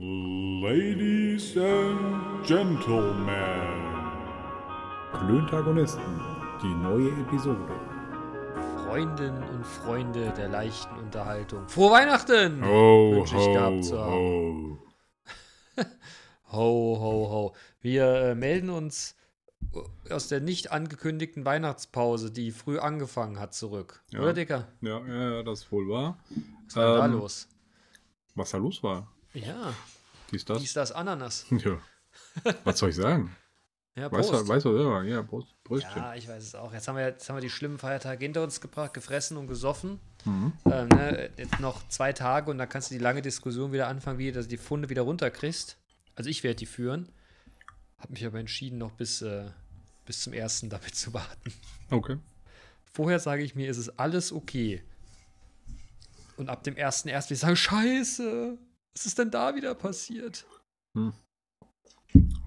Ladies and Gentlemen. Klöntagonisten, die neue Episode. Freundinnen und Freunde der leichten Unterhaltung. Frohe Weihnachten! Ho, Wünsche ich ho, gehabt zu haben. ho. Ho, ho, ho. Wir äh, melden uns aus der nicht angekündigten Weihnachtspause, die früh angefangen hat, zurück. Ja. Oder, Dicker? Ja, ja, das wohl war. Was war denn da Ähm, los? Was da los war? Ja, Dies, das? dies, das, Ananas. Ja. Was soll ich sagen? Ja, Weißt Prost. du, weißt du selber? Ja, Prost, Bröstchen. Ja, ich weiß es auch. Jetzt haben wir, jetzt haben wir die schlimmen Feiertage hinter uns gebracht, gefressen und gesoffen. Mhm. Ähm, ne, jetzt noch zwei Tage und dann kannst du die lange Diskussion wieder anfangen, wie du die Funde wieder runterkriegst. Also ich werde die führen. Habe mich aber entschieden, noch bis, äh, bis zum ersten damit zu warten. Okay. Vorher sage ich mir, ist es alles okay. Und ab dem ersten erst will ich sagen, scheiße, was ist denn da wieder passiert?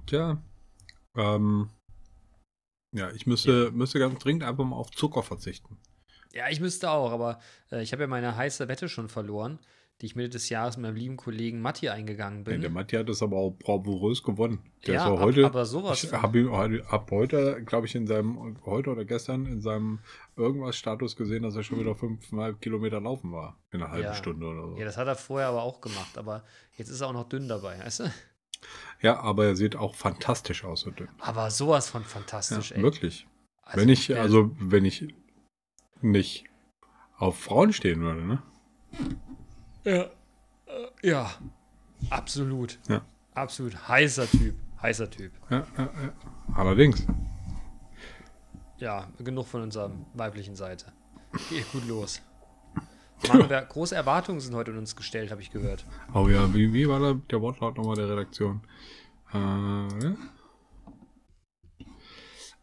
Tja. Ähm. Ja, ich müsste, müsste ganz dringend einfach mal auf Zucker verzichten. Ja, ich müsste auch, aber äh, ich habe ja meine heiße Wette schon verloren, die ich Mitte des Jahres mit meinem lieben Kollegen Matti eingegangen Ja, bin. der Matti hat das aber auch bravourös gewonnen. Der Ja, ist ja ab- heute. aber sowas Ich habe ihn heute- glaube ich, in seinem, heute oder gestern in seinem irgendwas Status gesehen, dass er schon wieder fünfeinhalb Kilometer laufen war. In einer halben Ja. Stunde oder so. Ja, das hat er vorher aber auch gemacht, aber jetzt ist er auch noch dünn dabei, weißt du? Ja, aber er sieht auch fantastisch aus. so dünn. Aber sowas von Ja, fantastisch, ey. wirklich. Also, wenn ich, also wenn ich nicht auf Frauen stehen würde, ne? Ja, äh, ja, absolut. Ja. Absolut heißer Typ. Heißer Typ. Ja, ja, ja. Allerdings. Ja, genug von unserer weiblichen Seite. Geht gut los. Mann, wer, große Erwartungen sind heute in uns gestellt, habe ich gehört. Oh ja, wie, wie war da der Wortlaut nochmal der Redaktion? Äh, ja.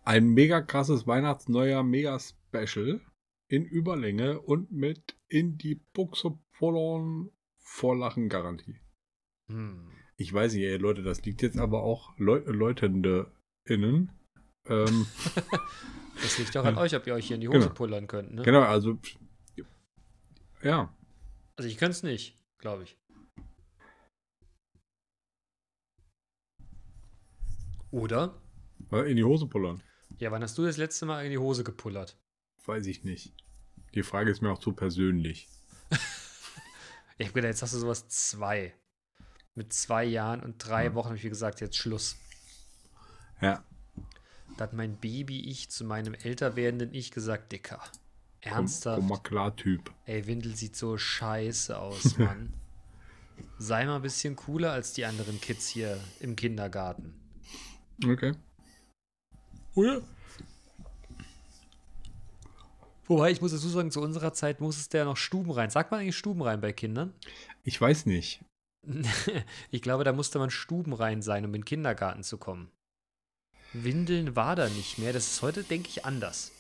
Ein mega krasses Weihnachtsneuer Mega-Special in Überlänge und mit in die Buchse vollern vor Lachen Garantie. Hm. Ich weiß nicht, ey, Leute, das liegt jetzt aber auch Leu Leutende innen. Ähm, Das liegt doch an euch, ob ihr euch hier in die Genau. Hose pullern könnt. Ne? genau, also ja, Also ich könnte es nicht, glaube ich. Oder? in die Hose pullern. Ja, wann hast du das letzte Mal in die Hose gepullert? Weiß ich nicht. Die Frage ist mir auch zu persönlich. Ich habe gedacht, jetzt hast du sowas zwei. Mit zwei Jahren und drei Wochen habe ich mir gesagt, jetzt Schluss. Ja, Da hat mein Baby-Ich zu meinem älter werdenden Ich gesagt, Dicker. komm, Ernsthaft? komm mal klar, Typ. Ey, Windel sieht so scheiße aus, Mann. Sei mal ein bisschen cooler als die anderen Kids hier im Kindergarten. Okay. Oder? Wobei, ich muss dazu sagen, zu unserer Zeit musste ja noch Stuben rein. Sagt man eigentlich Stuben rein bei Kindern? Ich weiß nicht. ich glaube, da musste man Stuben rein sein, um in den Kindergarten zu kommen. Windeln war da nicht mehr. Das ist heute, denke ich, anders.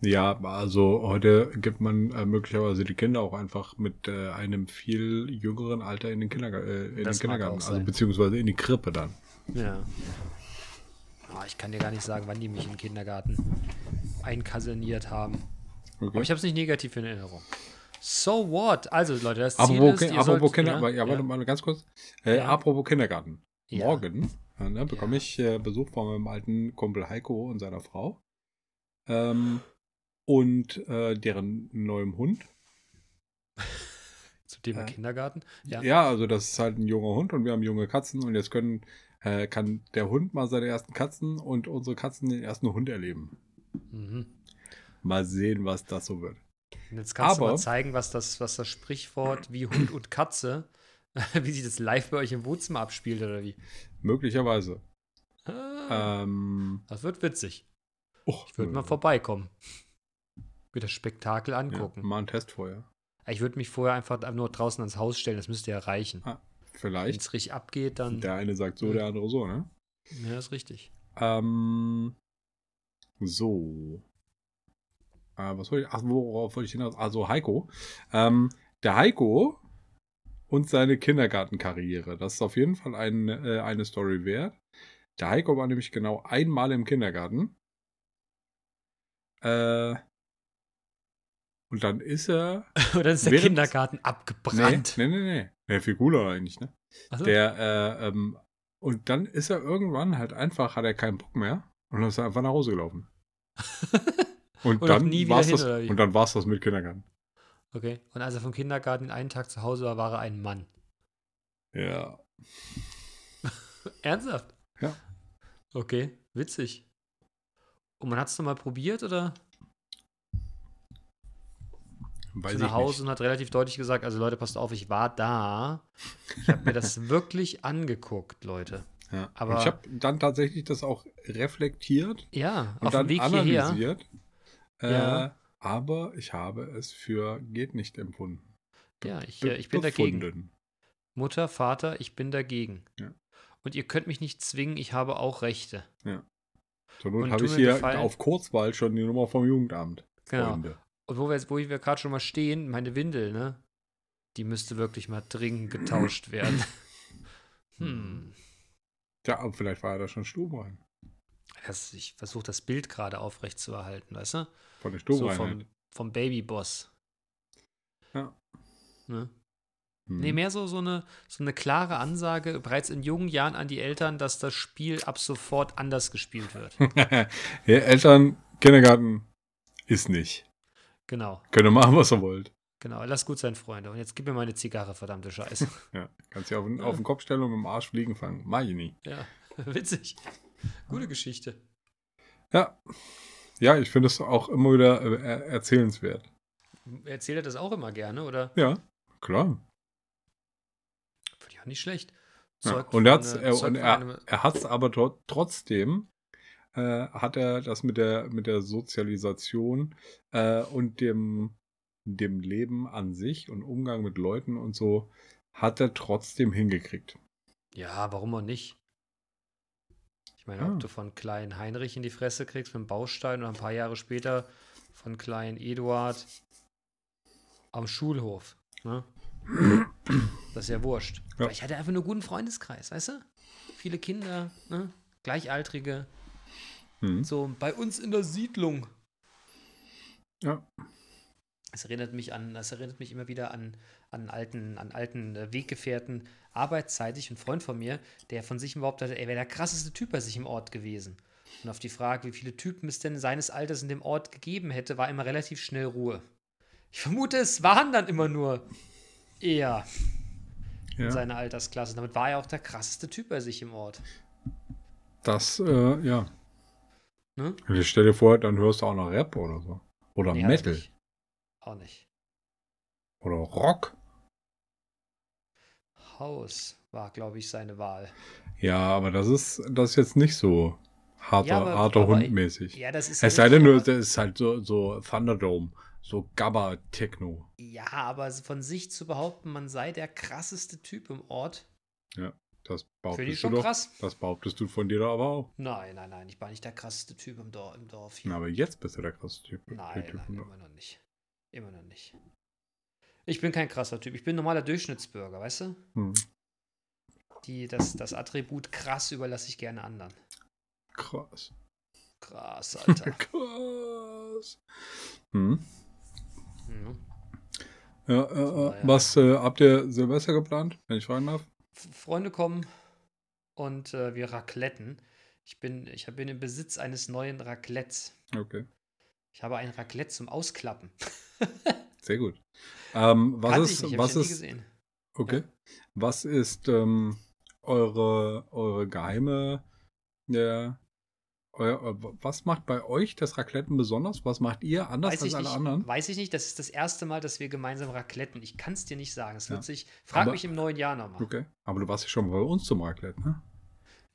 Ja, also heute gibt man äh, möglicherweise die Kinder auch einfach mit äh, einem viel jüngeren Alter in den, Kinderga äh, in den Kindergarten, also beziehungsweise in die Krippe dann. Ja. Ah, ich kann dir gar nicht sagen, wann die mich in den Kindergarten einkaserniert haben. Okay. Aber ich habe es nicht negativ in Erinnerung. So what? Also, Leute, das Ziel apropos, ist, Ki- ihr apropos sollt, Kindergarten, ja, warte mal ganz kurz. Äh, Ja. Apropos Kindergarten. Ja. Morgen äh, ne, bekomme Ja. ich äh, Besuch von meinem alten Kumpel Heiko und seiner Frau. Ähm, und äh, deren neuem Hund. Zum Thema Äh, Kindergarten. Ja. Ja. also das ist halt ein junger Hund und wir haben junge Katzen und jetzt können, äh, kann der Hund mal seine ersten Katzen und unsere Katzen den ersten Hund erleben. Mhm. Mal sehen, was das so wird. Und jetzt kannst du Aber- mal zeigen, was das, was das Sprichwort wie Hund und Katze, wie sich das live bei euch im Wohnzimmer abspielt oder wie. Möglicherweise. Ah, Ähm, das wird witzig. och, Ich würde mal vorbeikommen. Mir das Spektakel ja, angucken. mal ein Test vorher. Ich würde mich vorher einfach nur draußen ans Haus stellen, das müsste ja reichen. Ah, Wenn vielleicht. es richtig abgeht, dann. Der eine sagt so, der andere so, ne? Ja, ist richtig. Ähm, so. Äh, was wollte ich? Ach, worauf wollte ich hinaus? Also Heiko. Ähm, der Heiko und seine Kindergartenkarriere. Das ist auf jeden Fall ein, äh, eine Story wert. Der Heiko war nämlich genau einmal im Kindergarten. Äh, und dann ist er. Oder ist der Kindergarten Nee, abgebrannt? nee, nee, nee. Ja, viel cooler eigentlich, ne? So. Der, äh, ähm, und dann ist er irgendwann halt einfach, hat er keinen Bock mehr und dann ist er einfach nach Hause gelaufen. Und, Und dann nie wieder war's hin, das, und dann war es das mit Kindergarten. Okay. Und als er vom Kindergarten einen Tag zu Hause war, war er ein Mann. Ja. Ernsthaft? Ja. Okay, witzig. Und man hat es nochmal probiert oder? Weiß nach Hause nicht. und hat relativ deutlich gesagt, also Leute, passt auf, ich war da. Ich habe mir das wirklich angeguckt, Leute. Ja. aber- und ich habe dann tatsächlich das auch reflektiert Ja, und auf dann dem Weg hierher. Äh, Ja. Aber ich habe es für geht nicht empfunden. Ja, ich, Be- äh, ich bin dagegen. befunden. Mutter, Vater, ich bin dagegen. Ja. Und ihr könnt mich nicht zwingen, ich habe auch Rechte. Zur Not Und habe ich hier Gefallen. auf Kurzwahl schon die Nummer vom Jugendamt. Genau. Freunde. Und wo wir, wo wir gerade schon mal stehen, meine Windel, ne? Die müsste wirklich mal dringend getauscht werden. hm. Ja, aber vielleicht war er da schon Stubenrein. Das, ich versuche das Bild gerade aufrecht zu erhalten, weißt du? Von der So Stubenrein. vom, vom Babyboss. Ja. Ne? Hm. Nee, mehr so, so, eine, so eine klare Ansage bereits in jungen Jahren an die Eltern, dass das Spiel ab sofort anders gespielt wird. ja, Eltern, Kindergarten ist nicht. genau, Könnt ihr machen, was ihr wollt. genau. Lass gut sein, Freunde. Und jetzt gib mir meine Zigarre, verdammte Scheiße. Ja, kannst dich auf, auf den Kopf stellen und mit dem Arsch fliegen fangen. Mach ich nie. ja, witzig. Gute Geschichte. Ja. Ja, ich finde es auch immer wieder äh, er- erzählenswert. Erzählt er das auch immer gerne, oder? Ja, klar. Finde ich auch nicht schlecht. Ja. Und, er hat's, äh, er, und er, er hat es aber tro- trotzdem, äh, hat er das mit der, mit der Sozialisation äh, und dem, dem Leben an sich und Umgang mit Leuten und so, hat er trotzdem hingekriegt. Ja, warum auch nicht? Ich meine, Ah. ob du von kleinen Heinrich in die Fresse kriegst mit dem Baustein oder ein paar Jahre später von kleinen Eduard am Schulhof. Ne? Das ist ja wurscht. Ja. Ich hatte einfach nur einen guten Freundeskreis, weißt du? Viele Kinder, ne? Gleichaltrige. Hm. So bei uns in der Siedlung. Ja. Es erinnert mich an, das erinnert mich immer wieder an, an alten, an alten äh, Weggefährten, arbeitszeitig, ein Freund von mir, der von sich behauptet hat, er wäre der krasseste Typ bei sich im Ort gewesen. Und auf die Frage, wie viele Typen es denn seines Alters in dem Ort gegeben hätte, war immer relativ schnell Ruhe. Ich vermute, es waren dann immer nur eher in ja. seiner Altersklasse. Damit war er auch der krasseste Typ bei sich im Ort. Das, äh, ja. Ne? Jetzt stell dir vor, dann hörst du auch noch Rap oder so. Oder Nee, hat er Metal. nicht. Auch nicht. Oder Rock. Haus war, glaube ich, seine Wahl. Ja, aber das ist, das ist jetzt nicht so harter, Ja, aber- harter aber- Hund-mäßig. Ja, das ist. Es sei denn, nur, das ist halt so, so Thunderdome, so Gabba-Techno. Ja, aber von sich zu behaupten, man sei der krasseste Typ im Ort, Das finde ich behauptest du doch. krass. Das behauptest du von dir doch aber auch. Nein, nein, nein, ich war nicht der krasseste Typ im Dorf, im Dorf hier. Na, aber jetzt bist du der krasse Typ. nein, Typ nein, immer noch nicht. Immer noch nicht. Ich bin kein krasser Typ. Ich bin ein normaler Durchschnittsbürger, weißt du? Hm. Die, das, das Attribut krass überlasse ich gerne anderen. Krass. Krass, Alter. Krass. Hm. mhm. Ja, äh, äh, Naja. was äh, habt ihr Silvester geplant, wenn ich fragen darf? Freunde kommen und äh, wir racletten. Ich bin, ich bin im Besitz eines neuen Raclettes. Okay, Ich habe ein Raclette zum Ausklappen. sehr gut. Ähm, was Kannte ich ist, nicht, was ja ist, gesehen. okay, was ist ähm, eure, eure geheime, ja, euer, eu- was macht bei euch das Racletten besonders? Was macht ihr anders Weiß als alle nicht, anderen? weiß ich nicht, das ist das erste Mal, dass wir gemeinsam racletten. Ich kann es dir nicht sagen. Es wird Ja. sich. Frag Aber- mich im neuen Jahr nochmal. Okay, aber du warst ja schon bei uns zum Raclette, ne?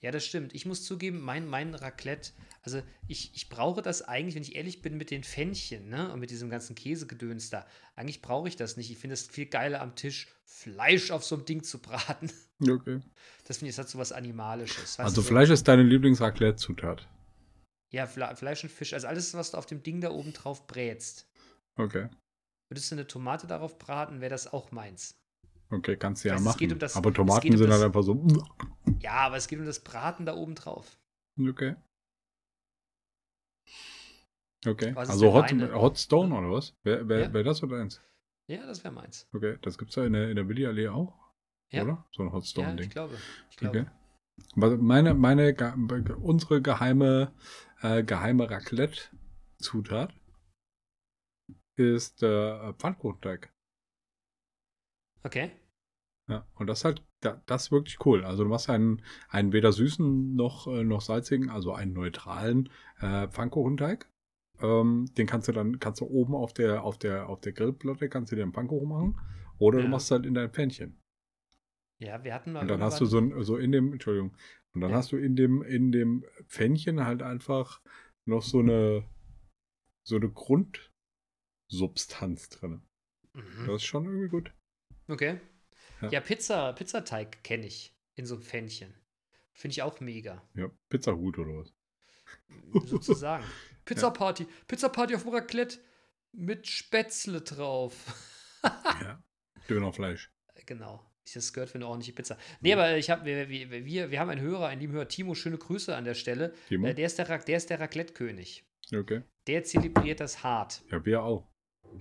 Ja, das stimmt. Ich muss zugeben, mein, mein Raclette, also ich, ich brauche das eigentlich, wenn ich ehrlich bin, mit den Pfännchen, ne? Und mit diesem ganzen Käsegedöns da. Eigentlich brauche ich das nicht. Ich finde es viel geiler am Tisch, Fleisch auf so einem Ding zu braten. Okay. Das finde ich, das hat so was Animalisches. Also du, Fleisch ist deine Lieblings-Raclette-Zutat. Ja, Fle Fleisch und Fisch. Also alles, was du auf dem Ding da oben drauf brätst. Okay. Würdest du eine Tomate darauf braten, wäre das auch meins. Okay, kannst du ja machen. um das- aber Tomaten um sind das- halt einfach so. Ja, aber es geht um das Braten da oben drauf. Okay. Okay. Also Hot? Hot Stone oder was? Wäre wär, Ja. wär das oder eins? Ja, das wäre meins. Okay, das gibt's ja in der, in der Willi-Allee auch. Ja. oder? So ein Hot Ja, Stone-Ding. ich glaube. Ich glaube. Okay. Meine, meine, unsere geheime, äh, geheime Raclette-Zutat ist äh, Pfannkuchenteig. Okay. Ja, und das ist halt, da- das ist wirklich cool. Also du machst einen, einen weder süßen noch, äh, noch salzigen, also einen neutralen äh, Pfannkuchenteig. Ähm, den kannst du dann, kannst du oben auf der, auf der, auf der Grillplatte, kannst du dir einen Pfannkuchen machen. Oder du Ja. machst halt in dein Pfännchen. Ja, wir hatten mal. Und dann hast du so, ein, so in dem, Entschuldigung, und dann Ja. hast du in dem, in dem Pfännchen halt einfach noch so eine, so eine Grundsubstanz drin. Mhm. Das ist schon irgendwie gut. Okay. Ja. Ja, Pizza, Pizzateig kenne ich in so einem Pfännchen. Finde ich auch mega. Ja, Pizzahut oder was? Sozusagen. Pizzaparty. Pizzaparty auf dem Raclette mit Spätzle drauf. ja. Dönerfleisch. genau. Das gehört für eine ordentliche Pizza. Nee, aber ich hab, wir, wir, wir, wir haben einen Hörer, einen lieben Hörer, Timo, schöne Grüße an der Stelle. Timo? Äh, der ist der, der, ist der Raclette-König. Okay. Der zelebriert das hart. Ja, wir auch.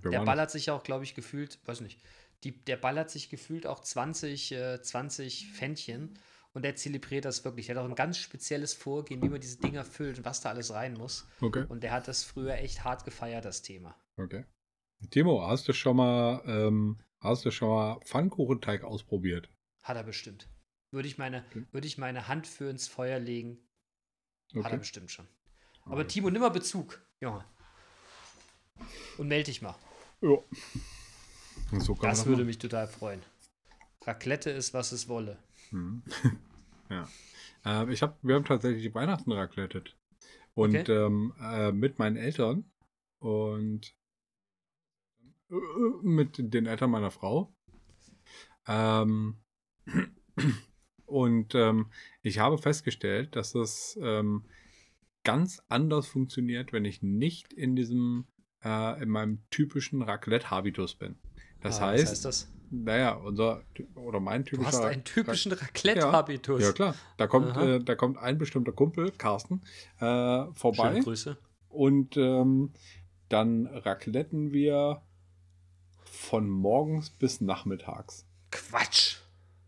Wir Der ballert sich auch, glaube ich, gefühlt, weiß nicht, die, der ballert sich gefühlt auch 20, äh, 20 Pfännchen und der zelebriert das wirklich. Der hat auch ein ganz spezielles Vorgehen, wie man diese Dinger füllt und was da alles rein muss. Okay, Und der hat das früher echt hart gefeiert, das Thema. okay. Timo, hast du schon mal, ähm, hast du schon mal Pfannkuchenteig ausprobiert? Hat er bestimmt. Würde ich meine, Okay. würde ich meine Hand für ins Feuer legen, hat er Okay. bestimmt schon. Aber Timo, nimm mal Bezug, Junge. Und melde dich mal. Ja. So kann Das würde machen. mich total freuen. Raclette ist, was es wolle. Mhm. ja. Ähm, ich hab, wir haben tatsächlich Weihnachten raclettet. Und Okay. ähm, äh, mit meinen Eltern und äh, mit den Eltern meiner Frau. Ähm, und ähm, ich habe festgestellt, dass das ähm, ganz anders funktioniert, wenn ich nicht in diesem, äh, in meinem typischen Raclette-Habitus bin. Das Ah, heißt, was heißt das? naja, unser oder mein Du typischer. hast einen typischen Raclette-Habitus. Ja, klar. Da kommt, äh, da kommt ein bestimmter Kumpel, Carsten, äh, vorbei. Schöne Grüße. Und ähm, dann racletten wir von morgens bis nachmittags. Quatsch.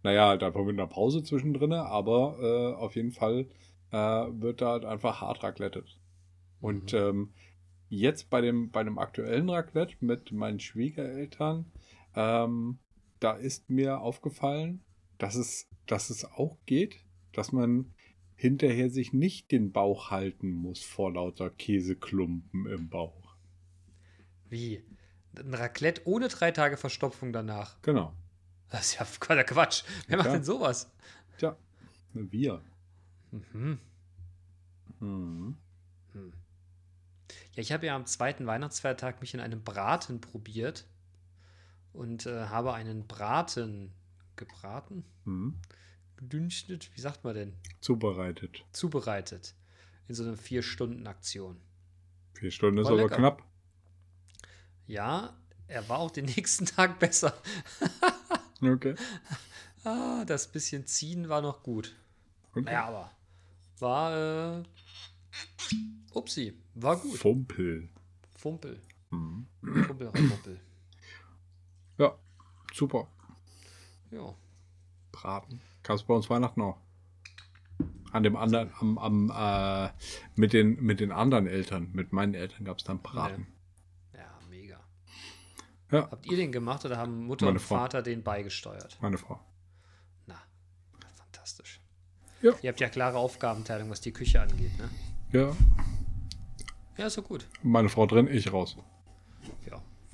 Naja, da haben wir eine Pause zwischendrin, aber äh, auf jeden Fall äh, wird da halt einfach hart raclettet. Und Mhm. ähm, jetzt bei dem, bei dem aktuellen Raclette mit meinen Schwiegereltern, ähm, da ist mir aufgefallen, dass es, dass es auch geht, dass man hinterher sich nicht den Bauch halten muss vor lauter Käseklumpen im Bauch. Wie? Ein Raclette ohne drei Tage Verstopfung danach. Genau. Das ist ja voller Quatsch. Wer macht klar. denn sowas? Tja, wir. Mhm. Mhm. Hm. Ja, ich habe ja am zweiten Weihnachtsfeiertag mich in einem Braten probiert und äh, habe einen Braten gebraten, Mhm. gedünstet, wie sagt man denn? Zubereitet. Zubereitet. In so einer Vier-Stunden-Aktion. Vier Stunden ist War aber lecker. knapp. Ja, er war auch den nächsten Tag besser. Okay. Ah, das bisschen ziehen war noch gut. okay. Naja, aber war, äh, upsi, war gut. Fumpel. Fumpel. Mhm. Fumpel, Fumpel. Ja, super. Ja. Braten. Gab es bei uns Weihnachten auch. An dem anderen, am, am, äh, mit, den, mit den anderen Eltern, mit meinen Eltern gab es dann Braten. Ja, mega. Ja. Habt ihr den gemacht oder haben Mutter Meine und Frau. Vater den beigesteuert? Meine Frau. Na, fantastisch. Ja. Ihr habt ja klare Aufgabenteilung, was die Küche angeht, ne? Ja, Ja, ist so gut. meine Frau drin, ich raus.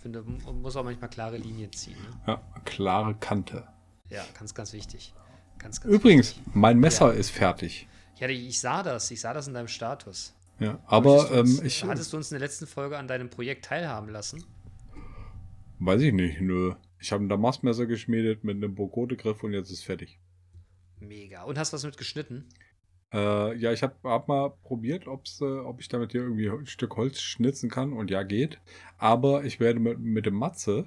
Finde, man muss auch manchmal klare Linien ziehen, ne? Ja, klare Kante. Ja, ganz, ganz wichtig. Ganz, ganz Übrigens, wichtig. mein Messer Ja. ist fertig. Ja, ich sah das. Ich sah das in deinem Status. Ja, aber uns, ähm, ich hattest du uns in der letzten Folge an deinem Projekt teilhaben lassen? weiß ich nicht, nö. Ich habe ein Damastmesser geschmiedet mit einem Bogote-Griff und jetzt ist fertig. Mega. Und hast was mit geschnitten? Äh, ja, ich habe hab mal probiert, ob's, äh, ob ich damit hier irgendwie ein Stück Holz schnitzen kann und ja, geht. Aber ich werde mit, mit dem Matze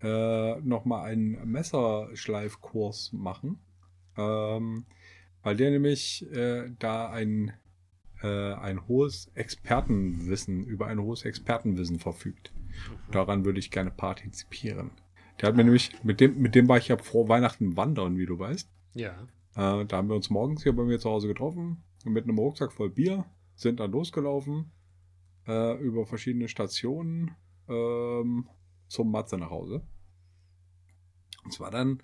äh, nochmal einen Messerschleifkurs machen. Ähm, weil der nämlich äh, da ein, äh, ein hohes Expertenwissen, über ein hohes Expertenwissen verfügt. Daran würde ich gerne partizipieren. Der hat mir nämlich, mit dem, mit dem war ich ja vor Weihnachten wandern, wie du weißt. Ja. Äh, da haben wir uns morgens hier bei mir zu Hause getroffen, mit einem Rucksack voll Bier, sind dann losgelaufen, äh, über verschiedene Stationen ähm, zum Matze nach Hause. Und es war dann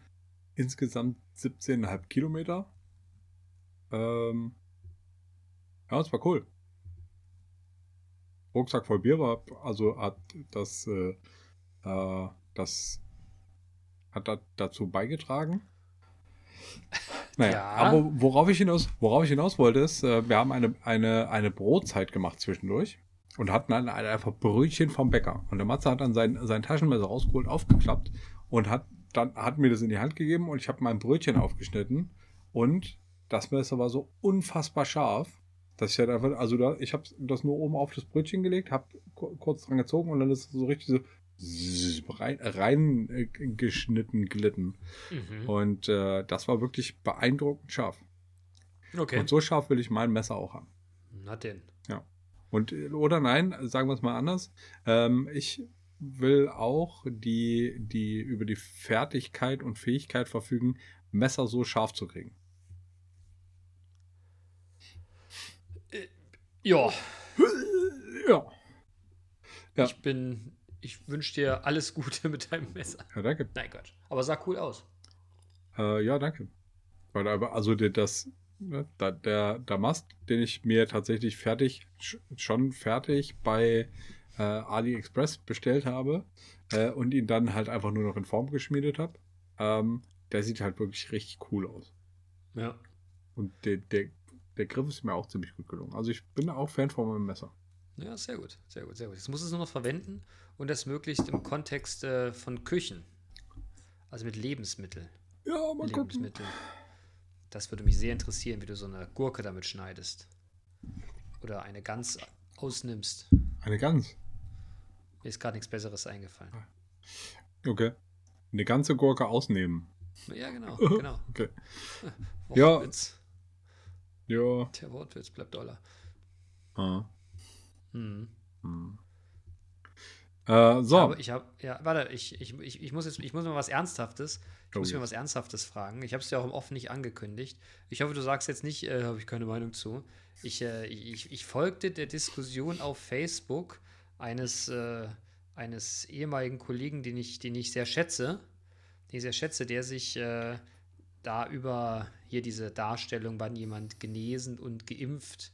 insgesamt 17,5 Kilometer. Ähm, ja, es war cool. Rucksack voll Bier war, also hat das, äh, äh, das hat da, dazu beigetragen. Naja, Ja. aber worauf ich hinaus, worauf ich hinaus wollte, ist, äh, wir haben eine, eine, eine Brotzeit gemacht zwischendurch und hatten dann ein- einfach Brötchen vom Bäcker. Und der Matze hat dann sein, sein Taschenmesser rausgeholt, aufgeklappt und hat dann hat mir das in die Hand gegeben und ich habe mein Brötchen aufgeschnitten und das Messer war so unfassbar scharf, dass ich halt einfach, also da, ich habe das nur oben auf das Brötchen gelegt, habe kurz dran gezogen und dann ist es so richtig so zzz, rein, äh, glitten. Mhm. Und äh, das war wirklich beeindruckend scharf. Okay. Und so scharf will ich mein Messer auch haben. Na denn. Und äh, oder nein, sagen wir es mal anders. Ähm, ich will auch die, die über die Fertigkeit und Fähigkeit verfügen, Messer so scharf zu kriegen. Ja, Ja. Ja. ich bin. Ich wünsche dir alles Gute mit deinem Messer. Ja, danke. Nein, Gott. Aber sah cool aus. Äh, ja, danke. Weil aber, also der, das, ne, da, der, der Mast, den ich mir tatsächlich fertig, sch- schon fertig bei äh, AliExpress bestellt habe äh, und ihn dann halt einfach nur noch in Form geschmiedet habe, ähm, der sieht halt wirklich richtig cool aus. Ja. Und der, der, der Griff ist mir auch ziemlich gut gelungen. Also ich bin auch Fan von meinem Messer. Ja, sehr gut. Sehr gut, sehr gut. Jetzt muss es nur noch verwenden und das möglichst im Kontext äh, von Küchen. Also mit Lebensmitteln. Ja, mal gucken. Lebensmitteln. Das würde mich sehr interessieren, wie du so eine Gurke damit schneidest. Oder eine Gans ausnimmst. Eine Gans. Mir ist gerade nichts Besseres eingefallen. Okay. Eine ganze Gurke ausnehmen. Ja, genau, genau. Okay. Ja. Wortwitz. Ja. Der Wortwitz bleibt doller. Ah. Hm. Hm. Äh, so. Aber ich habe, ja, warte, ich, ich, ich, ich muss jetzt, ich muss mal was Ernsthaftes, ich Oh, muss mir ja. was Ernsthaftes fragen. Ich habe es ja auch im Offen nicht angekündigt. Ich hoffe, du sagst jetzt nicht, äh, habe ich keine Meinung zu. Ich, äh, ich, ich folgte der Diskussion auf Facebook eines, äh, eines ehemaligen Kollegen, den ich, den ich sehr schätze, den ich sehr schätze, der sich äh, da über hier diese Darstellung, wann jemand genesen und geimpft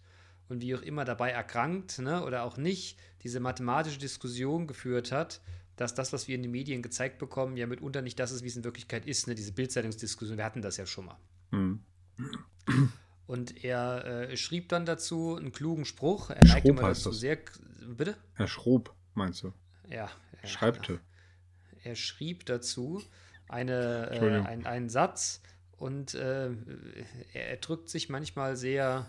und wie auch immer dabei erkrankt ne, oder auch nicht, diese mathematische Diskussion geführt hat, dass das, was wir in den Medien gezeigt bekommen, ja mitunter nicht das ist, wie es in Wirklichkeit ist, ne, diese Bildzeitungsdiskussion. Wir hatten das ja schon mal. Hm. Und er äh, schrieb dann dazu einen klugen Spruch. Er mal heißt dazu das. sehr. Bitte? Herr Schrob, meinst du? Ja. er- Schreibte. er schrieb dazu eine, äh, ein, einen Satz und äh, er, er drückt sich manchmal sehr.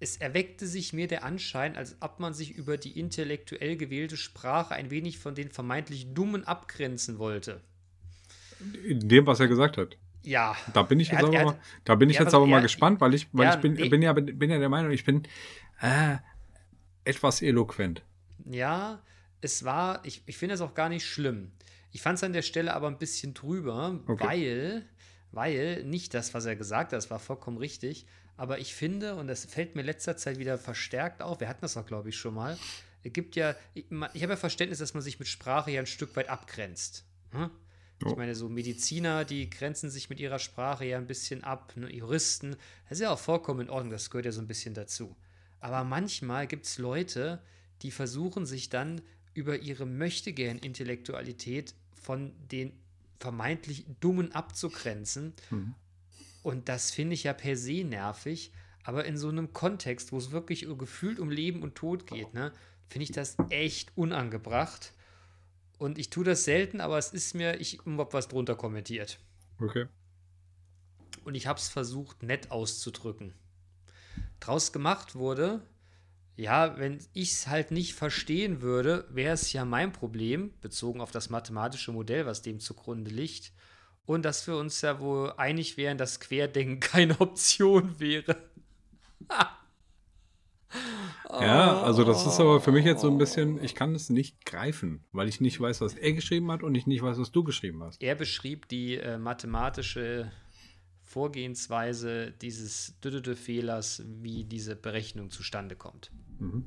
Es erweckte sich mir der Anschein, als ob man sich über die intellektuell gewählte Sprache ein wenig von den vermeintlich Dummen abgrenzen wollte. In dem, was er gesagt hat. Ja, Da bin ich jetzt hat- er aber, hat- mal, da bin ich jetzt aber mal gespannt, weil ich, weil Ja, ich bin, nee. bin, ja, bin ja der Meinung, ich bin äh, etwas eloquent. Ja, es war, ich, ich finde es auch gar nicht schlimm. Ich fand es an der Stelle aber ein bisschen drüber, Okay. weil, weil nicht das, was er gesagt hat, das war vollkommen richtig, aber ich finde, und das fällt mir letzter Zeit wieder verstärkt auf, wir hatten das auch, glaube ich, schon mal, es gibt ja, ich, ich habe ja Verständnis, dass man sich mit Sprache ja ein Stück weit abgrenzt. Hm? Ich meine, so Mediziner, die grenzen sich mit ihrer Sprache ja ein bisschen ab, ne? Juristen, das ist ja auch vollkommen in Ordnung, das gehört ja so ein bisschen dazu. Aber manchmal gibt es Leute, die versuchen sich dann über ihre Möchtegern-Intellektualität von den vermeintlich Dummen abzugrenzen. Mhm. Und das finde ich ja per se nervig. Aber in so einem Kontext, wo es wirklich gefühlt um Leben und Tod geht, ne, finde ich das echt unangebracht. Und ich tue das selten, aber es ist mir, ich habe was drunter kommentiert. Okay. Und ich habe es versucht, nett auszudrücken. Draus gemacht wurde, ja, wenn ich es halt nicht verstehen würde, wäre es ja mein Problem, bezogen auf das mathematische Modell, was dem zugrunde liegt. Und dass wir uns ja wohl einig wären, dass Querdenken keine Option wäre. Ja, also das ist aber für mich jetzt so ein bisschen, ich kann es nicht greifen, weil ich nicht weiß, was er geschrieben hat und ich nicht weiß, was du geschrieben hast. Er beschrieb die äh, mathematische Vorgehensweise dieses Düdede-Fehlers, wie diese Berechnung zustande kommt. Mhm.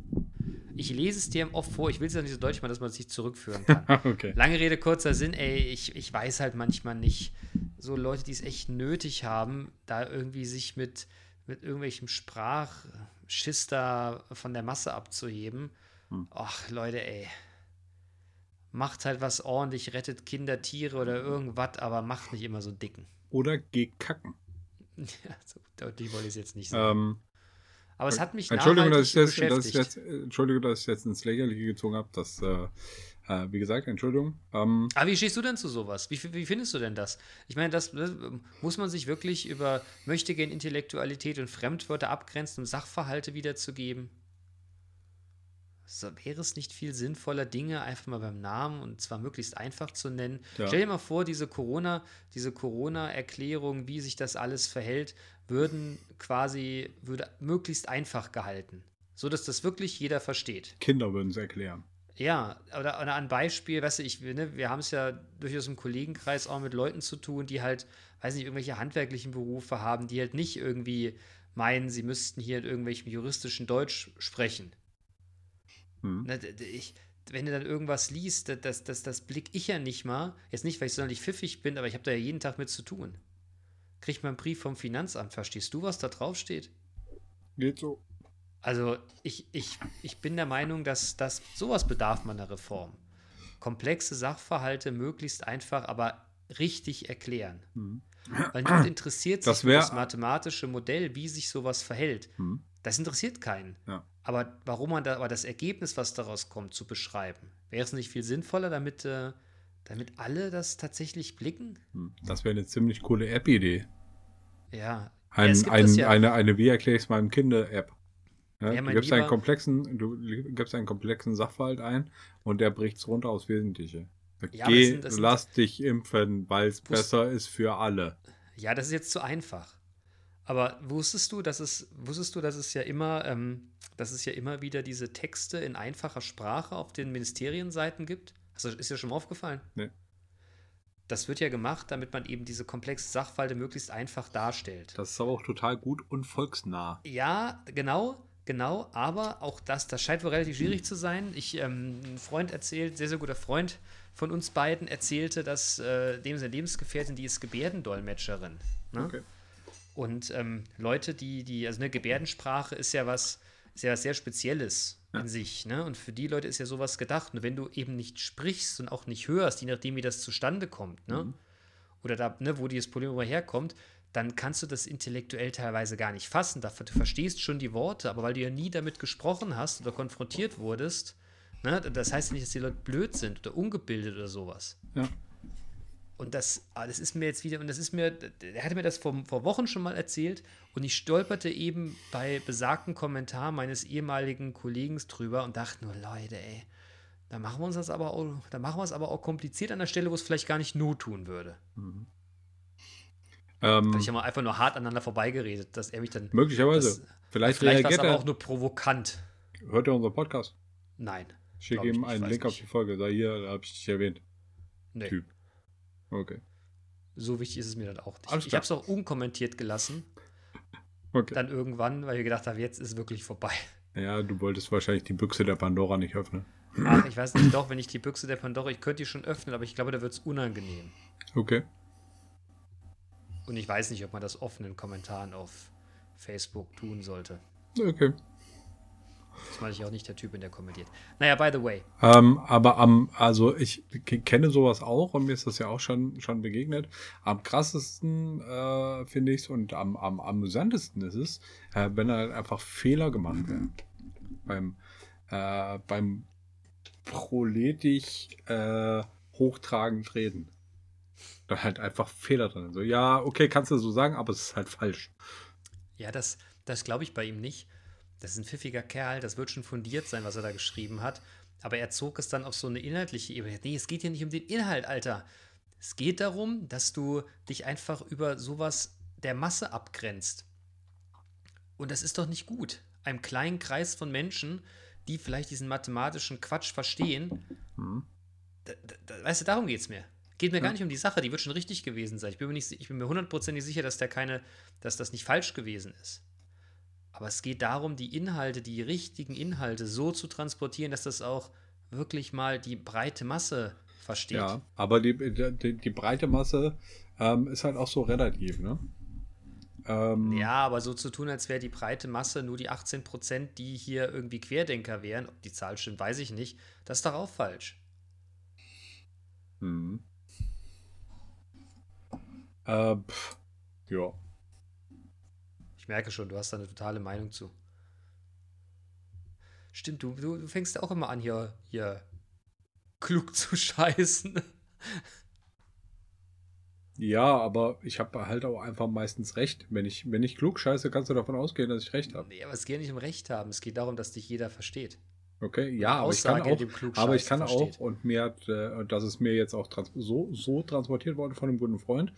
Ich lese es dir oft vor, ich will es ja nicht so deutlich machen, dass man es nicht zurückführen kann. okay. Lange Rede, kurzer Sinn, ey, ich, ich weiß halt manchmal nicht, so Leute, die es echt nötig haben, da irgendwie sich mit, mit irgendwelchem Sprachschiss da von der Masse abzuheben. Hm. Ach, Leute, ey. Macht halt was ordentlich, rettet Kinder, Tiere oder irgendwas, aber macht nicht immer so dicken. Oder geh kacken. Ja, so deutlich wollte ich es jetzt nicht sagen. Ähm, aber es hat mich Entschuldigung, dass ich, jetzt, dass beschäftigt. ich jetzt, Entschuldigung, dass ich jetzt ins Lächerliche gezogen habe. Das, äh, äh, wie gesagt, Entschuldigung. Ähm, Aber wie stehst du denn zu sowas? Wie, wie findest du denn das? Ich meine, das, das muss man sich wirklich über möchtegern Intellektualität und Fremdwörter abgrenzen, um Sachverhalte wiederzugeben? So, wäre es nicht viel sinnvoller, Dinge einfach mal beim Namen und zwar möglichst einfach zu nennen? Ja. Stell dir mal vor, diese Corona, diese Corona-Erklärung, wie sich das alles verhält, würden quasi, würde möglichst einfach gehalten. So dass das wirklich jeder versteht. Kinder würden es erklären. Ja, oder, oder ein Beispiel, weißt du, ich, ne, wir haben es ja durchaus im Kollegenkreis auch mit Leuten zu tun, die halt, weiß nicht, irgendwelche handwerklichen Berufe haben, die halt nicht irgendwie meinen, sie müssten hier in irgendwelchem juristischen Deutsch sprechen. Hm. Ne, ich, wenn du dann irgendwas liest, das, das, das, das blick ich ja nicht mal. Jetzt nicht, weil ich sonderlich pfiffig bin, aber ich habe da ja jeden Tag mit zu tun. Kriegt man einen Brief vom Finanzamt, verstehst du, was da drauf steht? Geht so. Also ich, ich, ich bin der Meinung, dass, dass sowas bedarf man einer Reform. Komplexe Sachverhalte möglichst einfach, aber richtig erklären. Hm. Weil niemand interessiert sich Das für das mathematische Modell, wie sich sowas verhält. Hm. Das interessiert keinen. Ja. Aber warum man da, aber das Ergebnis, was daraus kommt, zu beschreiben, wäre es nicht viel sinnvoller, damit, äh, damit alle das tatsächlich blicken? Hm. Das wäre eine ziemlich coole App-Idee. Ja. Ein, gibt ein, das ja. Eine, eine Wie erkläre ich es meinem Kinder-App. Ja, Ja, du, gibst einen komplexen, du gibst einen komplexen Sachverhalt ein und der bricht es runter aufs Wesentliche. Ja, aber das Geh, sind- das sind- lass dich impfen, weil es besser ist für alle. Ja, das ist jetzt zu einfach. Aber wusstest du, dass es, wusstest du, dass es ja immer, ähm, dass es ja immer wieder diese Texte in einfacher Sprache auf den Ministerienseiten gibt? Also ist dir schon mal aufgefallen? Nee. Das wird ja gemacht, damit man eben diese komplexen Sachverhalte möglichst einfach darstellt. Das ist aber auch total gut und volksnah. Ja, genau, genau, aber auch das, das scheint wohl relativ schwierig zu sein. Ich, ähm, ein Freund erzählt, sehr, sehr guter Freund von uns beiden, erzählte, dass äh, dem seine Lebensgefährtin, die ist Gebärdendolmetscherin. Ne? Okay. Und ähm, Leute, die, die, also eine Gebärdensprache ist ja was, ist ja was sehr Spezielles in sich, ne? Und für die Leute ist ja sowas gedacht. Und wenn du eben nicht sprichst und auch nicht hörst, je nachdem, wie das zustande kommt, ne? Oder da, ne, wo dieses Problem herkommt, dann kannst du das intellektuell teilweise gar nicht fassen. Dafür, du verstehst schon die Worte, aber weil du ja nie damit gesprochen hast oder konfrontiert wurdest, ne, das heißt ja nicht, dass die Leute blöd sind oder ungebildet oder sowas. Ja. Und das, ah, das ist mir jetzt wieder, und das ist mir, er hatte mir das vor, vor Wochen schon mal erzählt und ich stolperte eben bei besagten Kommentar meines ehemaligen Kollegen drüber und dachte nur, Leute, ey, da machen wir uns das aber auch, da machen wir es aber auch kompliziert an der Stelle, wo es vielleicht gar nicht not tun würde. Ähm, Ich habe mal einfach nur hart aneinander vorbeigeredet, dass er mich dann. möglicherweise. das- vielleicht Vielleicht war es aber er. auch nur provokant. Hört er unseren Podcast? Nein. Ich ihm einen Link auf nicht. die Folge. Da hier, da habe ich dich erwähnt. Nee, Typ. Okay. so wichtig ist es mir dann auch nicht. Alles Ich habe es auch unkommentiert gelassen, Okay. dann irgendwann, weil ich gedacht habe, jetzt ist es wirklich vorbei. Ja, du wolltest wahrscheinlich die Büchse der Pandora nicht öffnen. Ach, ich weiß nicht, doch, wenn ich die Büchse der Pandora, ich könnte die schon öffnen, aber ich glaube, da wird es unangenehm. Okay. Und ich weiß nicht, ob man das offen in Kommentaren auf Facebook tun sollte. Okay. Das meine ich auch nicht der Typ, in der kommentiert. Naja, by the way. Ähm, aber am, also ich kenne sowas auch und mir ist das ja auch schon, schon begegnet. Am krassesten äh, finde ich es und am, am amüsantesten ist es, äh, wenn halt einfach Fehler gemacht werden. Beim, äh, beim proletisch äh, hochtragend reden. Da halt einfach Fehler drin. So, ja, okay, kannst du so sagen, aber es ist halt falsch. Ja, das, das glaube ich bei ihm nicht. Das ist ein pfiffiger Kerl, das wird schon fundiert sein, was er da geschrieben hat. Aber er zog es dann auf so eine inhaltliche Ebene. Nee, es geht hier nicht um den Inhalt, Alter. Es geht darum, dass du dich einfach über sowas der Masse abgrenzt. Und das ist doch nicht gut. einem kleinen Kreis von Menschen, die vielleicht diesen mathematischen Quatsch verstehen. Da, da, da, weißt du, darum geht es mir. Geht mir Ja. gar nicht um die Sache, die wird schon richtig gewesen sein. Ich bin mir, nicht, ich bin mir hundertprozentig sicher, dass, der keine, dass das nicht falsch gewesen ist. Aber es geht darum, die Inhalte, die richtigen Inhalte so zu transportieren, dass das auch wirklich mal die breite Masse versteht. Ja, aber die, die, die breite Masse ähm, ist halt auch so relativ, ne? Ähm, Ja, aber so zu tun, als wäre die breite Masse nur die 18 Prozent, die hier irgendwie Querdenker wären, ob die Zahl stimmt, weiß ich nicht, das ist doch auch falsch. Mhm. Äh, pff, ja. Merke schon, du hast da eine totale Meinung zu. Stimmt, du, du fängst auch immer an, hier, hier klug zu scheißen. Ja, aber ich habe halt auch einfach meistens recht. Wenn ich, wenn ich klug scheiße, kannst du davon ausgehen, dass ich recht habe. Nee, aber es geht nicht um Recht haben, es geht darum, dass dich jeder versteht. Okay, ja, aber ich kann auch, aber ich kann versteht. auch und mir hat, äh, das ist mir jetzt auch trans so, so transportiert worden von einem guten Freund,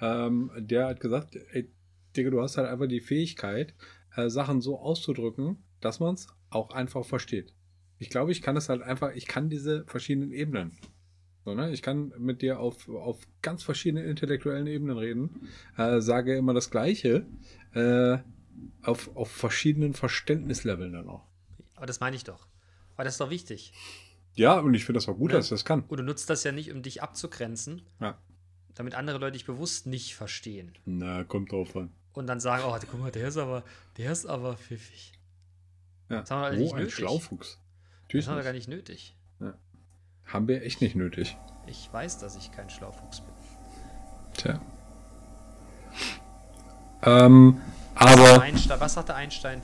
ähm, der hat gesagt, ey, Digga, du hast halt einfach die Fähigkeit, äh, Sachen so auszudrücken, dass man es auch einfach versteht. Ich glaube, ich kann es halt einfach, ich kann diese verschiedenen Ebenen. So, ne? Ich kann mit dir auf, auf ganz verschiedenen intellektuellen Ebenen reden, äh, sage immer das Gleiche, äh, auf, auf verschiedenen Verständnisleveln dann auch. Aber das meine ich doch. Weil das ist doch wichtig. Ja, und ich finde das auch gut, Ne? dass ich das kann. Und du nutzt das ja nicht, um dich abzugrenzen, Ja. damit andere Leute dich bewusst nicht verstehen. Na, kommt drauf an. Und dann sagen, oh, guck mal, der ist aber, der ist aber pfiffig. Ja. Das haben wir oh, nicht ein nötig. Schlaufuchs. Das Natürlich haben wir gar nicht. nötig. Haben wir echt nicht nötig. Ich weiß, dass ich kein Schlaufuchs bin. Tja. Ähm, aber Einstein, was sagte Einstein?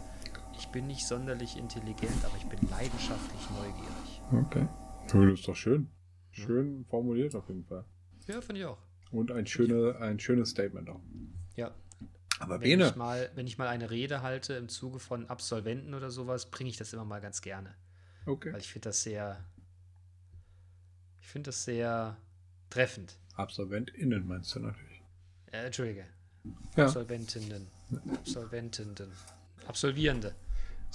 Ich bin nicht sonderlich intelligent, aber ich bin leidenschaftlich neugierig. okay. Ja, Das ist doch schön. Schön formuliert auf jeden Fall. Ja, finde ich auch. Und ein, schöne, ein schönes Statement auch. Ja. Aber Wenn ich, Bene, mal, wenn ich mal eine Rede halte im Zuge von Absolventen oder sowas, bringe ich das immer mal ganz gerne. okay. Weil ich finde das sehr. Ich finde das sehr treffend. AbsolventInnen meinst du natürlich. Äh, Entschuldige. Ja. Absolventinnen. Absolventinnen. Absolvierende.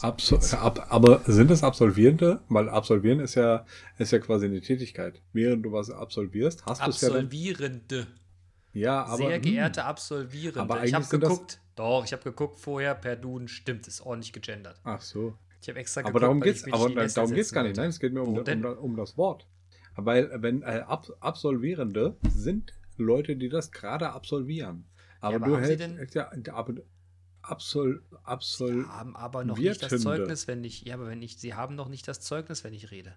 Absol ab, aber sind es Absolvierende? Weil Absolvieren ist ja, ist ja quasi eine Tätigkeit. Während du was absolvierst, hast du es ja. Absolvierende. Ja, aber. Sehr hm, geehrte Absolvierende. Aber ich habe geguckt. Doch, ich habe geguckt vorher per Duden. Stimmt, ist ordentlich gegendert. Ach so. Ich habe extra Aber darum mich aber darum geht's setzen gar nicht. wollte. Nein, es geht mir um, um, um das Wort. Weil, wenn äh, Ab Absolvierende sind Leute, die das gerade absolvieren. Aber, aber du hältst, ja, aber Absol, Absol, Sie haben aber noch nicht das. Zeugnis, wenn ich. Ja, aber wenn ich. Sie haben noch nicht das Zeugnis, wenn ich rede.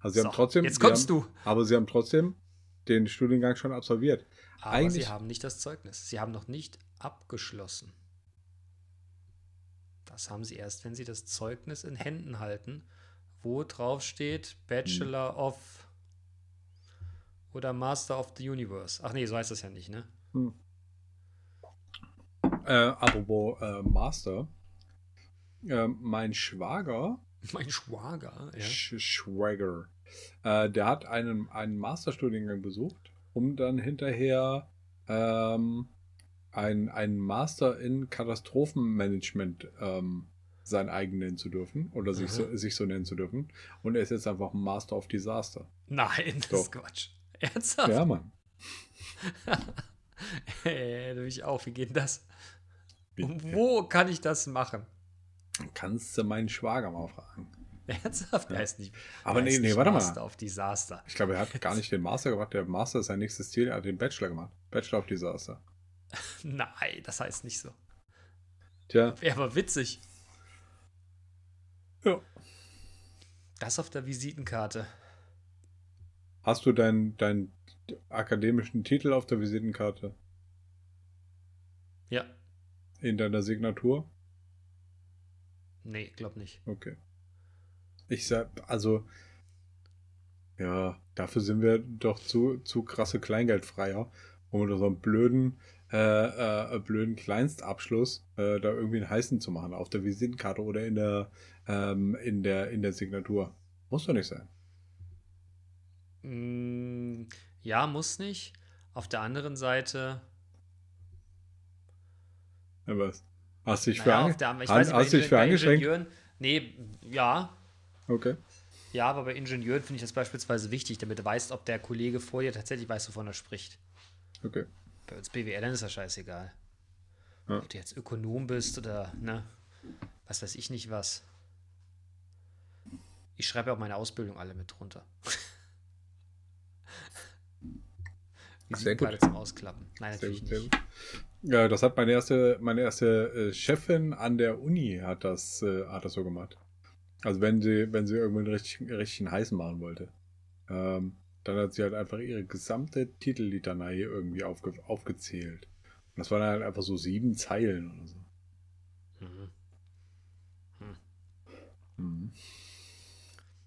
also sie So, haben trotzdem, Jetzt kommst haben, du. aber sie haben trotzdem den Studiengang schon absolviert. Aber Eigentlich- sie haben nicht das Zeugnis. Sie haben noch nicht abgeschlossen. Das haben sie erst, wenn sie das Zeugnis in Händen halten, wo drauf steht Bachelor of oder Master of the Universe. Ach nee, so heißt das ja nicht, ne? Hm. Äh, apropos äh, Master. Äh, mein Schwager Mein Schwager, ja. Sch Schwager. Äh, der hat einen, einen Masterstudiengang besucht, um dann hinterher ähm, ein, einen Master in Katastrophenmanagement ähm, sein eigen nennen zu dürfen oder sich so, sich so nennen zu dürfen. Und er ist jetzt einfach ein Master of Disaster. Nein, das Doch. ist Quatsch. Ernsthaft? Ja, Mann. Hey, du ich auch. Wie geht das? Wie- wo kann ich das machen? Kannst du meinen Schwager mal fragen. Ernsthaft? Der ist nicht. Aber nee, nee, warte mal. Master of Disaster. Ich glaube, er hat gar nicht den Master gemacht. Der Master ist sein nächstes Ziel. Er hat den Bachelor gemacht. Bachelor of Disaster. Nein, das heißt nicht so. Tja, Wäre aber witzig. ja. Das auf der Visitenkarte. Hast du deinen deinen akademischen Titel auf der Visitenkarte? Ja. In deiner Signatur? Nee, glaub nicht. Okay. Ich sag, also, ja, dafür sind wir doch zu, zu krasse Kleingeldfreier, um unter so einen blöden, äh, äh, blöden Kleinstabschluss äh, da irgendwie einen heißen zu machen, auf der Visitenkarte oder in der, ähm, in der, in der Signatur. Muss doch nicht sein. Mm, ja, muss nicht. Auf der anderen Seite, Ja, was? Hast du dich für, Naja, auf der, bei hast dich für? Ingenieuren, nee, ja, Okay. ja, aber bei Ingenieuren finde ich das beispielsweise wichtig, damit du weißt, ob der Kollege vor dir tatsächlich weiß, wovon er spricht. Okay. Bei uns BWLern ist das scheißegal. Ja. Ob du jetzt Ökonom bist oder, ne, was weiß ich nicht was. Ich schreibe ja auch meine Ausbildung alle mit drunter. Sie gut. gerade zum Ausklappen. Nein, Sehr natürlich gut, nicht. Ja, das hat meine erste, meine erste äh, Chefin an der Uni hat das, äh, hat das so gemacht. Also wenn sie, wenn sie irgendwann richtig, richtig heißen machen wollte. Ähm, dann hat sie halt einfach ihre gesamte Titellitanei irgendwie aufge, aufgezählt. Und das waren halt einfach so sieben Zeilen oder so. Mhm. Mhm.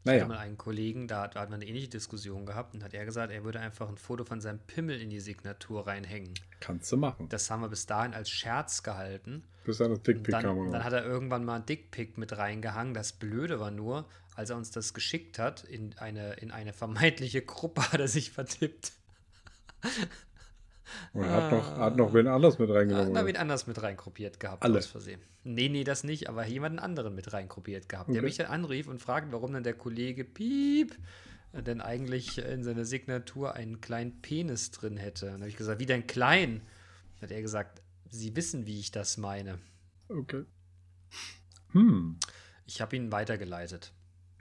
Ich hatte Naja, mal einen Kollegen, da hat, da hat man eine ähnliche Diskussion gehabt und hat er gesagt, er würde einfach ein Foto von seinem Pimmel in die Signatur reinhängen. kannst du machen. Das haben wir bis dahin als Scherz gehalten. Bis dann das Dickpick dann, kam. dann hat er irgendwann mal ein Dickpick mit reingehangen. Das Blöde war nur, als er uns das geschickt hat, in eine, in eine vermeintliche Gruppe hat er sich vertippt. Und hat noch, hat noch wen anders mit reingenommen. hat oder? wen anders mit reingruppiert gehabt, Alle. aus Versehen. Nee, nee, das nicht, aber jemanden anderen mit reingruppiert gehabt, der Okay. mich dann anrief und fragt, warum dann der Kollege Piep äh, denn eigentlich in seiner Signatur einen kleinen Penis drin hätte. Und dann habe ich gesagt, wie denn klein? Dann hat er gesagt, Sie wissen, wie ich das meine. Okay. Hm. Ich habe ihn weitergeleitet.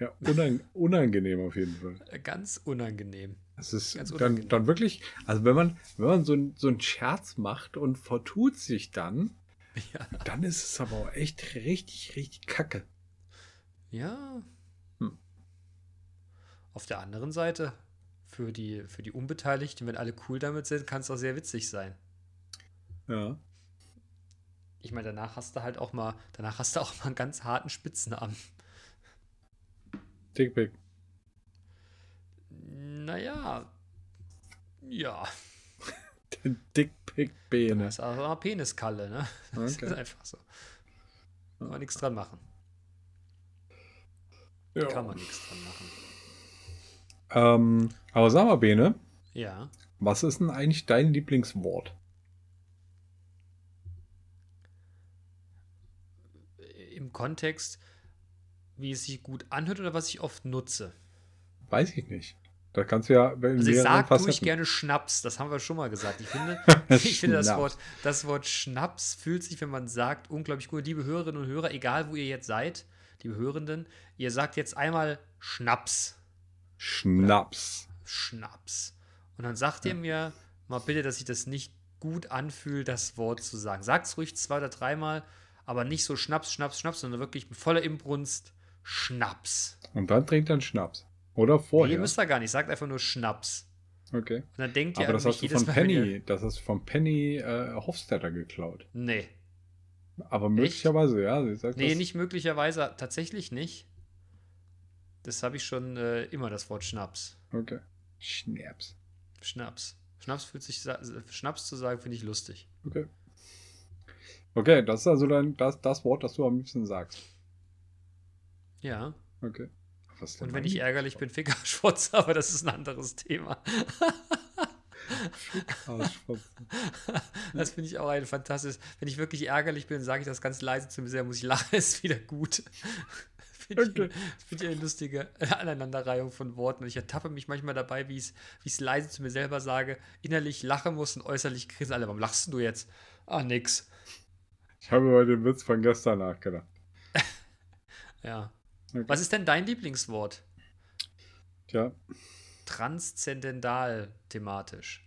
Ja, unang unangenehm auf jeden Fall. Äh, Ganz unangenehm. Es ist dann, dann wirklich, also wenn man, wenn man so, ein, so einen Scherz macht und vertut sich dann, Ja. dann ist es aber auch echt richtig, richtig kacke. Ja. Hm. Auf der anderen Seite, für die, für die Unbeteiligten, wenn alle cool damit sind, kann es auch sehr witzig sein. Ja. Ich meine, danach hast du halt auch mal, danach hast du auch mal einen ganz harten Spitznamen. Dickpick. Naja. Ja. Dickpick-Bene. Das ist eine Peniskalle, ne? Das Okay. ist einfach so. Kann man nichts dran machen. Ja. Kann man nichts dran machen. Ähm, aber sag mal, Bene, Ja. was ist denn eigentlich dein Lieblingswort? Im Kontext, wie es sich gut anhört oder was ich oft nutze. Weiß ich nicht. Da kannst du ja Also ich sag Facetten- gerne Schnaps, das haben wir schon mal gesagt. Ich finde, ich finde das. Wort, das Wort Schnaps fühlt sich, wenn man sagt, unglaublich gut. Liebe Hörerinnen und Hörer, egal wo ihr jetzt seid, liebe Hörenden, ihr sagt jetzt einmal Schnaps. Schnaps. Schnaps. Und dann sagt ihr mir mal bitte, dass sich das nicht gut anfühlt, das Wort zu sagen. Sagt es ruhig zwei oder dreimal, aber nicht so Schnaps, Schnaps, Schnaps, sondern wirklich mit voller Inbrunst Schnaps. Und dann trinkt er einen Schnaps. Oder Nee, vorher. ihr müsst da gar nicht, sagt einfach nur Schnaps. okay. Und dann denkt ihr Aber das hast du von Mal, Penny, das hast du von Penny äh, Hofstetter geklaut. Nee. Aber möglicherweise, ja. Sie sagt Nee, nicht möglicherweise, tatsächlich nicht. Das habe ich schon äh, immer, das Wort Schnaps. Okay. Schnaps. Schnaps. Schnaps fühlt sich, Schnaps zu sagen, finde ich lustig. Okay. Okay, das ist also dann das, das Wort, das du am liebsten sagst. Ja. Okay. Denn Und wenn ich ärgerlich bin, Fickerschwotz, aber das ist ein anderes Thema. Das finde ich auch ein fantastisches. Wenn ich wirklich ärgerlich bin, sage ich das ganz leise zu mir selber, muss ich lachen, ist wieder gut. Finde ich, find ich eine lustige Aneinanderreihung von Worten. Und ich ertappe mich manchmal dabei, wie ich es leise zu mir selber sage, innerlich lachen muss und äußerlich grinsen alle. Warum lachst du jetzt? Ah, nix. Ich habe über den Witz von gestern nachgedacht. Ja. Okay. Was ist denn dein Lieblingswort? Tja, Transzendental thematisch.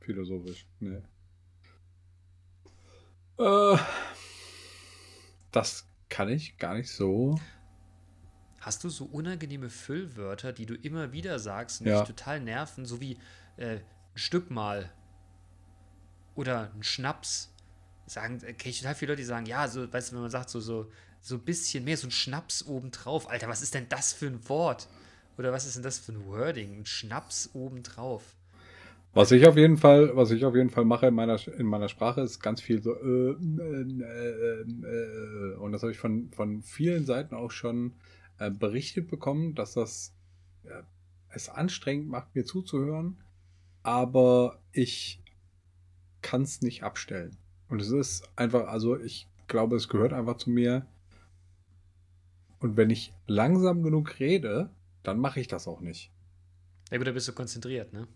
philosophisch. Nee. Äh, das kann ich gar nicht so. Hast du so unangenehme Füllwörter, die du immer wieder sagst und Ja. dich total nerven, so wie äh, ein Stück mal oder ein Schnaps? Sagen, äh, kenne ich total viele Leute, die sagen, ja, so, weißt du, wenn man sagt, so, so, so ein bisschen mehr, so ein Schnaps obendrauf. Alter, was ist denn das für ein Wort? Oder was ist denn das für ein Wording? Ein Schnaps obendrauf. Was ich auf jeden Fall, was ich auf jeden Fall mache in meiner, in meiner Sprache, ist ganz viel so äh, äh, äh, und das habe ich von, von vielen Seiten auch schon äh, berichtet bekommen, dass das es anstrengend macht, mir zuzuhören, aber ich kann es nicht abstellen. Und es ist einfach, also ich glaube, es gehört einfach zu mir. Und wenn ich langsam genug rede, dann mache ich das auch nicht. Ja gut, da bist du konzentriert, ne?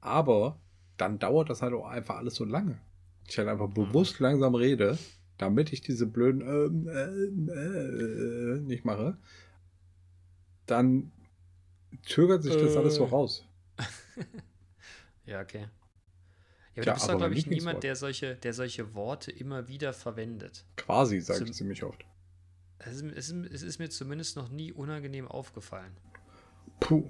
Aber dann dauert das halt auch einfach alles so lange. Ich halt einfach bewusst langsam rede, damit ich diese blöden ähm, ähm, äh, nicht mache. Dann zögert sich das Äh. alles so raus. Ja, okay. Ja, aber Tja, du bist doch, glaube ich, niemand, der solche, der solche Worte immer wieder verwendet. Quasi, sage Zum- ich ziemlich oft. Es ist, es, ist, es ist mir zumindest noch nie unangenehm aufgefallen. Puh.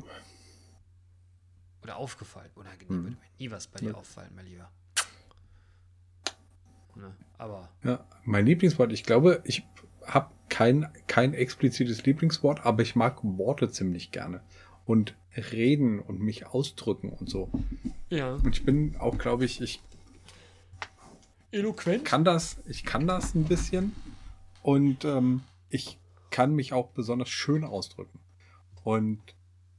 Oder aufgefallen. Unangenehm Mhm. würde mir nie was bei dir Ja. auffallen, mein Lieber. Ne? Aber Ja, mein Lieblingswort, ich glaube, ich habe kein, kein explizites Lieblingswort, aber ich mag Worte ziemlich gerne. Und reden und mich ausdrücken und so. ja. Und ich bin auch, glaube ich, ich Eloquent? kann das, ich kann das ein bisschen. Und ähm, ich kann mich auch besonders schön ausdrücken. Und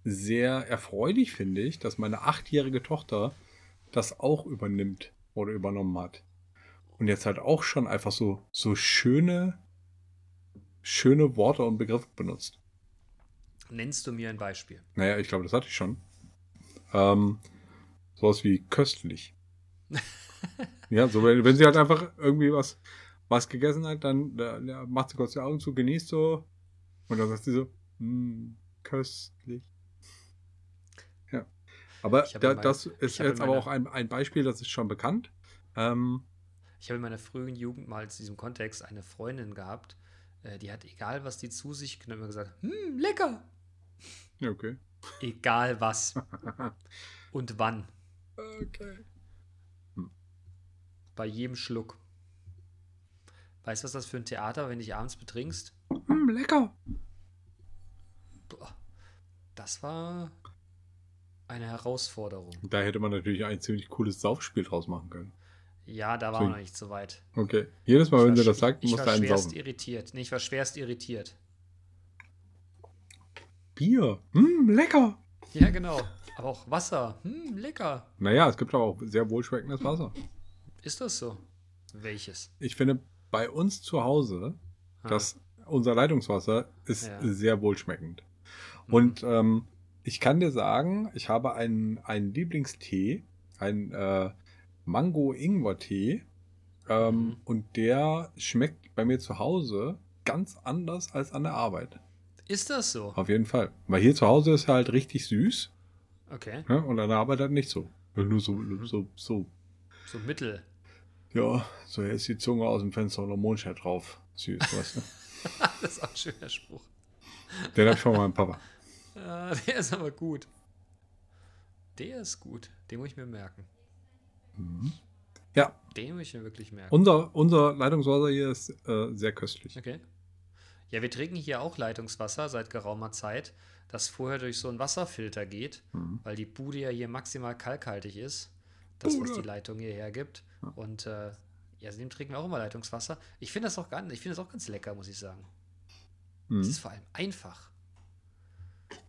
sehr erfreulich finde ich, dass meine achtjährige Tochter das auch übernimmt oder übernommen hat. Und jetzt halt auch schon einfach so, so schöne, schöne Worte und Begriffe benutzt. Nennst du mir ein Beispiel? Naja, ich glaube, das hatte ich schon. Ähm, sowas wie köstlich. ja, so wenn, wenn sie halt einfach irgendwie was, was gegessen hat, dann da, da macht sie kurz die Augen zu, genießt so und dann sagt sie so, "Mm, köstlich. Ja. Aber da, in meinem- das ist jetzt aber auch ein, ein Beispiel, das ist schon bekannt. Ähm, Ich habe in meiner frühen Jugend mal in diesem Kontext eine Freundin gehabt, äh, die hat, egal was die zu sich genommen, immer gesagt, hm, lecker. ja, okay. Egal was und wann. okay. Bei jedem Schluck. Weißt du, was das für ein Theater, wenn du dich abends betrinkst? Mm, lecker. Boah, das war eine Herausforderung. Da hätte man natürlich ein ziemlich cooles Saufspiel draus machen können. Ja, da war man noch nicht so weit. Okay. Jedes Mal, Ich wenn war sie das sch- sagt, ich muss war da einen schwerst saufen. irritiert. Nee, ich war schwerst irritiert. Bier. Mm, lecker. Ja, genau. Aber auch Wasser. Hm, lecker. Naja, es gibt aber auch sehr wohlschmeckendes Wasser. Ist das so? Welches? Ich finde, bei uns zu Hause, Ah. das, unser Leitungswasser ist Ja. sehr wohlschmeckend. Mhm. Und ähm, ich kann dir sagen, ich habe einen, einen Lieblingstee, einen äh, Mango-Ingwer-Tee. Ähm, Mhm. Und der schmeckt bei mir zu Hause ganz anders als an der Arbeit. Ist das so? Auf jeden Fall. Weil hier zu Hause ist er halt richtig süß Okay. ne? und an der Arbeit halt nicht so. Nur so, Mhm. so, so So mittel. Ja, so jetzt die Zunge aus dem Fenster und der Mondschein drauf. Süß, weißt du? das ist auch ein schöner Spruch. Den hab ich von meinem Papa. Ah, der ist aber gut. Der ist gut. Den muss ich mir merken. Ja, Den muss ich mir wirklich merken. unser, unser Leitungswasser hier ist äh, sehr köstlich. Okay. Ja, wir trinken hier auch Leitungswasser seit geraumer Zeit, das vorher durch so einen Wasserfilter geht, Mhm. weil die Bude ja hier maximal kalkhaltig ist. Das, was Bude. die Leitung hierher gibt. Und äh, ja, seitdem trinken wir auch immer Leitungswasser. Ich finde das auch ganz, ich finde das auch ganz lecker, muss ich sagen. Es Mhm. ist vor allem einfach.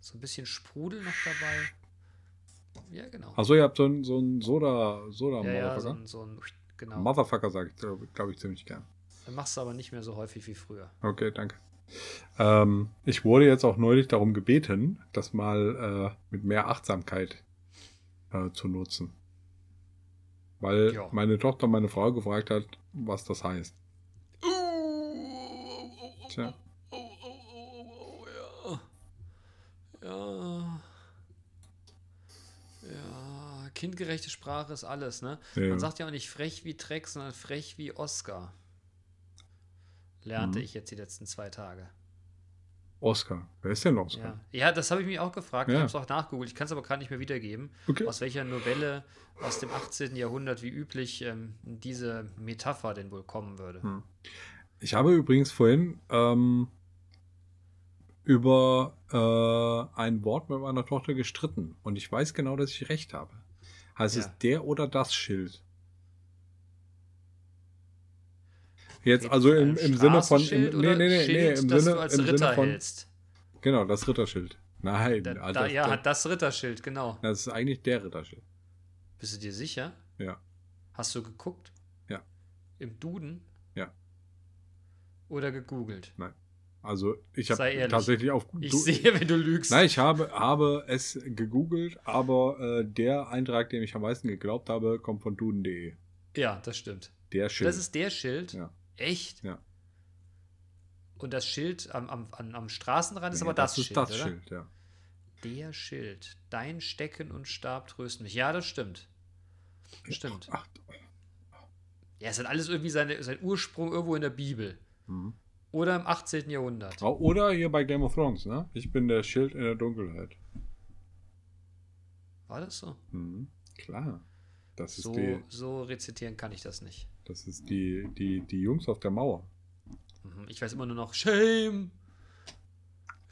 So ein bisschen Sprudel noch dabei. Ja, genau. Achso, ihr habt so ein, so ein Soda, Soda ja, ja, so ein, so ein genau. Motherfucker sage ich, glaube glaub ich, ziemlich gern. Dann machst du aber nicht mehr so häufig wie früher. Okay, danke. Ähm, ich wurde jetzt auch neulich darum gebeten, das mal äh, mit mehr Achtsamkeit äh, zu nutzen. Weil Ja. meine Tochter meine Frau gefragt hat, was das heißt. Tja. ja. Ja. Kindgerechte Sprache ist alles, ne? Ja. Man sagt ja auch nicht frech wie Dreck, sondern frech wie Oscar. Lernte Mhm. ich jetzt die letzten zwei Tage. Oscar. Wer ist denn Oscar? Ja, ja das habe ich mich auch gefragt. Ich Ja. habe es auch nachgegoogelt. Ich kann es aber gerade nicht mehr wiedergeben. Okay. Aus welcher Novelle aus dem 18. Jahrhundert wie üblich ähm, diese Metapher denn wohl kommen würde. Hm. Ich habe übrigens vorhin ähm, über äh, ein Wort mit meiner Tochter gestritten und ich weiß genau, dass ich recht habe. Heißt Ja. es der oder das Schild? Jetzt also im, im Sinne von im, nee, nee, nee, nee, Schild, im Sinne, du als im Ritter Sinne von hältst. genau das Ritterschild. Nein, Da, Alter, da, ja, das, hat das Ritterschild, genau. das ist eigentlich der Ritterschild. Bist du dir sicher? Ja. Hast du geguckt? Ja. Im Duden? Ja. oder gegoogelt? Also ich habe tatsächlich auf Ich du- sehe, wenn du lügst. Nein, ich habe, habe es gegoogelt, aber äh, der Eintrag, dem ich am meisten geglaubt habe, kommt von duden.de. Ja, das stimmt. Der Schild. Das ist der Schild? Ja. Echt? Ja. Und das Schild am, am, am, Straßenrand ist Nee, aber das, ist Schild, das oder? Schild, ja. Der Schild. Dein Stecken und Stab trösten mich. Ja, das stimmt. Stimmt. Ach, Ja, es hat alles irgendwie seine, seinen Ursprung irgendwo in der Bibel. mhm. Oder im 18. Jahrhundert. Oder hier bei Game of Thrones, ne? Ich bin der Schild in der Dunkelheit. War das so? Mhm. Klar. Das ist, So, die, so rezitieren kann ich das nicht. Das ist die, die, die Jungs auf der Mauer. Mhm, Ich weiß immer nur noch Shame.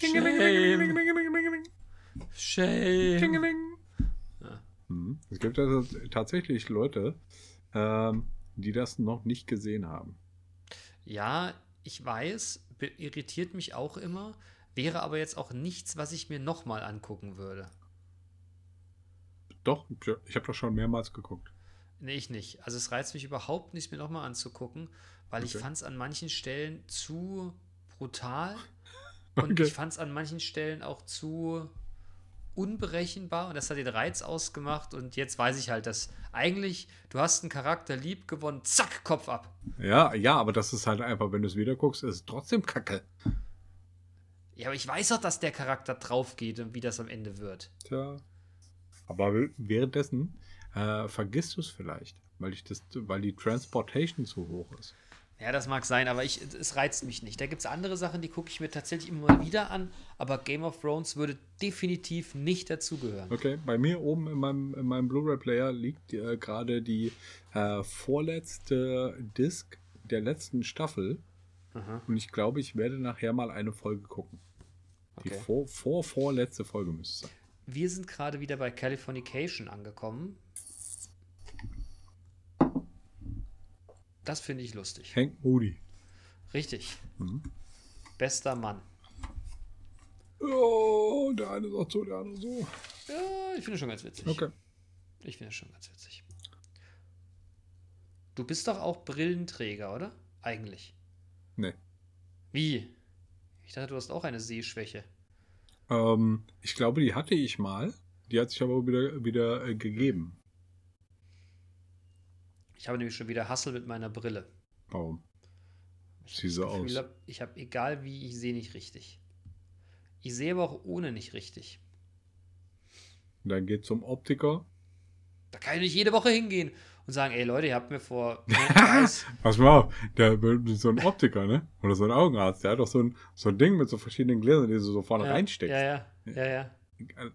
Shame. Shame. Ja. Es gibt also tatsächlich Leute, ähm, die das noch nicht gesehen haben. Ja, ich weiß, irritiert mich auch immer, wäre aber jetzt auch nichts, was ich mir nochmal angucken würde. Doch, ich habe das schon mehrmals geguckt. Nee, ich nicht. Also es reizt mich überhaupt nicht, mir nochmal anzugucken, weil ich Okay. fand es an manchen Stellen zu brutal und Okay. ich fand es an manchen Stellen auch zu unberechenbar und das hat den Reiz ausgemacht und jetzt weiß ich halt, dass eigentlich du hast einen Charakter lieb gewonnen, zack, Kopf ab. Ja, ja, aber das ist halt einfach, wenn du es wieder guckst, ist es trotzdem kacke. Ja, aber ich weiß doch, dass der Charakter drauf geht und wie das am Ende wird. Tja. Aber währenddessen äh, vergisst du es vielleicht, weil, ich das, weil die Transportation zu hoch ist. Ja, das mag sein, aber ich, es reizt mich nicht. Da gibt es andere Sachen, die gucke ich mir tatsächlich immer mal wieder an, aber Game of Thrones würde definitiv nicht dazugehören. Okay, bei mir oben in meinem, in meinem Blu-ray-Player liegt äh, gerade die äh, vorletzte Disc der letzten Staffel Aha, und ich glaube, ich werde nachher mal eine Folge gucken. Die okay. vor, vor, vorletzte Folge müsste es sein. Wir sind gerade wieder bei Californication angekommen. Das finde ich lustig. Hank Moody. Richtig. Mhm. Bester Mann. Oh, der eine sagt so, der andere so. Ja, ich finde schon ganz witzig. Okay. Ich finde es schon ganz witzig. Du bist doch auch Brillenträger, oder? Eigentlich. Nee. Wie? Ich dachte, du hast auch eine Sehschwäche. Ähm, ich glaube, die hatte ich mal. Die hat sich aber wieder, wieder äh, gegeben. Ich habe nämlich schon wieder Hassel mit meiner Brille. Warum? Ich Sieh so aus. hab, ich habe, egal wie, ich sehe nicht richtig. Ich sehe aber auch ohne nicht richtig. Und dann geht zum Optiker. Da kann ich nicht jede Woche hingehen und sagen, ey Leute, ihr habt mir vor Pass mal auf, der so ein Optiker, ne? Oder so ein Augenarzt, der hat doch so ein, so ein Ding mit so verschiedenen Gläsern, die du so vorne ja, reinsteckst. Ja, ja, ja, ja.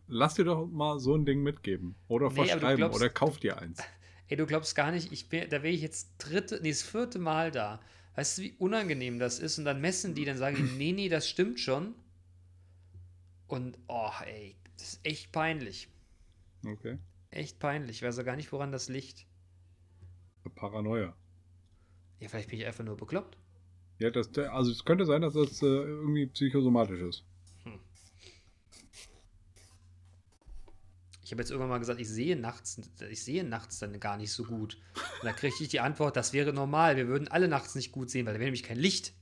Lass dir doch mal so ein Ding mitgeben. Oder Nee, verschreiben. glaubst- oder kauf dir eins. Ey, du glaubst gar nicht, ich bin, da wäre ich jetzt dritte, nee, das vierte Mal da. Weißt du, wie unangenehm das ist? Und dann messen die, dann sagen die, nee, nee, das stimmt schon. Und, oh, ey, das ist echt peinlich. Okay. Echt peinlich. Ich weiß auch gar nicht, woran das liegt. Paranoia. Ja, vielleicht bin ich einfach nur bekloppt. Ja, das, also es könnte sein, dass das äh, irgendwie psychosomatisch ist. Ich habe jetzt irgendwann mal gesagt, ich sehe nachts, ich sehe nachts dann gar nicht so gut. Und da kriegte ich die Antwort, das wäre normal. Wir würden alle nachts nicht gut sehen, weil da wäre nämlich kein Licht.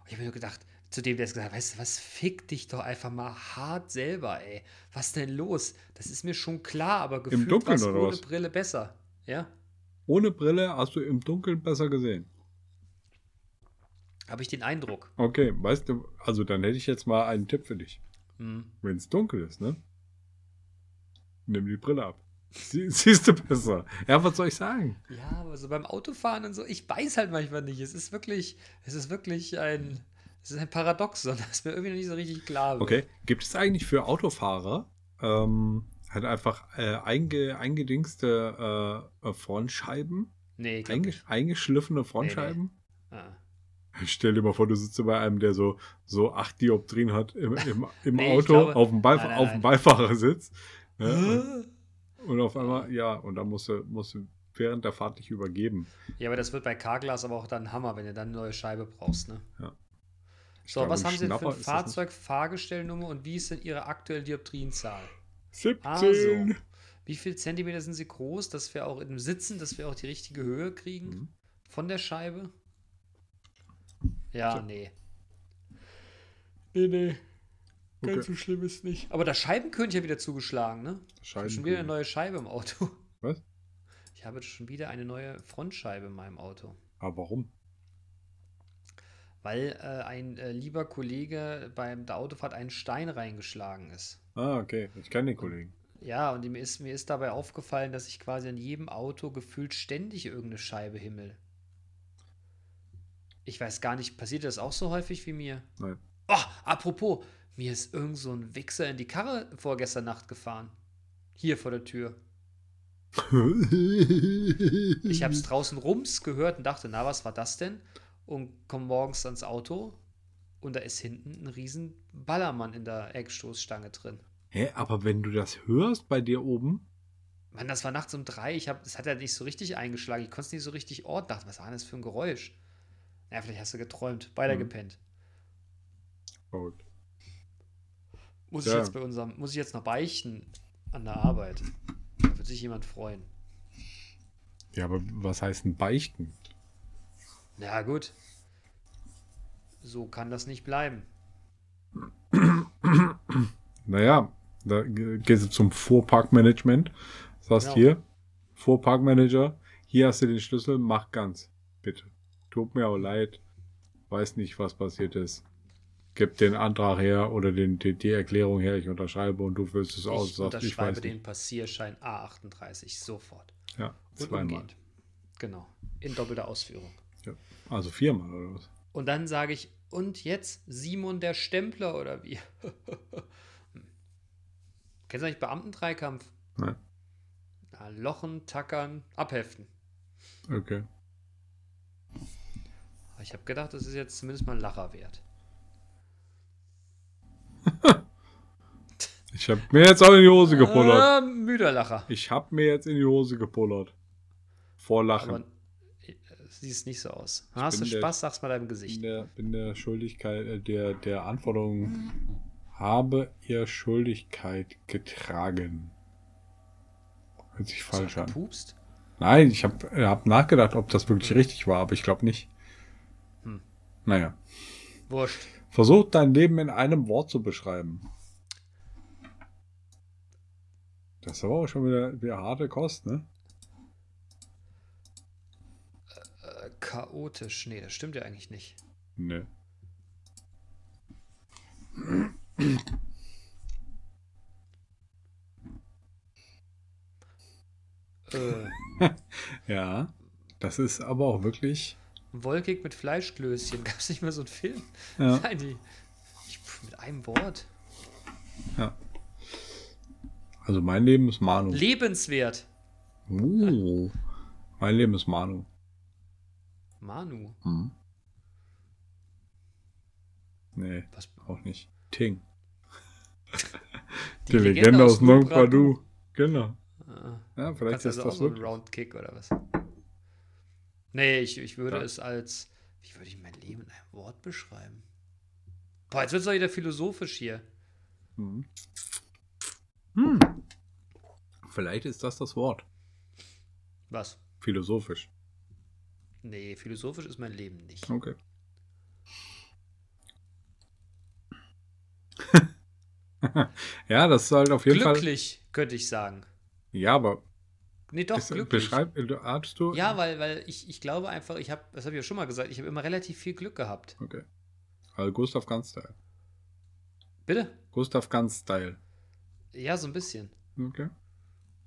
Und ich habe mir nur gedacht, zu dem, der es gesagt hat, weißt du was, fick dich doch einfach mal hart selber, ey. Was denn los? Das ist mir schon klar, aber gefühlt oder ohne was? Brille besser. Ja? Ohne Brille hast du im Dunkeln besser gesehen. Habe ich den Eindruck. Okay, weißt du, also dann hätte ich jetzt mal einen Tipp für dich. Hm. Wenn es dunkel ist, ne? Nimm die Brille ab. Sie, siehst du besser. Ja, was soll ich sagen? Ja, aber so beim Autofahren und so, ich weiß halt manchmal nicht. Es ist wirklich, es ist wirklich ein, es ist ein Paradoxon, das mir irgendwie noch nicht so richtig klar wird. Okay, gibt es eigentlich für Autofahrer ähm, halt einfach äh, einge, eingedingste äh, Frontscheiben? Nee, Einge, nicht. eingeschliffene Frontscheiben? Ah. Stell dir mal vor, du sitzt bei einem, der so, so acht Dioptrien hat im, im, im Nee, ich Auto glaube- auf, dem Nein, nein, auf dem. Beifahrersitz. Ne? Und, und auf einmal, ja, und dann musst du, musst du während der Fahrt dich übergeben. Ja, aber das wird bei Carglass aber auch dann Hammer, wenn du dann eine neue Scheibe brauchst, ne? Ich So, glaube, was haben Sie denn für ein Fahrzeug, Fahrgestellnummer und wie ist denn Ihre aktuelle Dioptrienzahl? nicht. 17. Also, wie viel Zentimeter sind Sie groß, dass wir auch im Sitzen, dass wir auch die richtige Höhe kriegen Mhm. von der Scheibe? Ja, nee. Nee, nee. Ganz Okay. so schlimm ist nicht. Aber das Scheibenkönchen hat wieder zugeschlagen, ne? Ich habe schon wieder eine neue Scheibe im Auto. Was? Ich habe schon wieder eine neue Frontscheibe in meinem Auto. Aber warum? Weil äh, ein äh, lieber Kollege beim der Autofahrt einen Stein reingeschlagen ist. Ah, okay. Ich kenne den Kollegen. Ja, und mir ist, mir ist dabei aufgefallen, dass ich quasi an jedem Auto gefühlt ständig irgendeine Scheibe himmel. Ich weiß gar nicht, passiert das auch so häufig wie mir? Nein. Oh, apropos, mir ist irgend so ein Wichser in die Karre vorgestern Nacht gefahren. Hier vor der Tür. Ich habe es draußen rums gehört und dachte, na, was war das denn? Und komme morgens ans Auto und da ist hinten ein riesen Ballermann in der Eckstoßstange drin. Hä, aber wenn du das hörst bei dir oben, Mann, das war nachts um drei. Ich hab, das hat ja nicht so richtig eingeschlagen. Ich konnte es nicht so richtig orten. Dachte, was war denn das für ein Geräusch? Ja, vielleicht hast du geträumt. Weiter Mhm. gepennt. verrückt. Muss Ja. ich jetzt bei unserem, muss ich jetzt noch beichten an der Arbeit? Da wird sich jemand freuen. Ja, aber was heißt denn beichten? Ja, gut. So kann das nicht bleiben. Naja, da ge- gehst du zum Fuhrparkmanagement, sagst Genau. hier, Fuhrparkmanager, hier hast du den Schlüssel, mach ganz, bitte. Tut mir auch leid, weiß nicht, was passiert ist. Gib den Antrag her oder den, die, die Erklärung her, ich unterschreibe und du füllst es aus. ich Sagst, ich unterschreibe den. Passierschein A38 sofort. Ja, zweimal. Genau. In doppelter Ausführung. Ja. Also viermal oder was? Und dann sage ich, und jetzt Simon der Stempler oder wie? Hm. Kennst du eigentlich Beamtendreikampf? Nein. Ja, lochen, tackern, abheften. Okay. Ich habe gedacht, das ist jetzt zumindest mal ein Lacher wert. Ich habe mir jetzt auch in die Hose gepullert. Ah, müder Lacher. Ich habe mir jetzt in die Hose gepullert. Vor Lachen. Aber äh, siehst nicht so aus. Hast du der- Spaß, sag's mal deinem bin Gesicht. der, bin der Schuldigkeit, äh, der, der Anforderung, habe ihr Schuldigkeit getragen. Hört sich falsch du an. gepupst? Nein, ich habe hab nachgedacht, ob das wirklich richtig war, aber ich glaube nicht. Hm. Naja. Wurscht. Versuch dein Leben in einem Wort zu beschreiben. Das ist aber auch schon wieder, wieder harte Kost, ne? Äh, chaotisch. Nee, das stimmt ja eigentlich nicht. Ne. Äh, Ja. Das ist aber auch wirklich. Wolkig mit Fleischklößchen. Gab's nicht mehr so einen Film? Ja. Nein, die. Ich, mit einem Wort. ja. Also mein Leben ist Manu. Lebenswert. Uh, mein Leben ist Manu. Manu. Hm. Nee, Was? auch nicht. Ting. Die Die, Legende, aus Nong Padu. Genau. Ah, Ja, vielleicht ist also auch das so einen wirklich. Roundkick oder was? Nee, ich, ich würde Ja. es als. Wie würde ich mein Leben in einem Wort beschreiben? Boah, jetzt wird es doch wieder philosophisch hier. Hm. Hm. Vielleicht ist das das Wort. Was? Philosophisch. Nee, philosophisch ist mein Leben nicht. Okay. ja, das ist halt auf jeden Fall. Glücklich, könnte ich sagen. Ja, aber Nee, doch, ist, glücklich. beschreib, du- hattest du. Ja, weil, weil ich, ich glaube einfach, ich habe, das habe ich ja schon mal gesagt, ich habe immer relativ viel Glück gehabt. Okay. Also Gustav Ganz Style. Bitte? Gustav Ganz Style. Ja, so ein bisschen. Okay.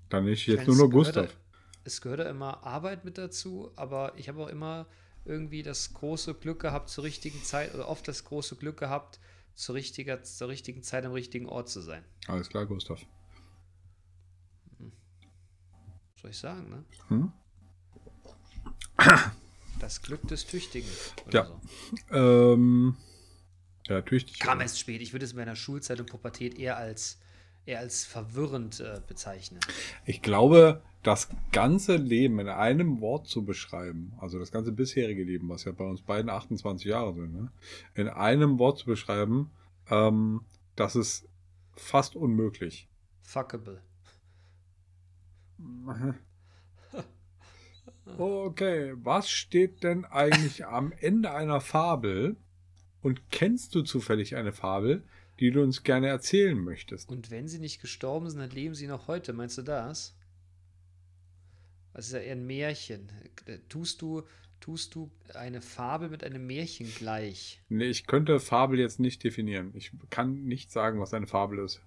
Dann Ich jetzt meine, nur noch Gustav. Es gehört da immer Arbeit mit dazu, aber ich habe auch immer irgendwie das große Glück gehabt, zur richtigen Zeit, oder oft das große Glück gehabt, zur, richtiger, zur richtigen Zeit am richtigen Ort zu sein. Alles klar, Gustav. Soll ich sagen, ne? Hm? Das Glück des Tüchtigen. Ja. So. Ähm, ja, natürlich. Kam erst spät. Ich würde es in meiner Schulzeit und Pubertät eher als, eher als verwirrend äh, bezeichnen. Ich glaube, das ganze Leben in einem Wort zu beschreiben, also das ganze bisherige Leben, was ja bei uns beiden 28 Jahre sind, ne? in einem Wort zu beschreiben, ähm, das ist fast unmöglich. Fuckable. Okay, was steht denn eigentlich am Ende einer Fabel? Und kennst du zufällig eine Fabel, die du uns gerne erzählen möchtest? Und wenn sie nicht gestorben sind, dann leben sie noch heute. Meinst du das? Das ist ja eher ein Märchen. Tust du, tust du eine Fabel mit einem Märchen gleich? Nee, ich könnte Fabel jetzt nicht definieren. Ich kann nicht sagen, was eine Fabel ist.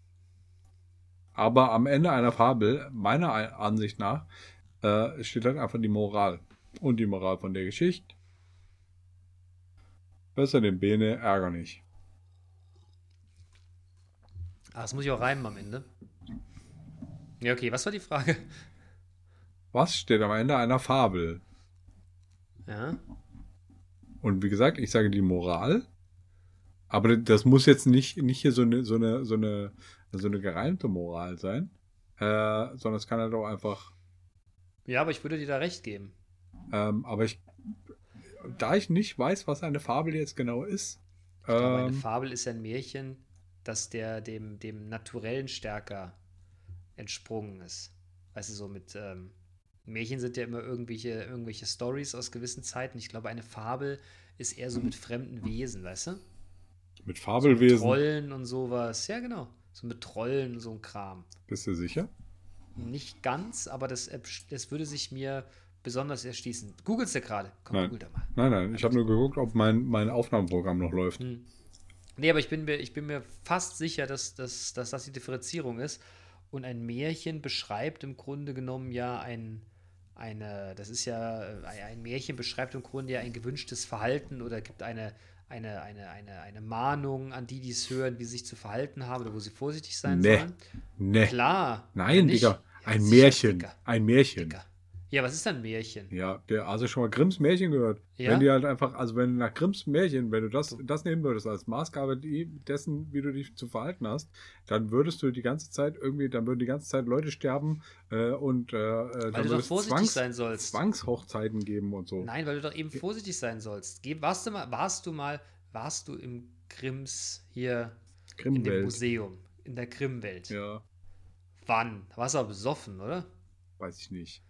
Aber am Ende einer Fabel, meiner Ansicht nach, äh, steht dann einfach die Moral. Und die Moral von der Geschichte. Besser den Bene, ärger nicht. Ah, das muss ich auch reimen am Ende. Ja, okay, was war die Frage? Was steht am Ende einer Fabel? Ja. Und wie gesagt, ich sage die Moral. Aber das muss jetzt nicht, nicht hier so eine, so eine, so eine, so eine gereimte Moral sein. Äh, sondern es kann halt auch einfach. Ja, aber ich würde dir da recht geben. Ähm, aber ich, da ich nicht weiß, was eine Fabel jetzt genau ist. Ich glaube, ähm, eine Fabel ist ein Märchen, das der dem, dem Naturellen stärker entsprungen ist. Weißt du, so mit ähm, Märchen sind ja immer irgendwelche, irgendwelche Stories aus gewissen Zeiten. Ich glaube, eine Fabel ist eher so mit fremden Wesen, weißt du? mit Fabelwesen. Trollen und sowas. Ja, genau. So mit Trollen so ein Kram. Bist du sicher? Nicht ganz, aber das, das würde sich mir besonders erschließen. Googelst du gerade? Komm, Nein. google da mal. Nein, nein. Ich habe nur geguckt, ob mein, mein Aufnahmeprogramm noch läuft. Hm. Nee, aber ich bin mir, ich bin mir fast sicher, dass, dass, dass das die Differenzierung ist. Und ein Märchen beschreibt im Grunde genommen ja ein, eine, das ist ja, äh, ein Märchen beschreibt im Grunde ja ein gewünschtes Verhalten oder gibt eine, eine, eine, eine, eine Mahnung an die, die es hören, wie sie sich zu verhalten haben oder wo sie vorsichtig sein Nee. sollen. Nee. Klar. Nein, Ja? Digga. Ja, Ein sicher, Märchen. Digga. Ein Märchen. Digga. Ja, was ist denn ein Märchen? Ja, der also schon mal Grimms Märchen gehört. Ja? Wenn die halt einfach, also wenn nach Grimms Märchen, wenn du das, das nehmen würdest als Maßgabe dessen, wie du dich zu verhalten hast, dann würdest du die ganze Zeit irgendwie, dann würden die ganze Zeit Leute sterben äh, und äh, äh, Weil dann du doch vorsichtig Zwangs, sein sollst. Zwangshochzeiten geben und so. Nein, weil du doch eben vorsichtig sein sollst. Geh, warst, du mal, warst du mal, warst du im Grimms hier in dem. Museum, in der Grimmwelt? Ja, Wann? Da warst du aber besoffen, oder? weiß ich nicht.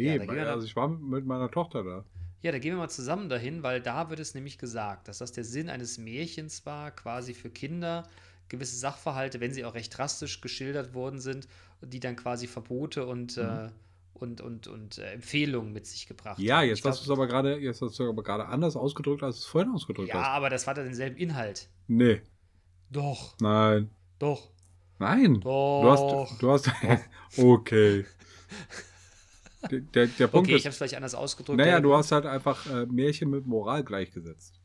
Ja, Nee, weil, wir also ich war mit, meiner Tochter da. Ja, da gehen wir mal zusammen dahin, weil da wird es nämlich gesagt, dass das der Sinn eines Märchens war, quasi für Kinder, gewisse Sachverhalte, wenn sie auch recht drastisch geschildert worden sind, die dann quasi Verbote und, äh, und, und, und äh, Empfehlungen mit sich gebracht Mhm. Ja, haben. jetzt Ich hast du es aber gerade, jetzt hast du es aber gerade anders ausgedrückt, als du es vorhin ausgedrückt Ja, hast. aber das war dann denselben Inhalt. Nee, Doch, nein, doch, nein. doch. Du hast, du hast, okay. Der, der, der Punkt okay, ich ist, habe es vielleicht anders ausgedrückt. naja, Ja, du hast halt einfach äh, Märchen mit Moral gleichgesetzt.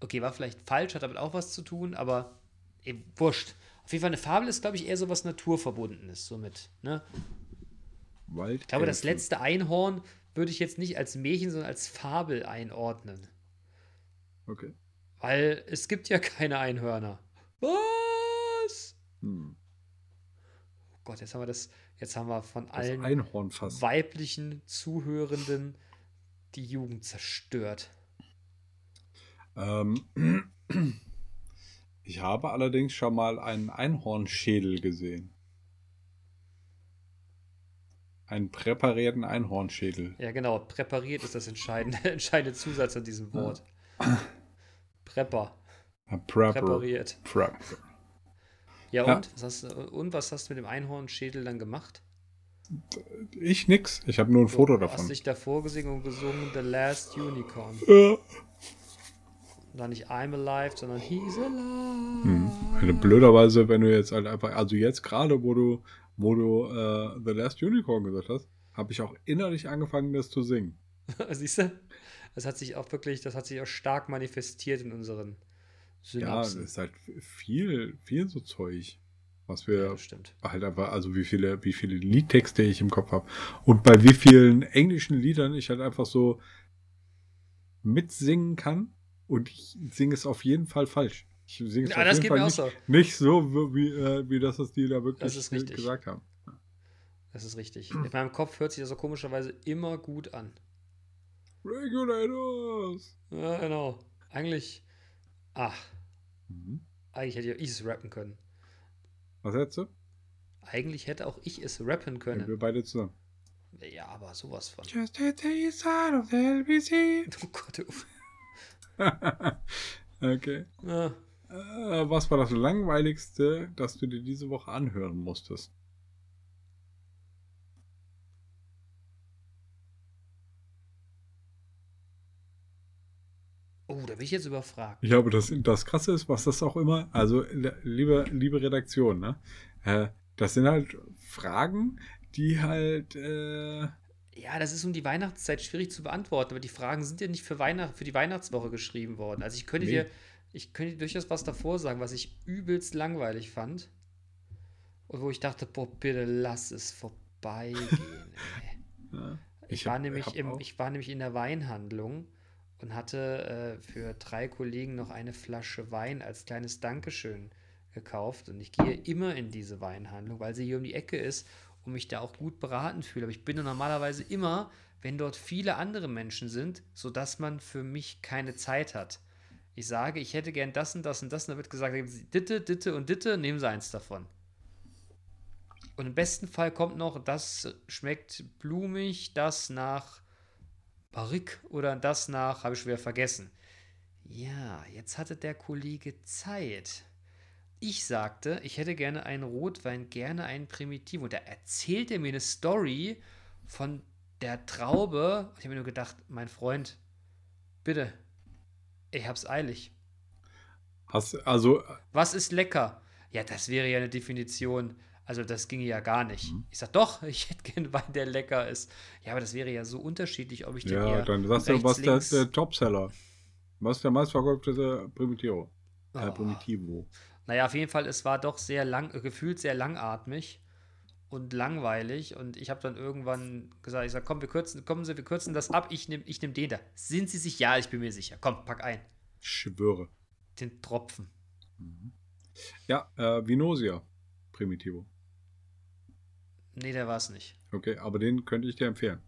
Okay, war vielleicht falsch, hat damit auch was zu tun, aber eben wurscht. Auf jeden Fall, eine Fabel ist, glaube ich, eher so was Naturverbundenes, somit. Ne? Wald Ich glaube, das letzte Einhorn würde ich jetzt nicht als Märchen, sondern als Fabel einordnen. Okay. Weil es gibt ja keine Einhörner. Was? Hm. Oh Gott, jetzt haben wir das, jetzt haben wir von allen weiblichen Zuhörenden die Jugend zerstört. Ähm, ich habe allerdings schon mal einen Einhornschädel gesehen. Einen präparierten Einhornschädel. Ja, genau, präpariert ist das entscheidende, entscheidende Zusatz an diesem Wort. Prepper, Prepper. präpariert. Prep. Ja, Ja. und? Was hast, du- und was hast du mit dem Einhornschädel dann gemacht? Ich nix. Ich habe nur ein Foto Du hast davon. dich davor gesungen und gesungen The Last Unicorn. Ja. Und dann nicht I'm alive, sondern He's alive. Hm. Also blöderweise, wenn du jetzt halt einfach, also jetzt gerade, wo du, wo du äh, The Last Unicorn gesagt hast, habe ich auch innerlich angefangen, das zu singen. Siehst du? Das hat sich auch wirklich, das hat sich auch stark manifestiert in unseren Ja, es ist halt viel, viel so Zeug, was Ja, wir stimmt. halt einfach, also wie viele, wie viele Liedtexte ich im Kopf habe und bei wie vielen englischen Liedern ich halt einfach so mitsingen kann und ich singe es auf jeden Fall falsch. Ich singe es Ja, auf das jeden Fall nicht, so. nicht so, wie, äh, wie das, was die da wirklich Das ist richtig. gesagt haben. Das ist richtig. In meinem Kopf hört sich das so komischerweise immer gut an. Regulators! Ja, genau. Eigentlich, ach, Mhm. eigentlich hätte ich es rappen können. Was hättest du? Eigentlich hätte auch ich es rappen Ja, können. wir beide zusammen. Ja, aber sowas von. Just hit the east side of the LBC. Oh Gott, oh. okay. Ja. Äh, was war das Langweiligste, das du dir diese Woche anhören musstest? Bin ich jetzt überfragt. Ja, aber das, das Krasse ist, was das auch immer, also liebe, liebe Redaktion, ne? Äh, das sind halt Fragen, die halt, äh, Ja, das ist um die Weihnachtszeit schwierig zu beantworten, aber die Fragen sind ja nicht für, Weihnacht, für die Weihnachtswoche geschrieben worden. Also ich könnte Nee. dir, ich könnte dir durchaus was davor sagen, was ich übelst langweilig fand. Und wo ich dachte, boah, bitte lass es vorbeigehen. ja, Ich, Ich war hab- nämlich hab im, ich war nämlich in der Weinhandlung und hatte äh, für drei Kollegen noch eine Flasche Wein als kleines Dankeschön gekauft. Und ich gehe immer in diese Weinhandlung, weil sie hier um die Ecke ist und mich da auch gut beraten fühle. Aber ich bin normalerweise immer, wenn dort viele andere Menschen sind, sodass man für mich keine Zeit hat. Ich sage, ich hätte gern das und das und das, und da wird gesagt, Ditte, Ditte und Ditte, nehmen Sie eins davon. Und im besten Fall kommt noch, das schmeckt blumig, das nach Barrique oder das nach, habe ich wieder vergessen. Ja, jetzt hatte der Kollege Zeit. Ich sagte, ich hätte gerne einen Rotwein, gerne einen Primitivo. Und da erzählt er mir eine Story von der Traube. Ich habe mir nur gedacht, mein Freund, bitte, ich hab's eilig. hast, also, Was ist lecker? Ja, das wäre ja eine Definition. Also das ginge ja gar nicht. Mhm. Ich sag doch, ich hätte gerne Wein, der lecker ist. Ja, aber das wäre ja so unterschiedlich, ob ich den ja, dann sagst du, rechts, was der, links- der Topseller? Was ist der meistverkaufte Primitivo? Äh, Oh. Primitivo. Naja, auf jeden Fall, es war doch sehr lang, äh, gefühlt sehr langatmig und langweilig. Und ich habe dann irgendwann gesagt, ich sag, komm, wir kürzen, kommen Sie, wir kürzen das ab, ich nehme ich nehm den da. Sind Sie sich? Ja, ich bin mir sicher. Komm, pack ein. Ich schwöre. Den Tropfen. Ja, äh, Vinosia Primitivo. Nee, der war es nicht. Okay, aber den könnte ich dir empfehlen.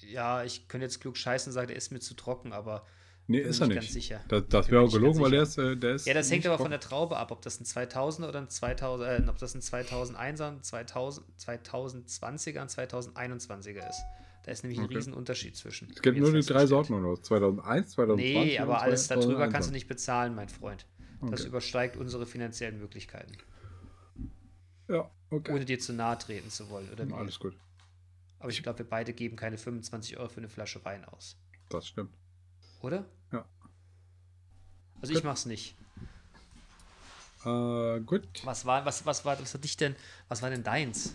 Ja, ich könnte jetzt klug scheißen und sagen, der ist mir zu trocken, aber Nee, ist er nicht ganz sicher. Das, das wäre auch gelogen, weil der ist, äh, der ist. Ja, das hängt aber von der Traube ab, ob das ein 2000 oder ein 2000, äh, ob das ein 2001er, ein 2000, 2020er, ein 2021er ist. Da ist nämlich ein Okay. Riesenunterschied zwischen. Es gibt nur die drei. Sorten oder was? 2001, 2020. Nee, aber alles darüber 2021. kannst du nicht bezahlen, mein Freund. Das Okay. übersteigt unsere finanziellen Möglichkeiten. Ja, okay. Ohne dir zu nahe treten zu wollen, oder wie? Alles gut. Aber ich glaube, wir beide geben keine 25 Euro für eine Flasche Wein aus. Das stimmt. Oder? Ja. Also Gut. ich mach's nicht. Äh, gut. Was war, was, was war, was hat dich denn, was war denn deins?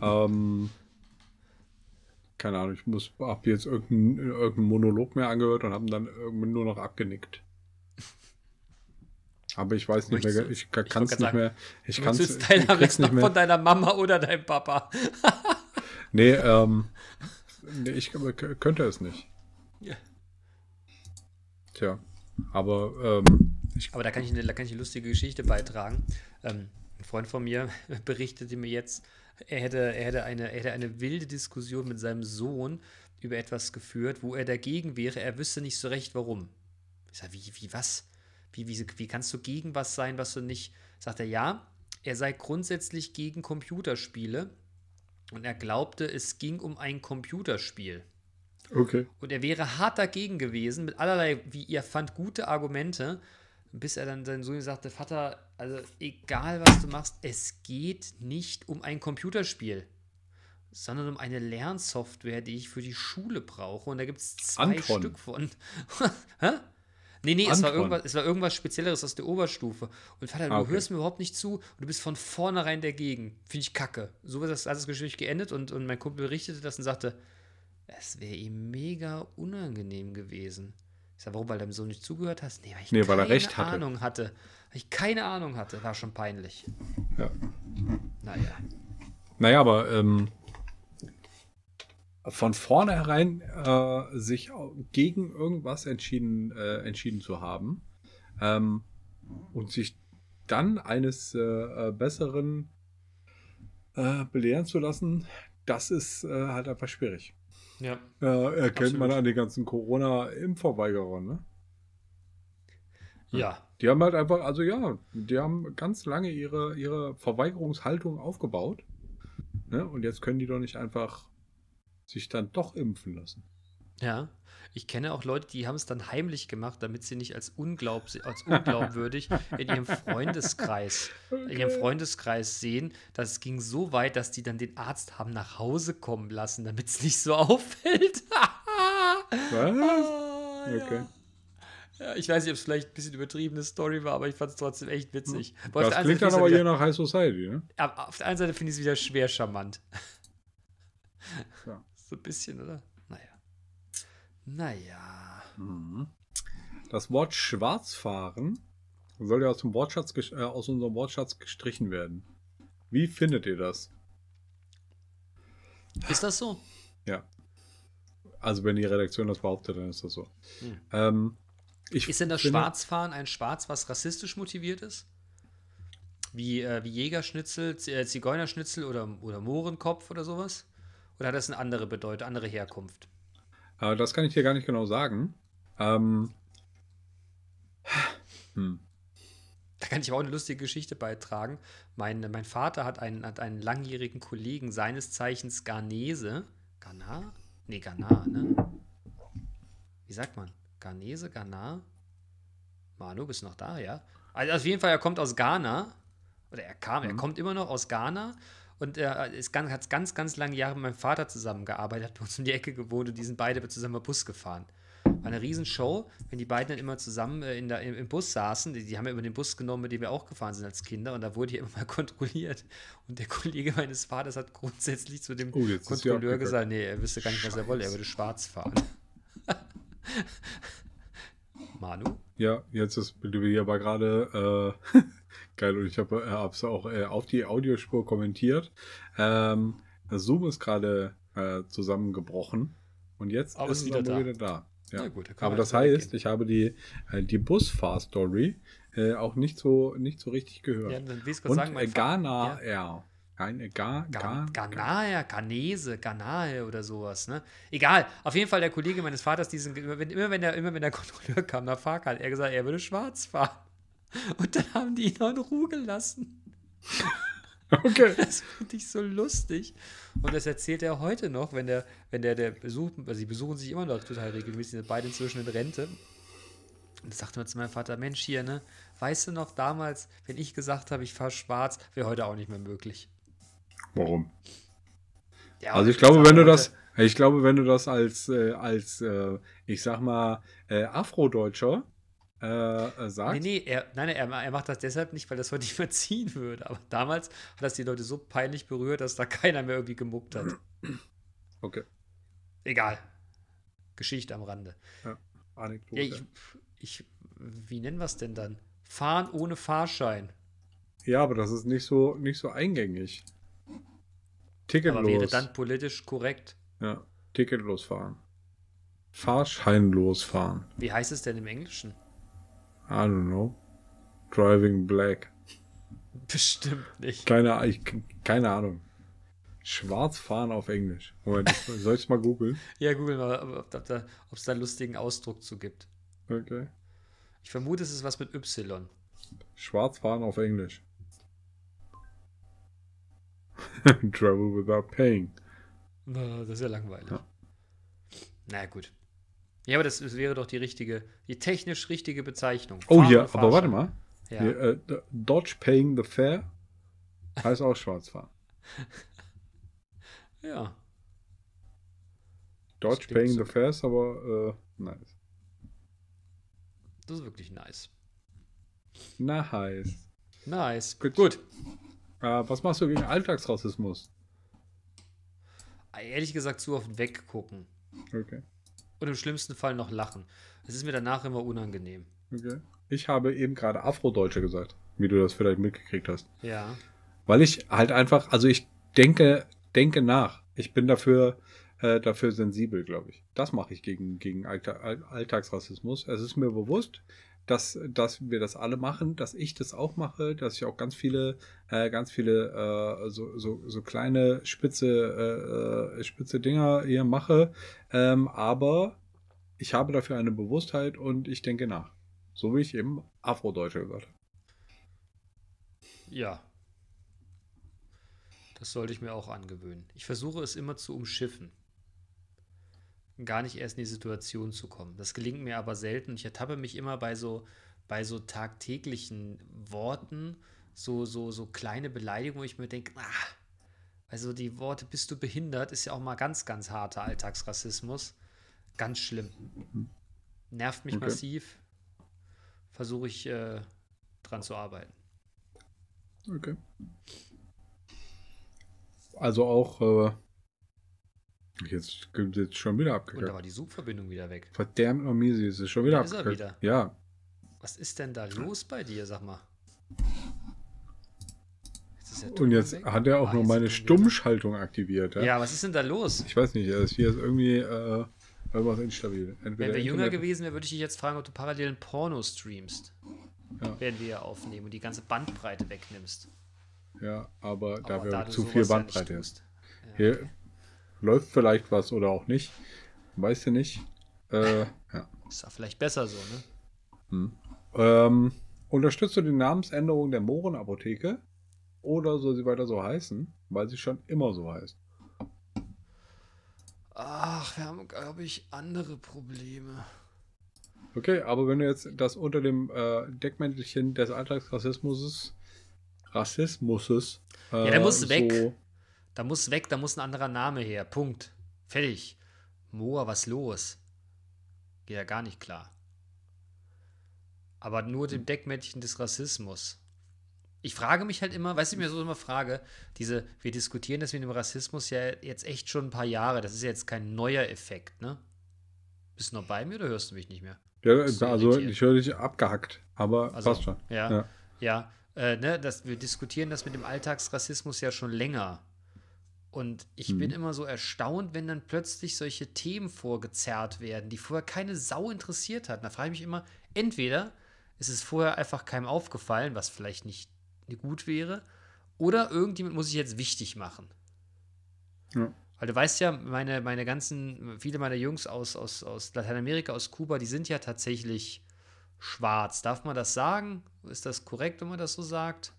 Ähm, keine Ahnung, ich muss, hab jetzt irgendeinen irgendein Monolog mehr angehört und haben dann irgendwann nur noch abgenickt. Aber ich weiß nicht Möchtest mehr, ich kann es nicht grad mehr. Ich Du kann es jetzt noch von deiner Mama oder deinem Papa. Nee, ähm, nee, ich könnte es nicht. Ja. Tja, aber ähm, ich, Aber da kann ich eine, da kann ich eine lustige Geschichte beitragen. Ähm, ein Freund von mir berichtete mir jetzt, er hätte, er, hätte eine, er hätte eine wilde Diskussion mit seinem Sohn über etwas geführt, wo er dagegen wäre. Er wüsste nicht so recht, warum. Ich sage, wie, wie, was? Wie, wie, wie kannst du gegen was sein, was du nicht. Sagt er, ja, er sei grundsätzlich gegen Computerspiele und er glaubte, es ging um ein Computerspiel. okay. Und er wäre hart dagegen gewesen, mit allerlei, wie ihr fand, gute Argumente, bis er dann seinen Sohn sagte, Vater, also egal was du machst, es geht nicht um ein Computerspiel, sondern um eine Lernsoftware, die ich für die Schule brauche. Und da gibt es zwei Anton. Stück von. Hä? Nee, nee, es war, irgendwas, es war irgendwas Spezielleres aus der Oberstufe. Und Vater, du Ah, okay. hörst mir überhaupt nicht zu und du bist von vornherein dagegen. Finde ich kacke. So ist das, das Gespräch geendet und, und mein Kumpel berichtete das und sagte, es wäre ihm mega unangenehm gewesen. Ich sag, warum? Weil du deinem Sohn nicht zugehört hast? Nee, weil ich Nee, weil er keine recht hatte. Ahnung hatte. Weil ich keine Ahnung hatte. War schon peinlich. Ja. Naja. Naja, aber ähm, von vornherein äh, sich gegen irgendwas entschieden, äh, entschieden zu haben ähm, und sich dann eines äh, äh, Besseren äh, belehren zu lassen, das ist äh, halt einfach schwierig. Ja. Erkennt man Absolut. an den ganzen Corona-Impfverweigerern, ne? Ja. Die haben halt einfach, also ja, die haben ganz lange ihre, ihre Verweigerungshaltung aufgebaut. Ne? Und jetzt können die doch nicht einfach sich dann doch impfen lassen. Ja. Ich kenne auch Leute, die haben es dann heimlich gemacht, damit sie nicht als, unglaub, als unglaubwürdig in ihrem Freundeskreis, in ihrem Freundeskreis sehen. Das ging so weit, dass die dann den Arzt haben nach Hause kommen lassen, damit es nicht so auffällt. Was? okay. Okay. Ja, ich weiß nicht, ob es vielleicht ein bisschen übertriebene Story war, aber ich fand es trotzdem echt witzig. Aber auf Das der einen klingt Seite dann aber hier nach High Society, ne? aber auf der einen Seite finde ich es wieder schwer charmant. Ja. So ein bisschen, oder? Naja. Naja. Mhm. Das Wort Schwarzfahren soll ja aus, dem Wortschatz, äh, aus unserem Wortschatz gestrichen werden. Wie findet ihr das? Ist das so? Ja. Also wenn die Redaktion das behauptet, dann ist das so. Hm. Ähm, ich Ist denn das finde- Schwarzfahren ein Schwarz, was rassistisch motiviert ist? Wie, äh, wie Jägerschnitzel, äh, Zigeunerschnitzel oder, oder Mohrenkopf oder sowas? Oder hat das eine andere Bedeutung, andere Herkunft? Äh, das kann ich dir gar nicht genau sagen. Ähm, hm. Da kann ich aber auch eine lustige Geschichte beitragen. Mein, mein Vater hat einen, hat einen langjährigen Kollegen seines Zeichens Garnese. Ghana? Nee, Ghana, ne? Wie sagt man? Garnese, Ghana? Manu, bist du noch da, ja? Also auf jeden Fall, er kommt aus Ghana. Oder er kam, er Mhm. kommt immer noch aus Ghana. Und er ist ganz, hat ganz, ganz lange Jahre mit meinem Vater zusammengearbeitet, hat bei uns um die Ecke gewohnt und die sind beide zusammen Bus gefahren. War eine Riesenshow, wenn die beiden dann immer zusammen äh, in der, im, im Bus saßen. Die, die haben ja immer den Bus genommen, mit dem wir auch gefahren sind als Kinder. Und da wurde hier immer mal kontrolliert. Und der Kollege meines Vaters hat grundsätzlich zu dem Oh, Kontrolleur gesagt, nee, er wüsste gar nicht, was er wolle. Er würde schwarz fahren. Manu? Ja, jetzt ist hier aber gerade äh, geil und ich habe es auch äh, auf die Audiospur kommentiert. Ähm, das Zoom ist gerade äh, zusammengebrochen und jetzt Aber ist es wieder da. wieder da. Ja. Na gut, da aber das heißt, ich habe die, äh, die Busfahr-Story äh, auch nicht so, nicht so richtig gehört. Ja, dann und sagen, äh, Ghana, Ja. ja. Nein, äh, Ga, Ga, Ghanaer, Ghanese, Ghanae oder sowas, ne? Egal, auf jeden Fall der Kollege meines Vaters, diesen, immer, wenn, der, immer wenn der Kontrolleur kam nach Fahrkarte, hat er gesagt, er würde schwarz fahren. Und dann haben die ihn noch in Ruhe gelassen. Okay. Das finde ich so lustig. Und das erzählt er heute noch, wenn der, wenn der, der besucht, also sie besuchen sich immer noch total regelmäßig, sind beide inzwischen in Rente. Und das sagte man zu meinem Vater, Mensch hier, ne, weißt du noch damals, wenn ich gesagt habe, ich fahre schwarz, wäre heute auch nicht mehr möglich. Warum? Ja, Also ich glaube, wenn du das, ich glaube, wenn du das als, äh, als äh, ich sag mal, äh, Afrodeutscher äh, äh, Nee, sagst, nee, er, nein, er, er macht das deshalb nicht, weil das heute nicht mehr ziehen würde. Aber damals hat das die Leute so peinlich berührt, dass da keiner mehr irgendwie gemuckt hat. okay, Egal. Geschichte am Rande. Anekdote. Ja, ich, ich, wie nennen wir es denn dann? Fahren ohne Fahrschein. Ja, aber das ist nicht so, nicht so eingängig. Ticketlos. Aber wäre dann politisch korrekt. ja, ticketlos fahren. Fahrscheinlos fahren. Wie heißt es denn im Englischen? I don't know. Driving black. Bestimmt nicht. Keine, ich, keine Ahnung. Schwarz fahren auf Englisch. Moment, ich- soll ich mal googeln? Ja, google mal, ob ob da- es da einen lustigen Ausdruck zu gibt. Okay. Ich vermute, es ist was mit Y. Schwarz fahren auf Englisch. Travel without paying. Das ist ja langweilig. Ja. Na gut. Ja, aber das, wäre doch die richtige, die technisch richtige Bezeichnung. Oh Fahren ja, aber warte mal. Ja. Hier, äh, Dodge paying the fare heißt auch schwarz fahren. ja. Dodge paying so. the fare ist aber äh, nice. Das ist wirklich nice. Nice. Nice. Gut. Gut. Äh, was machst du gegen Alltagsrassismus? Ehrlich gesagt, zu oft weggucken. Okay. Und im schlimmsten Fall noch lachen. Es ist mir danach immer unangenehm. okay. Ich habe eben gerade Afrodeutsche gesagt, wie du das vielleicht mitgekriegt hast. Ja. Weil ich halt einfach, also ich denke, denke nach. Ich bin dafür, äh, dafür sensibel, glaube ich. Das mache ich gegen, gegen Allta All- Alltagsrassismus. Es ist mir bewusst, dass, dass wir das alle machen, dass ich das auch mache, dass ich auch ganz viele, äh, ganz viele äh, so, so, so kleine spitze, äh, äh, spitze Dinger hier mache. Ähm, aber ich habe dafür eine Bewusstheit und ich denke nach. So wie ich eben Afrodeutsche gesagt habe. Ja. Das sollte ich mir auch angewöhnen. Ich versuche es immer zu umschiffen. Gar nicht erst in die Situation zu kommen. Das gelingt mir aber selten. Ich ertappe mich immer bei so, bei so tagtäglichen Worten, so, so, so kleine Beleidigungen, wo ich mir denke, ah, also die Worte bist du behindert, ist ja auch mal ganz, ganz harter Alltagsrassismus. Ganz schlimm. Nervt mich Okay. massiv. Versuche ich äh, dran zu arbeiten. Okay. Also auch, äh, jetzt gibt jetzt schon wieder Und da abgekackt. war die Suchverbindung wieder weg. Verdammt noch mies, es ist schon wieder Da ist er abgekackt. wieder. Ja, Was ist denn da los bei dir, sag mal? Jetzt und jetzt weg. hat er auch Ah, noch meine er wieder. Stummschaltung aktiviert. Ja? Ja, was ist denn da los? Ich weiß nicht, es ist hier ist irgendwie äh, irgendwas instabil. Entweder Wenn wir jünger Internet- gewesen wären, würde ich dich jetzt fragen, ob du parallel ein Porno streamst. Ja. Werden wir ja aufnehmen und die ganze Bandbreite wegnimmst. Ja, aber da Aber wir du zu viel ja Bandbreite nicht ist. Ja, Hier okay. Läuft vielleicht was oder auch nicht. Weißt du nicht. Äh, ja. Ist doch vielleicht besser so, ne? Hm. Ähm, unterstützt du die Namensänderung der Mohrenapotheke? Oder soll sie weiter so heißen? Weil sie schon immer so heißt. Ach, wir haben, glaube ich, andere Probleme. Okay, aber wenn du jetzt das unter dem äh, Deckmäntelchen des Alltagsrassismus Rassismuses äh, Ja, der muss so, weg. Da muss weg, da muss ein anderer Name her. Punkt. Fertig. Moa, was los? Geht ja gar nicht klar. Aber nur dem Deckmännchen des Rassismus. Ich frage mich halt immer, weißt du, ich mir so immer frage, diese, wir diskutieren das mit dem Rassismus ja jetzt echt schon ein paar Jahre. Das ist ja jetzt kein neuer Effekt, ne? Bist du noch bei mir oder hörst du mich nicht mehr? Ja, also ich höre dich abgehackt, aber Also, passt schon. Ja, Ja. ja. äh, ne, das, wir diskutieren das mit dem Alltagsrassismus ja schon länger. Und ich bin Mhm. immer so erstaunt, wenn dann plötzlich solche Themen vorgezerrt werden, die vorher keine Sau interessiert hat. Da frage ich mich immer, entweder ist es vorher einfach keinem aufgefallen, was vielleicht nicht gut wäre, oder irgendjemand muss sich jetzt wichtig machen. Ja. Weil du weißt ja, meine, meine ganzen, viele meiner Jungs aus, aus, aus Lateinamerika, aus Kuba, die sind ja tatsächlich schwarz. Darf man das sagen? Ist das korrekt, wenn man das so sagt?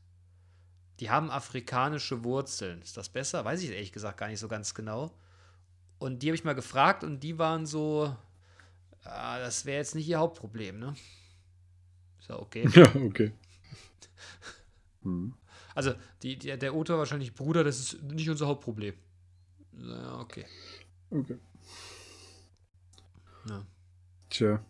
Die haben afrikanische Wurzeln. Ist das besser? Weiß ich ehrlich gesagt gar nicht so ganz genau. Und die habe ich mal gefragt und die waren so, ah, das wäre jetzt nicht ihr Hauptproblem, ne? Ist ja okay. Ja, okay. Hm. Also, die, die, der Otto wahrscheinlich, Bruder, das ist nicht unser Hauptproblem. Ja, okay. Okay. Ja. Tja.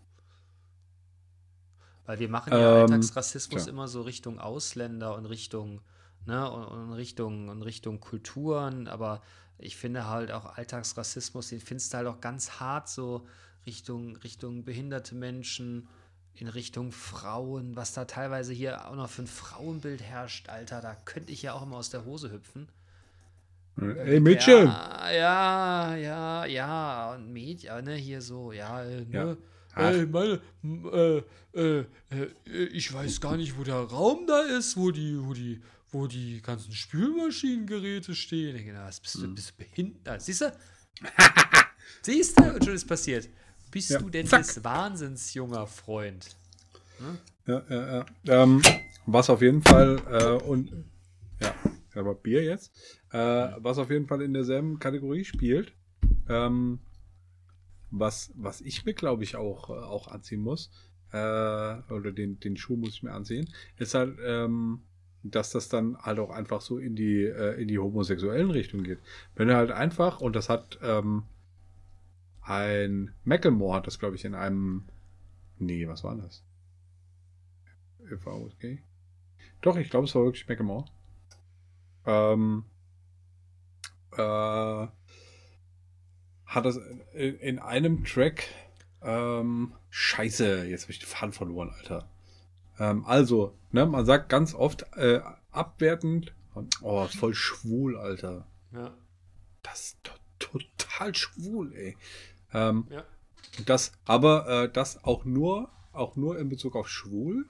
Weil wir machen ja Ähm, Alltagsrassismus tja. immer so Richtung Ausländer und Richtung, ne, und, Richtung, und Richtung Kulturen, aber ich finde halt auch Alltagsrassismus, den findest du halt auch ganz hart so Richtung, Richtung behinderte Menschen, in Richtung Frauen, was da teilweise hier auch noch für ein Frauenbild herrscht, Alter, da könnte ich ja auch immer aus der Hose hüpfen. Ey, Mädchen! Ja, ja, ja, ja, und Mädchen, ne, hier so, ja, äh, Ja. ne, Ach. Ey, meine, m- äh, äh, äh, ich weiß gar nicht, wo der Raum da ist, wo die, wo die, wo die ganzen Spülmaschinengeräte stehen. Ich denke, na, was bist du, Hm. bist du behindert? Siehst du? Siehst du? Und schon ist passiert. Bist Ja, du denn zack. des Wahnsinns, junger Freund? Ja, ja, ja. Ähm, was auf jeden Fall, äh, und ja, aber Bier jetzt, äh, was auf jeden Fall in derselben Kategorie spielt, ähm, was, was ich mir, glaube ich, auch, äh, auch anziehen muss, äh, oder den, den Schuh muss ich mir anziehen, ist halt, ähm, dass das dann halt auch einfach so in die, äh, in die homosexuellen Richtung geht. Wenn du halt einfach, und das hat ähm, ein Macklemore hat das, glaube ich, in einem, nee, was war das? okay. Doch, ich glaube, es war wirklich Macklemore. Ähm, äh, hat das in, in einem Track, ähm, scheiße, jetzt habe ich den Faden verloren, Alter. Ähm, also, ne, man sagt ganz oft äh, abwertend, oh, voll schwul, Alter. Ja. Das ist to total schwul, ey. Ähm, Ja. das, aber äh, das auch nur, auch nur in Bezug auf schwul,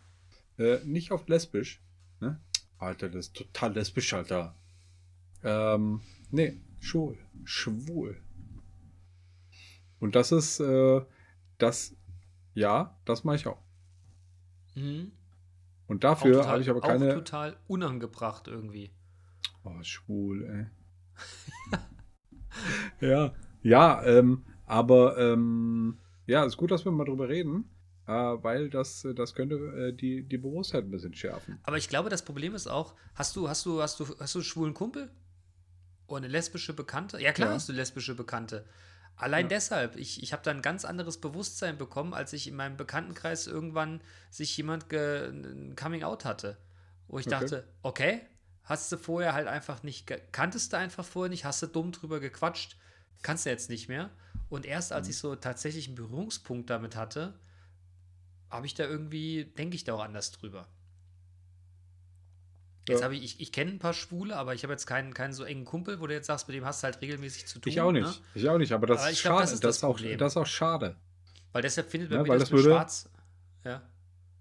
äh, nicht auf lesbisch. Ne? Alter, das ist total lesbisch, Alter. Ähm, nee, schwul. Schwul. Und das ist, äh, das, ja, das mache ich auch. Mhm. Und Auch dafür habe ich aber Auch keine. total unangebracht irgendwie. Oh, Oh, schwul, ey. ja, ja, ähm, aber ähm, ja, ist gut, dass wir mal drüber reden, äh, weil das, das könnte äh, die, die Bewusstheit ein bisschen schärfen. Aber ich glaube, das Problem ist auch, hast du, hast du, hast du, hast du einen schwulen Kumpel? Oder eine lesbische Bekannte? Ja, klar Ja. hast du lesbische Bekannte. Allein Ja. deshalb, ich, ich habe da ein ganz anderes Bewusstsein bekommen, als ich in meinem Bekanntenkreis irgendwann sich jemand ein Coming Out hatte. Wo ich Okay. dachte, okay, hast du vorher halt einfach nicht, kanntest du einfach vorher nicht, hast du dumm drüber gequatscht, kannst du jetzt nicht mehr. Und erst Mhm. als ich so tatsächlich einen Berührungspunkt damit hatte, habe ich da irgendwie, denke ich da auch anders drüber. Jetzt Ja. habe ich, ich, ich kenne ein paar Schwule, aber ich habe jetzt keinen, keinen so engen Kumpel, wo du jetzt sagst, mit dem hast du halt regelmäßig zu tun. Ich auch nicht. Ne? Ich auch nicht, aber das Aber ist ich glaub, schade. das Das ist ist, das auch, das ist auch schade. Weil deshalb findet bei Ja, mir weil das, das würde- Schwarz. Ja.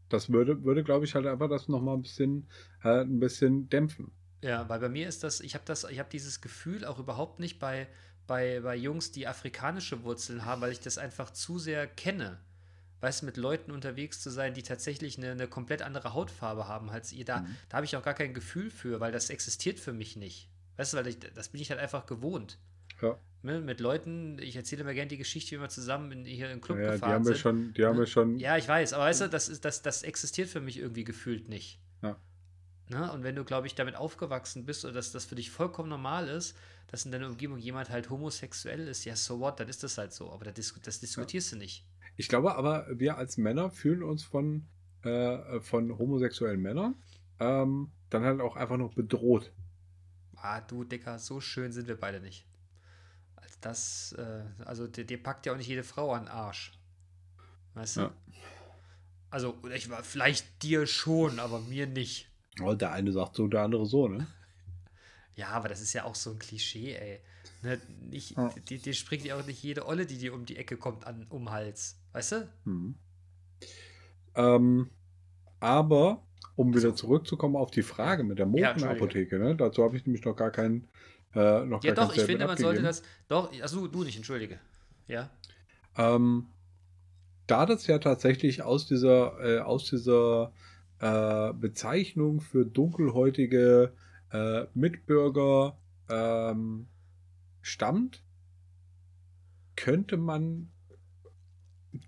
Das würde, würde glaube ich, halt einfach das nochmal ein bisschen, äh, ein bisschen dämpfen. Ja, weil bei mir ist das, ich habe das, ich habe dieses Gefühl auch überhaupt nicht bei, bei, bei Jungs, die afrikanische Wurzeln haben, weil ich das einfach zu sehr kenne. Weißt du, mit Leuten unterwegs zu sein, die tatsächlich eine, eine komplett andere Hautfarbe haben als ihr, da, da habe ich auch gar kein Gefühl für, weil das existiert für mich nicht. Weißt du, weil ich, das bin ich halt einfach gewohnt. Ja. Ne, mit Leuten, ich erzähle mir gerne die Geschichte, wie wir zusammen in, hier in den Club Ja, die gefahren haben wir sind. schon, die haben wir schon. Ja, ich weiß, aber weißt du, das, ist, das, das existiert für mich irgendwie gefühlt nicht. Ja. Ne? Und wenn du, glaube ich, damit aufgewachsen bist oder dass das für dich vollkommen normal ist, dass in deiner Umgebung jemand halt homosexuell ist, ja, so what, dann ist das halt so. Aber das, das diskutierst du nicht. Ich glaube aber, wir als Männer fühlen uns von, äh, von homosexuellen Männern ähm, dann halt auch einfach noch bedroht. Ah, du Dicker, so schön sind wir beide nicht. Als das, äh, also dir, packt ja auch nicht jede Frau an den Arsch. Weißt du? Ja. Also, ich war vielleicht dir schon, aber mir nicht. Oh, der eine sagt so, der andere so, ne? Ja, aber das ist ja auch so ein Klischee, ey. Ne, nicht, Ja. dir, dir springt ja auch nicht jede Olle, die dir um die Ecke kommt, an, um Hals. Weißt du? Mhm. Ähm, aber, um wieder zurückzukommen auf die Frage mit der Modenapotheke, ne? dazu habe ich nämlich noch gar keinen. Äh, noch Ja, gar doch, ich finde, man sollte das. Doch, also du nicht, entschuldige. Ja. Ähm, da das ja tatsächlich aus dieser, äh, aus dieser äh, Bezeichnung für dunkelhäutige äh, Mitbürger ähm, stammt, könnte man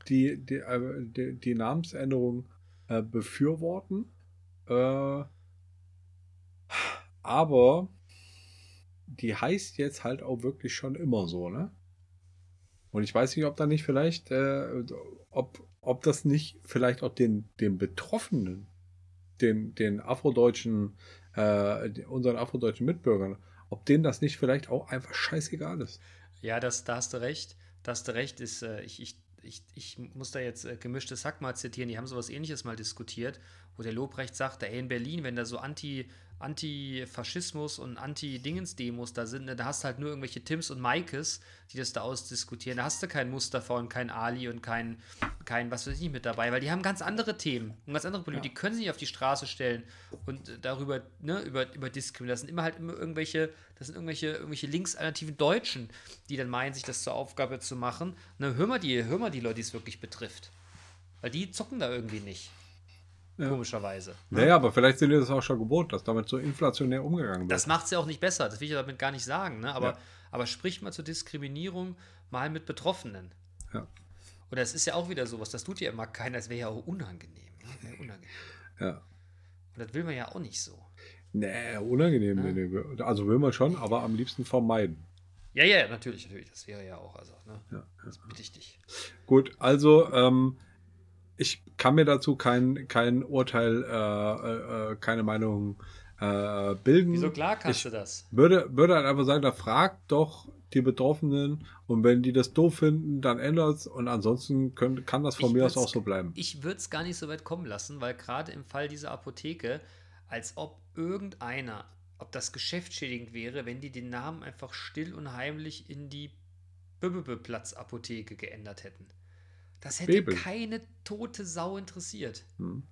die, die, äh, die, die Namensänderung äh, befürworten. Äh, aber die heißt jetzt halt auch wirklich schon immer so, ne? Und ich weiß nicht, ob da nicht vielleicht, äh, ob, ob das nicht vielleicht auch den, den Betroffenen, den, den afrodeutschen, äh, unseren afrodeutschen Mitbürgern, ob denen das nicht vielleicht auch einfach scheißegal ist. Ja, das, da hast du recht. Da hast du recht. Ist, äh, ich, ich, ich, ich muss da jetzt äh, gemischtes Hack mal zitieren. Die haben sowas ähnliches mal diskutiert, wo der Lobrecht sagte, ey, in Berlin, wenn da so Anti, Anti-Faschismus und Anti-Dingens-Demos da sind, ne, da hast du halt nur irgendwelche Tims und Maikes, die das da ausdiskutieren. Da hast du kein Mustafa und kein Ali und kein, kein was weiß ich mit dabei, weil die haben ganz andere Themen und ganz andere Probleme. Ja. Die können sich nicht auf die Straße stellen und äh, darüber, ne, über, über diskriminieren. Das sind immer halt immer irgendwelche, das sind irgendwelche, irgendwelche linksalternativen Deutschen, die dann meinen, sich das zur Aufgabe zu machen. Ne, hör mal die, hör mal die Leute, die es wirklich betrifft. Weil die zocken da irgendwie nicht. Ja. Komischerweise. Naja, aber vielleicht sind die das auch schon gewohnt, dass damit so inflationär umgegangen wird. Das macht es ja auch nicht besser, das will ich ja damit gar nicht sagen. Ne? Aber, Ja. aber sprich mal zur Diskriminierung mal mit Betroffenen. Ja. Und das ist ja auch wieder sowas, das tut ja immer keiner, das wäre ja auch unangenehm. Ne? Unangenehm. ja. Und das will man ja auch nicht so. Nee, unangenehm. Ja. Nee, nee. Also will man schon, aber am liebsten vermeiden. Ja, ja, natürlich, natürlich. Das wäre ja auch, also, ne? Ja, Das bitte ich dich. Gut, also ähm, ich kann mir dazu kein, kein Urteil, äh, äh, keine Meinung äh, bilden. Wieso klar kannst ich du das? Würde, würde halt einfach sagen, da fragt doch die Betroffenen und wenn die das doof finden, dann ändert es und ansonsten können, kann das von Ich mir aus auch so bleiben. Ich würde es gar nicht so weit kommen lassen, weil gerade im Fall dieser Apotheke, als ob irgendeiner, ob das geschäftsschädigend wäre, wenn die den Namen einfach still und heimlich in die Böbebe-Platz-Apotheke geändert hätten. Das hätte Bebel. keine tote Sau interessiert. Hm.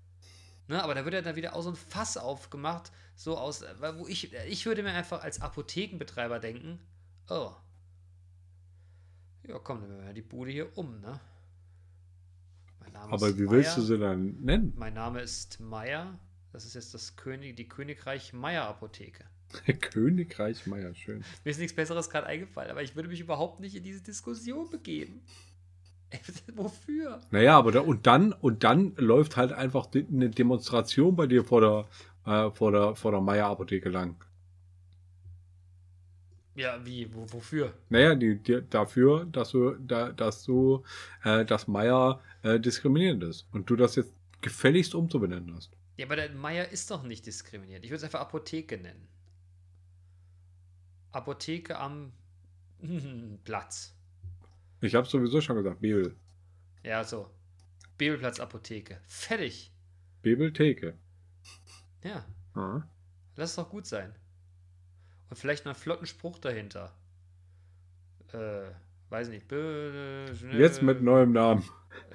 Ne, aber da wird ja dann wieder auch so ein Fass aufgemacht, so aus, weil wo ich, ich würde mir einfach als Apothekenbetreiber denken, oh, ja komm, dann machen wir die Bude hier um, ne? Mein Name Aber ist wie willst du Meier. sie dann nennen? Mein Name ist Meier. Das ist jetzt das König, die Königreich Meier Apotheke. Königreich Meier, schön. Mir ist nichts Besseres gerade eingefallen, aber ich würde mich überhaupt nicht in diese Diskussion begeben. Wofür? Naja, aber da, und dann, und dann läuft halt einfach eine Demonstration bei dir vor der, äh, vor der, vor der Meier-Apotheke lang. Ja, wie? Wo, wofür? Naja, die, die, dafür, dass du, da, dass du, äh, dass Meier äh, diskriminierend ist und du das jetzt gefälligst umzubenennen hast. Ja, aber der Meier ist doch nicht diskriminierend. Ich würde es einfach Apotheke nennen. Apotheke am Platz. Ich habe sowieso schon gesagt, Bebel. Ja, so. Bebelplatz Apotheke. Fertig. Bebeltheke. Ja, Aha. lass es doch gut sein. Und vielleicht noch einen flotten Spruch dahinter. Äh, weiß nicht. Schnell- Jetzt mit neuem Namen.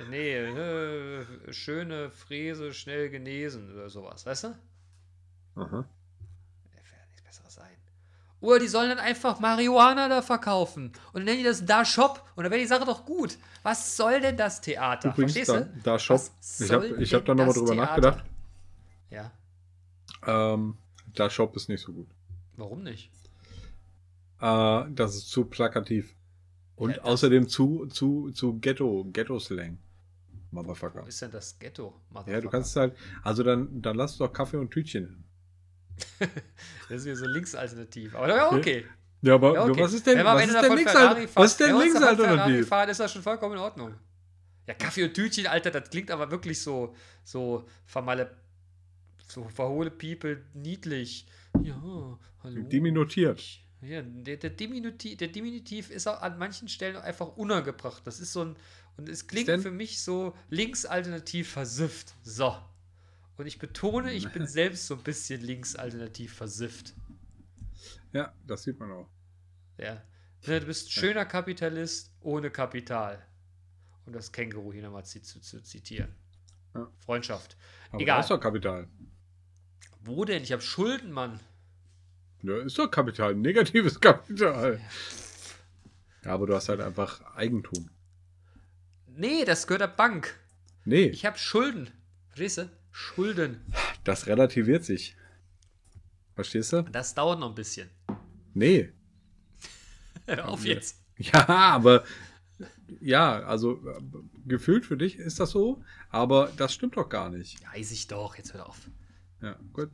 Nee, äh, schöne Fräse, schnell genesen oder sowas, weißt du? Aha. Wird nichts Besseres sein. Oder die sollen dann einfach Marihuana da verkaufen. Und dann nennen die das Da Shop. Und dann wäre die Sache doch gut. Was soll denn das Theater? Übrigens, Verstehst da, du? da Shop. Was Ich habe ich hab da nochmal drüber Theater? nachgedacht. Ja, Ähm, da Shop ist nicht so gut. warum nicht? Äh, das ist zu plakativ. Und Ja, außerdem zu, zu, zu Ghetto, Ghetto-Slang. Wo Motherfucker. ist denn das Ghetto? Ja, du kannst halt, also dann, dann lass doch Kaffee und Tütchen. Das ist wieder so linksalternativ. Aber ja, okay. Ja, aber Ja, okay. was ist denn, Wenn am was ist denn links, Ferrari fahren- Was ist denn wenn wir uns links Ferrari fahren, ist das schon vollkommen in Ordnung. Ja, Kaffee und Tütchen, Alter, das klingt aber wirklich so, so vermalle, so verhohle People, niedlich. Ja, hallo. Diminutiert. Ja, der, der, Diminutiv, der Diminutiv ist auch an manchen Stellen einfach unangebracht. Das ist so ein, und es klingt für mich so linksalternativ versifft. So. Und ich betone, ich bin selbst so ein bisschen linksalternativ versifft. Ja, das sieht man auch. Ja. Ne, Du bist ein schöner Kapitalist ohne Kapital. Um das Känguru hier nochmal zu, zu, zitieren. Ja. Freundschaft. Aber Egal. da ist doch Kapital. Wo denn? Ich habe Schulden, Mann. Ja, ist doch Kapital. Negatives Kapital. Ja, aber du hast halt einfach Eigentum. Nee, das gehört der Bank. Nee, Ich habe Schulden. Verstehst du? Schulden. das relativiert sich. Verstehst du? Das dauert noch ein bisschen. Nee. Hör auf jetzt. Ja, aber ja, also äh, gefühlt für dich ist das so, aber das stimmt doch gar nicht. Weiß ich doch. Jetzt hör auf. Ja, gut.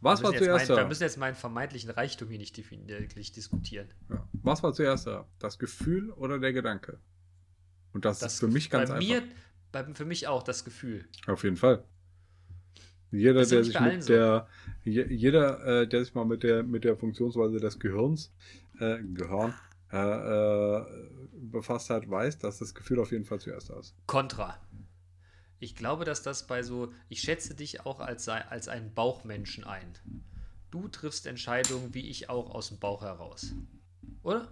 Was wir, war zuerst mein, wir da? müssen jetzt meinen vermeintlichen Reichtum hier nicht wirklich diskutieren. Ja. Was war zuerst da? Das Gefühl oder der Gedanke? Und das, ist für mich ganz bei einfach. Mir, bei, für mich auch das Gefühl. Auf jeden Fall. Jeder, Das der sich mit so. der, je- jeder, äh, der sich mal mit der, mit der Funktionsweise des Gehirns, äh, Gehirn, äh, äh, befasst hat, weiß, dass das Gefühl auf jeden Fall zuerst da ist. Kontra. Ich glaube, dass das bei so, ich schätze dich auch als, als einen Bauchmenschen ein. Du triffst Entscheidungen, wie ich auch aus dem Bauch heraus. Oder?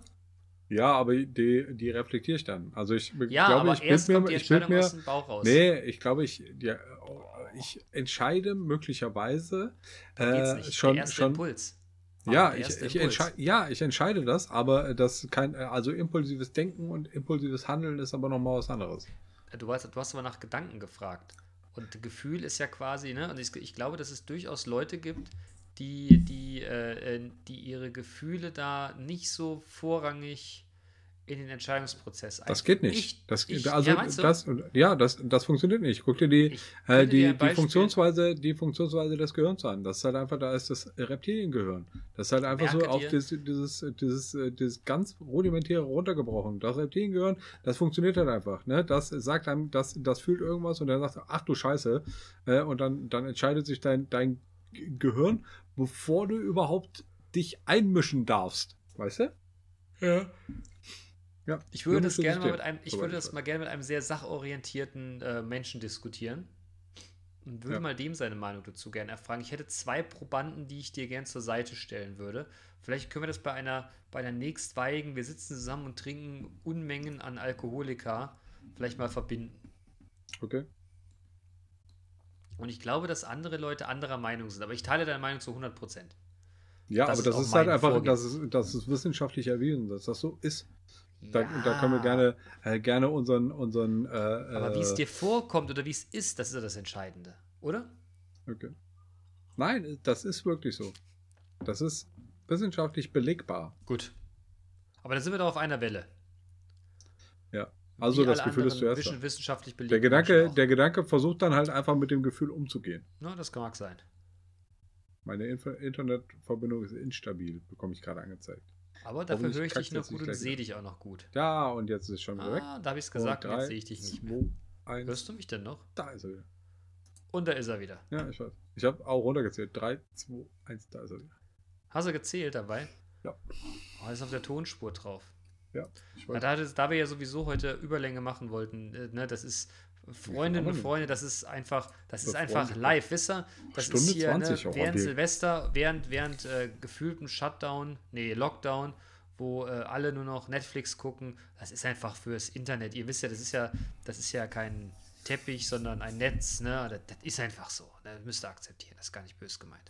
Ja, aber die, die reflektiere ich dann. Also ich Ja, glaube, aber ich erst bild kommt die mir, ich bild mir, aus dem Bauch raus. nee, ich glaube, ich, ja, ich entscheide möglicherweise äh, schon, schon, Impuls. Ja, Der ich, erste ich entscheide, ja, ich entscheide das, aber das kein, also impulsives Denken und impulsives Handeln ist aber nochmal was anderes. Du hast, du hast aber nach Gedanken gefragt. Und Gefühl ist ja quasi, ne? Und ich, ich glaube, dass es durchaus Leute gibt, die, die, äh, äh, die ihre Gefühle da nicht so vorrangig in den Entscheidungsprozess Das ein- geht nicht. Ich, das, ich, also ja, das, ja, das, das funktioniert nicht. Guck dir die, äh, die, die Funktionsweise, die Funktionsweise des Gehirns an. Das ist halt einfach, da ist das Reptiliengehirn. Das ist halt einfach so Merke auf dir- dieses, dieses, dieses, äh, dieses ganz rudimentäre runtergebrochen. Das Reptiliengehirn, das funktioniert halt einfach. Ne? Das sagt einem, das, das fühlt irgendwas und dann sagt er, ach du Scheiße. Äh, und dann, dann entscheidet sich dein, dein Gehirn, bevor du überhaupt dich einmischen darfst. Weißt du? Ja. Ja. Ich würde das gerne mal mit einem, ich würde das weiß. mal gerne mit einem sehr sachorientierten äh, Menschen diskutieren. Und würde Ja. mal dem seine Meinung dazu gerne erfragen. Ich hätte zwei Probanden, die ich dir gerne zur Seite stellen würde. Vielleicht können wir das bei einer, bei einer nächstweiligen, wir sitzen zusammen und trinken Unmengen an Alkoholika, vielleicht mal verbinden. Okay. Und ich glaube, dass andere Leute anderer Meinung sind. Aber ich teile deine Meinung zu 100 Prozent. Ja, Das aber das ist halt einfach, das ist, das ist wissenschaftlich erwiesen, dass das so ist. Da, Ja, da können wir gerne, äh, gerne unseren, unseren, äh, Aber wie es äh, dir vorkommt oder wie es ist, das ist ja das Entscheidende. Oder? Okay. Nein, das ist wirklich so. Das ist, wissenschaftlich belegbar. Gut. Aber dann sind wir doch auf einer Welle. Also das Gefühl ist zuerst. da. wissenschaftlich Der Gedanke, der Gedanke versucht dann halt einfach mit dem Gefühl umzugehen. Na, das mag sein. Meine Inf Internetverbindung ist instabil, bekomme ich gerade angezeigt. Aber dafür Hoffentlich höre ich dich noch gut und sehe dich auch noch gut. Ja, und jetzt ist es schon wieder weg. Ah, da habe ich es gesagt und, Und jetzt drei, sehe ich dich nicht zwei, mehr. Eins. Hörst du mich denn noch? Da ist er wieder. Und da ist er wieder. Ja, ich weiß. Ich habe auch runtergezählt. 3, 2, 1, da ist er wieder. Hast du gezählt dabei? Ja. Oh, ist auf der Tonspur drauf. Ja, weiß. da, da wir ja sowieso heute Überlänge machen wollten, äh, ne, das ist Freundinnen und. Freunde, das ist einfach, das ist einfach live, wisst ihr? Das Stunde ist hier 20 ne, während. Silvester, während, während äh, gefühltem Shutdown, nee, Lockdown, wo äh, alle nur noch Netflix gucken, das ist einfach fürs Internet. Ihr wisst ja, das ist ja, das ist ja kein Teppich, sondern ein Netz, ne? Das, das ist einfach so. ne, Das müsst ihr akzeptieren, das ist gar nicht böse gemeint.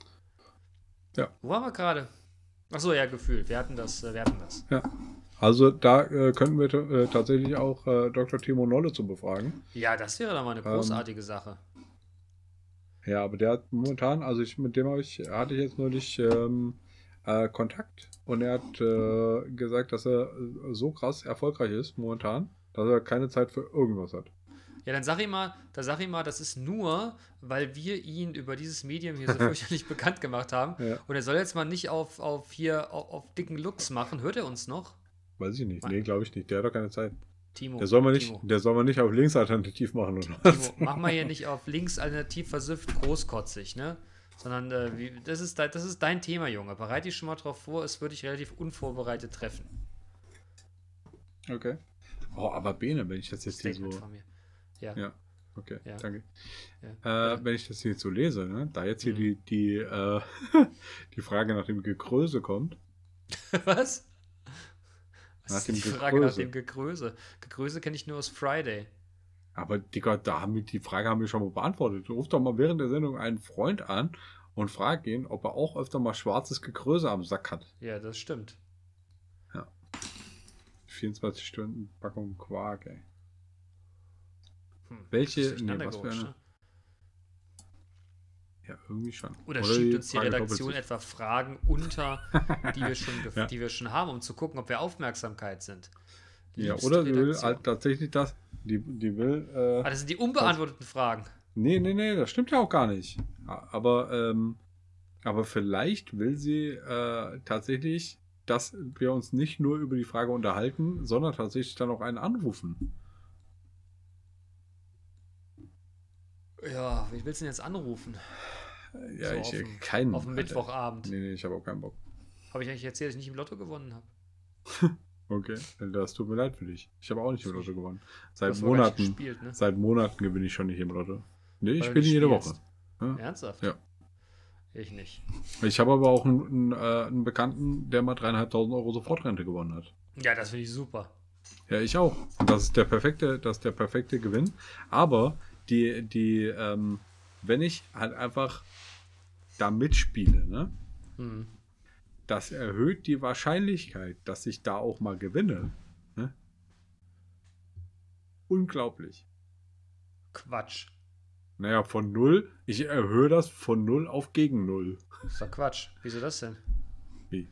Ja. Wo waren wir gerade? Achso, ja, Gefühl. Wir hatten das, äh, wir hatten das. Ja. Also da äh, könnten wir äh, tatsächlich auch äh, Dr. Timo Nolle zu befragen. Ja, das wäre doch mal eine Ähm, großartige Sache. Ja, aber der hat momentan, also ich mit dem habe ich, hatte ich jetzt neulich ähm, äh, Kontakt und er hat äh, gesagt, dass er äh, so krass erfolgreich ist momentan, dass er keine Zeit für irgendwas hat. Ja, dann sag ihm mal, da sag ihm mal, das ist nur, weil wir ihn über dieses Medium hier so fürchterlich bekannt gemacht haben. Ja. Und er soll jetzt mal nicht auf, auf hier auf, auf dicken Lux machen. Hört er uns noch? Weiß ich nicht. Nee, glaube ich nicht. Der hat doch keine Zeit. Timo. Der soll man nicht, Timo, der soll man nicht auf links alternativ machen oder was? Timo, mach mal hier nicht auf links alternativ versifft großkotzig, ne? Sondern äh, wie, das, ist dein, das ist dein Thema, Junge. Bereite dich schon mal drauf vor, es würde dich relativ unvorbereitet treffen. Okay. Oh, aber Bene, wenn ich das jetzt hier Statement so. von mir. Ja. Ja, okay, Ja. danke. Ja. Äh, wenn ich das hier so lese, ne, da jetzt hier Mhm. die, die, äh, die Frage nach dem Gegröße kommt. Was? Nach ist dem die Frage nach Gegröße. dem Gegröße? Gegröße kenne ich nur aus Friday. Aber Digga, da haben wir, die Frage haben wir schon mal beantwortet. Ruf doch mal während der Sendung einen Freund an und frag ihn, ob er auch öfter mal schwarzes Gegröße am Sack hat. Ja, das stimmt. 24 Stunden Packung Quark, ey. Hm, Welche- das nee, was für eine- ne? Ja, irgendwie schon. Oder, schiebt uns die Frage Redaktion etwa Fragen unter, die wir, schon Ja. die wir schon haben, um zu gucken, ob wir Aufmerksamkeit sind. Ja, oder sie will halt tatsächlich das. Die, die will. Äh, Ah, das sind die unbeantworteten Fragen. Nee, nee, nee, das stimmt ja auch gar nicht. Aber, ähm, aber vielleicht will sie äh, tatsächlich, dass wir uns nicht nur über die Frage unterhalten, sondern tatsächlich dann auch einen anrufen. Ja, wie willst du denn jetzt anrufen? Ja, So ich auf äh, keinen. Auf Alter. Mittwochabend. Nee, nee, ich habe auch keinen Bock. Habe ich eigentlich erzählt, dass ich nicht im Lotto gewonnen habe? Okay, das tut mir leid für dich. Ich habe auch nicht im Lotto gewonnen. Seit Monaten, Gespielt, ne? seit Monaten gewinne ich schon nicht im Lotto. Nee, ich Weil du spiele jede. Woche. Ja. Ernsthaft? Ja. Ich nicht. Ich habe aber auch einen, einen, äh, einen Bekannten, der mal dreieinhalbtausend Euro Sofortrente gewonnen hat. Ja, das finde ich super. Ja, ich auch. Das ist der perfekte, das ist der perfekte Gewinn. Aber die, die, ähm, wenn ich halt einfach da mitspiele, ne, Hm. das erhöht die Wahrscheinlichkeit, dass ich da auch mal gewinne. Ne? Unglaublich. Quatsch. Naja, von null, ich erhöhe das von null auf gegen null. Das ist doch Quatsch. Wieso das denn? Wie?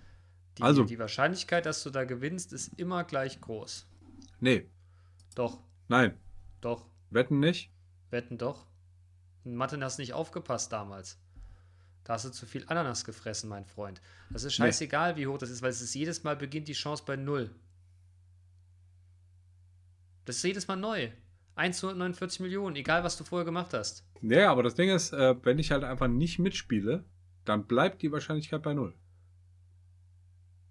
Die, Also- die Wahrscheinlichkeit, dass du da gewinnst, ist immer gleich groß. Nee, Doch, nein, doch, wetten nicht. wetten doch. In Mathe hast du nicht aufgepasst damals. Da hast du zu viel Ananas gefressen, mein Freund. Das ist Nee. scheißegal, wie hoch das ist, weil es ist jedes Mal beginnt die Chance bei null. Das ist jedes Mal neu. 1 zu 149 Millionen, egal was du vorher gemacht hast. Ja, aber das Ding ist, äh, wenn ich halt einfach nicht mitspiele, dann bleibt die Wahrscheinlichkeit bei null.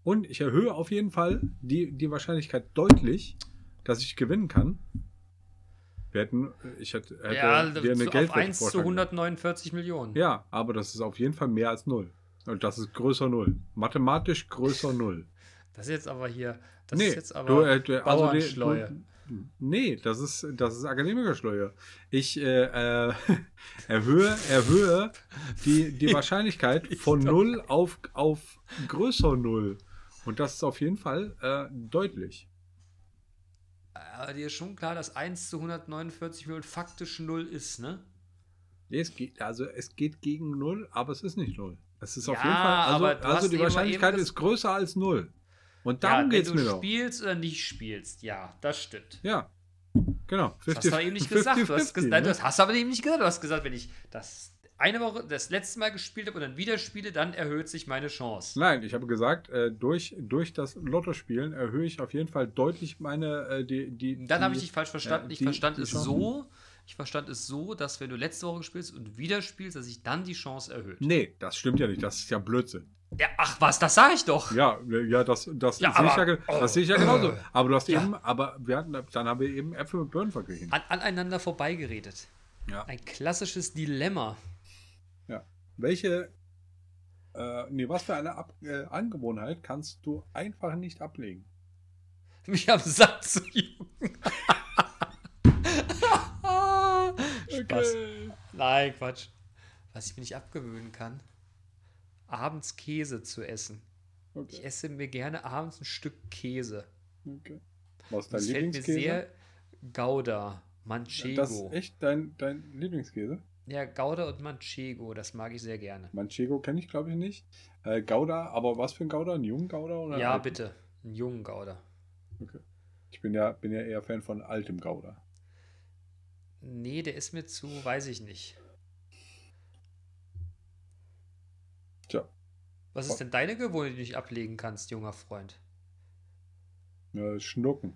Und ich erhöhe auf jeden Fall die, die Wahrscheinlichkeit deutlich, dass ich gewinnen kann. Wir hätten, ich hätte, hätte ja, dir eine zu, auf Geldwette 1 zu vorschlagen können. 149 Millionen. Ja, aber das ist auf jeden Fall mehr als null. Und das ist größer null. Mathematisch größer null. Das ist jetzt aber hier, das nee, ist jetzt aber du, äh, also die, du, nee, das ist, das ist Akademikerschleue. Ich äh, äh, erhöhe, erhöhe die, die Wahrscheinlichkeit von null auf, auf größer null. Und das ist auf jeden Fall äh, deutlich. Aber dir ist schon klar, dass 1 zu 149 Millionen faktisch null ist, ne? Nee, es geht, also es geht gegen null, aber es ist nicht null. Es ist auf Ja, jeden Fall, also, du also die Wahrscheinlichkeit ist größer als null. Und ja, darum wenn geht's du mir doch. spielst oder nicht spielst, ja, das stimmt. Ja, genau. Das hast du aber eben nicht gesagt. Du hast, ges nein, ne? das hast du aber eben nicht gesagt. Du hast gesagt, wenn ich das eine Woche, das letzte Mal gespielt habe und dann wieder spiele, dann erhöht sich meine Chance. Nein, ich habe gesagt, äh, durch, durch das Lottospielen erhöhe ich auf jeden Fall deutlich meine, äh, die, die, Dann habe ich dich falsch verstanden. äh, ich die- verstand die es Chancen. so, ich verstand es so, dass wenn du letzte Woche spielst und wieder spielst, dass sich dann die Chance erhöht. Nee, das stimmt ja nicht. Das ist ja Blödsinn. Ja, ach was, das sage ich doch. Ja, äh, ja, das, das Ja, sehe ich, aber- ja, ge- oh. das sehe ich ja genauso. Aber du hast Ja. eben, aber wir hatten, dann haben wir eben Äpfel mit Birnen verglichen. An, aneinander vorbeigeredet. Ja. Ein klassisches Dilemma. Welche, äh, nee, was für eine Ab äh, Angewohnheit kannst du einfach nicht ablegen? Mich am Sack zu jucken. Spaß. Nein, Quatsch. Was ich mir nicht abgewöhnen kann, abends Käse zu essen. Ich Okay. esse mir gerne abends ein Stück Käse. okay. Was ist dein Das fällt mir Lieblingskäse? sehr Gouda, das Manchego. ist echt dein, dein Lieblingskäse? Ja, Gouda und Manchego, das mag ich sehr gerne. Manchego kenne ich, glaube ich, nicht. Äh, Gouda, aber was für ein Gouda? Einen jungen Gouda? Oder Ja, alten? bitte. Einen jungen Gouda. Okay. Ich bin ja, bin ja eher Fan von altem Gouda. Nee, der ist mir zu, weiß ich nicht. Tja, Was ist denn deine Gewohnheit, die du nicht ablegen kannst, junger Freund? äh, Schnucken.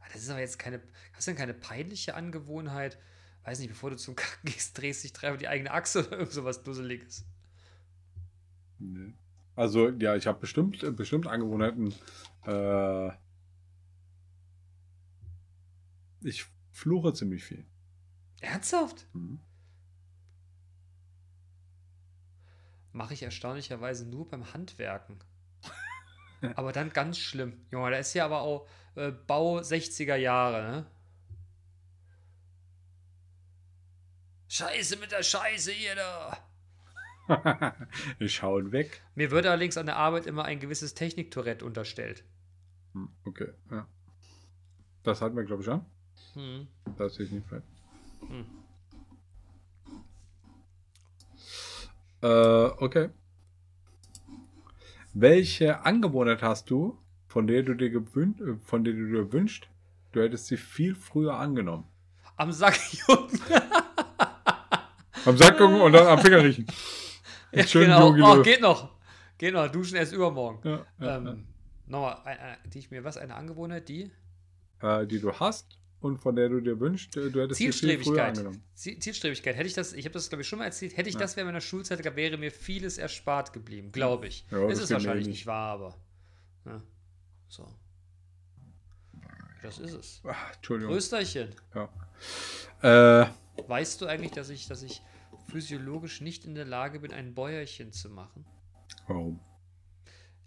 Ah, Das ist aber jetzt keine. Hast du denn keine peinliche Angewohnheit? Weiß nicht, bevor du zum Kacken gehst, drehst dich dreimal die eigene Achse oder irgend sowas Dusseliges. Nee. Also, ja, ich habe bestimmt, äh, bestimmt Angewohnheiten. Äh, ich fluche ziemlich viel. Ernsthaft? Mhm. Mache ich erstaunlicherweise nur beim Handwerken. aber dann ganz schlimm. Junge, da ist ja aber auch äh, Bau 60er Jahre, ne? Scheiße mit der Scheiße hier da. ich schaue weg. Mir wird allerdings an der Arbeit immer ein gewisses Techniktourette unterstellt. Hm, Okay, ja. Das hatten wir, glaube ich, schon. Hm. Das ich nicht falsch. Hm. Äh, okay. Welche Angewohnheit hast du, von der du dir gewünscht, von der du dir wünschst, du hättest sie viel früher angenommen? Am Sack jucken. Am Sack gucken und dann am Finger riechen. Ja, Schön genau. Oh, geht noch. Geht noch. Duschen erst übermorgen. Ja, ja, ähm, Nochmal, die ich mir, was, eine Angewohnheit, die? ja. Äh, die du hast und von der du dir wünschst, äh, du hättest sie viel früher Zielstrebigkeit. angenommen. Ziel- Zielstrebigkeit. Hätte ich das, ich habe das, glaube ich, schon mal erzählt, hätte ich Ja. das während meiner Schulzeit, gehabt, wäre mir vieles erspart geblieben, glaube ich. Ja, es ist mir wahrscheinlich nicht. wahr, aber. Ja. So. Das ist es. Ach, Entschuldigung. Rösterchen. Äh, Weißt du eigentlich, dass ich, dass ich physiologisch nicht in der Lage bin, ein Bäuerchen zu machen? warum?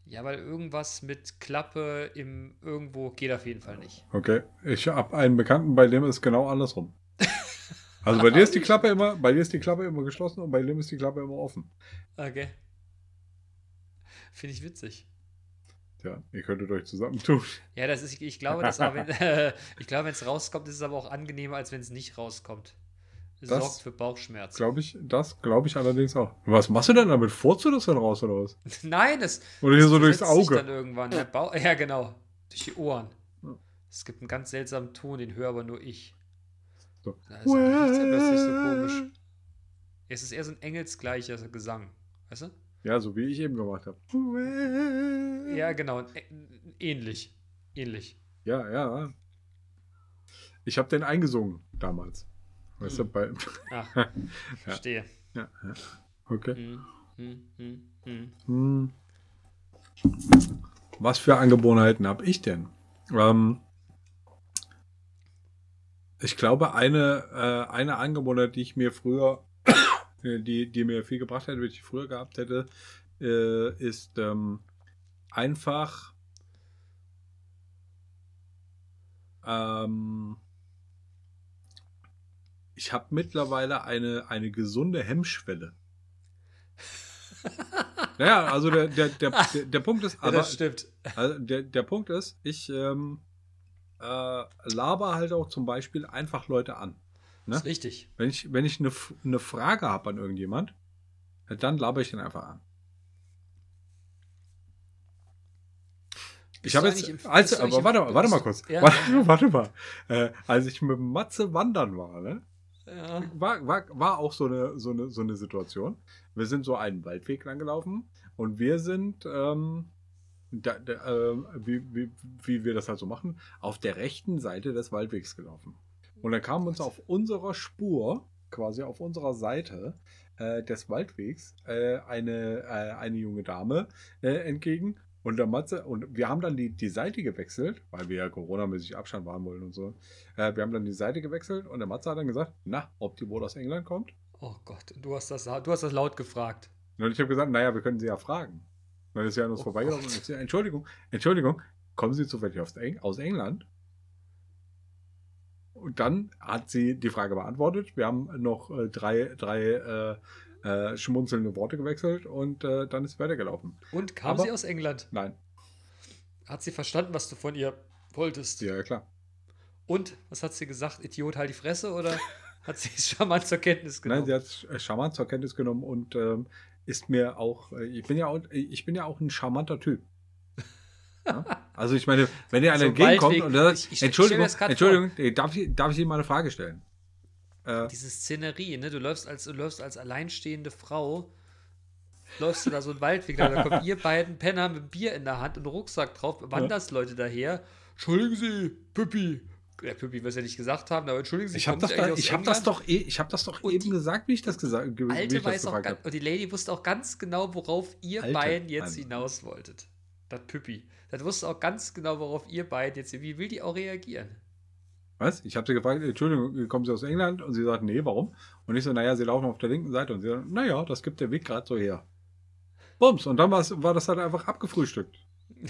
Ja, weil irgendwas mit Klappe im irgendwo geht auf jeden Fall nicht. Okay. Ich habe einen Bekannten, bei dem ist genau andersrum. Also bei dir ist die Klappe immer, bei dir ist die Klappe immer geschlossen und bei dem ist die Klappe immer offen. Okay. Finde ich witzig. Tja, ihr könntet euch zusammentun. Ja, das ist, ich glaube, dass, aber wenn, äh, ich glaube, wenn es rauskommt, ist es aber auch angenehmer, als wenn es nicht rauskommt. Das- sorgt für Bauchschmerzen. Glaube ich, das glaube ich allerdings auch. Was machst du denn damit? Furzt du das dann raus oder was? Nein, es Oder hier so durchs Auge? dann irgendwann. Der Bauch, ja, genau. Durch die Ohren. Es gibt einen ganz seltsamen Ton, den höre aber nur ich. So. Da ist plötzlich so komisch. Es ist eher so ein engelsgleicher Gesang. Weißt du? Ja, so wie ich eben gemacht habe. Ja, genau. Ä- Ähnlich. Ähnlich. Ja, ja. Ich habe den eingesungen damals. Weißt du, bei. Ach, verstehe. Ja, ja. Okay. Hm, hm, hm, hm. Hm. Was für Angewohnheiten habe ich denn? Ähm, ich glaube, eine, äh, eine Angewohnheit, die ich mir früher, äh, die, die mir viel gebracht hätte, wenn ich früher gehabt hätte, äh, ist ähm, einfach ähm, ich habe mittlerweile eine, eine gesunde Hemmschwelle. Ja, also der, der, der, der, der Punkt ist, Ja, aber das stimmt. also der, der Punkt ist, ich ähm, äh, laber halt auch zum Beispiel einfach Leute an. Das ist richtig. Wenn ich, wenn ich eine, eine Frage habe an irgendjemand, dann laber ich den einfach an. Ich habe jetzt, als, aber warte mal, warte mal kurz. ja, warte, ja. warte mal. Äh, als ich mit Matze wandern war, ne, Ja. war, war, war auch so eine, so, eine, so eine Situation. Wir sind so einen Waldweg lang gelaufen und wir sind, ähm, da, da, ähm, wie, wie, wie wir das halt so machen, auf der rechten Seite des Waldwegs gelaufen. Und dann kam uns auf unserer Spur, quasi auf unserer Seite äh, des Waldwegs, äh, eine, äh, eine junge Dame äh, entgegen. Und der Matze, und wir haben dann die, die Seite gewechselt, weil wir ja Corona-mäßig Abstand wahren wollen und so. Äh, wir haben dann die Seite gewechselt und der Matze hat dann gesagt, na, ob die wohl aus England kommt? Oh Gott, du hast das, du hast das laut gefragt. Und ich habe gesagt, naja, wir können sie ja fragen. Dann ist sie an uns Oh vorbeigelaufen Gott. und ich sage, Entschuldigung, Entschuldigung, kommen Sie zufällig aus England? Und dann hat sie die Frage beantwortet. Wir haben noch äh, drei, drei äh, äh, schmunzelnde Worte gewechselt und äh, dann ist sie weitergelaufen. Und kam Aber- sie aus England? Nein, Hat sie verstanden, was du von ihr wolltest? ja, klar. Und was hat sie gesagt? Idiot, halt die Fresse oder hat sie es charmant zur Kenntnis genommen? Nein, sie hat es charmant zur Kenntnis genommen und ähm, ist mir auch, äh, ich bin ja auch, ich bin ja auch ein charmanter Typ. Ja? Also ich meine, wenn ihr einer So entgegenkommt und sagt, Entschuldigung, Entschuldigung, äh, darf ich, darf ich Ihnen mal eine Frage stellen? Äh, Diese Szenerie, ne? Du läufst als, du läufst als alleinstehende Frau, läufst du da so einen Waldweg, da kommt ihr beiden Penner mit Bier in der Hand und Rucksack drauf, Wandersleute daher. Entschuldigen Sie, Püppi. Der Püppi wird es ja nicht gesagt haben, aber entschuldigen Sie, ich habe das, da, ich hab das doch, eh, ich hab das doch Und eben gesagt, wie ich das gesagt ge- wie Alte weiß auch ganz, habe. und die Lady wusste auch ganz genau, worauf ihr Alte, beiden jetzt also. hinaus wolltet. Das Püppi. Das wusste auch ganz genau, worauf ihr beiden jetzt, wie will die auch reagieren? Was? Ich habe sie gefragt, Entschuldigung, kommen Sie aus England? Und sie sagt, nee, warum? Und ich so, naja, Sie laufen auf der linken Seite. Und sie sagt, naja, das gibt der Weg gerade so her. Bums. Und dann war das halt einfach abgefrühstückt.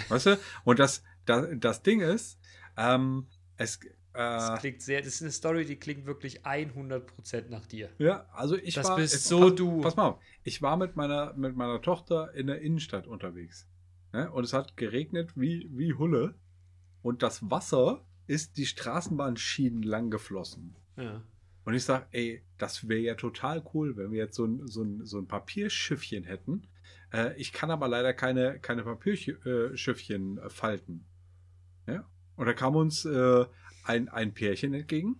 Weißt du? Und das, das, das Ding ist, ähm, es, Das äh, klingt sehr, das ist eine Story, die klingt wirklich 100% nach dir. ja, also ich Das war, bist es- so pass, du. Pass mal auf, ich war mit meiner, mit meiner Tochter in der Innenstadt unterwegs. Ne? Und es hat geregnet wie, wie Hulle. Und das Wasser ist die Straßenbahnschienen lang geflossen. Ja. Und ich sage, ey, das wäre ja total cool, wenn wir jetzt so ein, so ein, so ein Papierschiffchen hätten. Äh, ich kann aber leider keine, keine Papierschiffchen äh, falten. Ja? Und da kam uns äh, ein, ein Pärchen entgegen.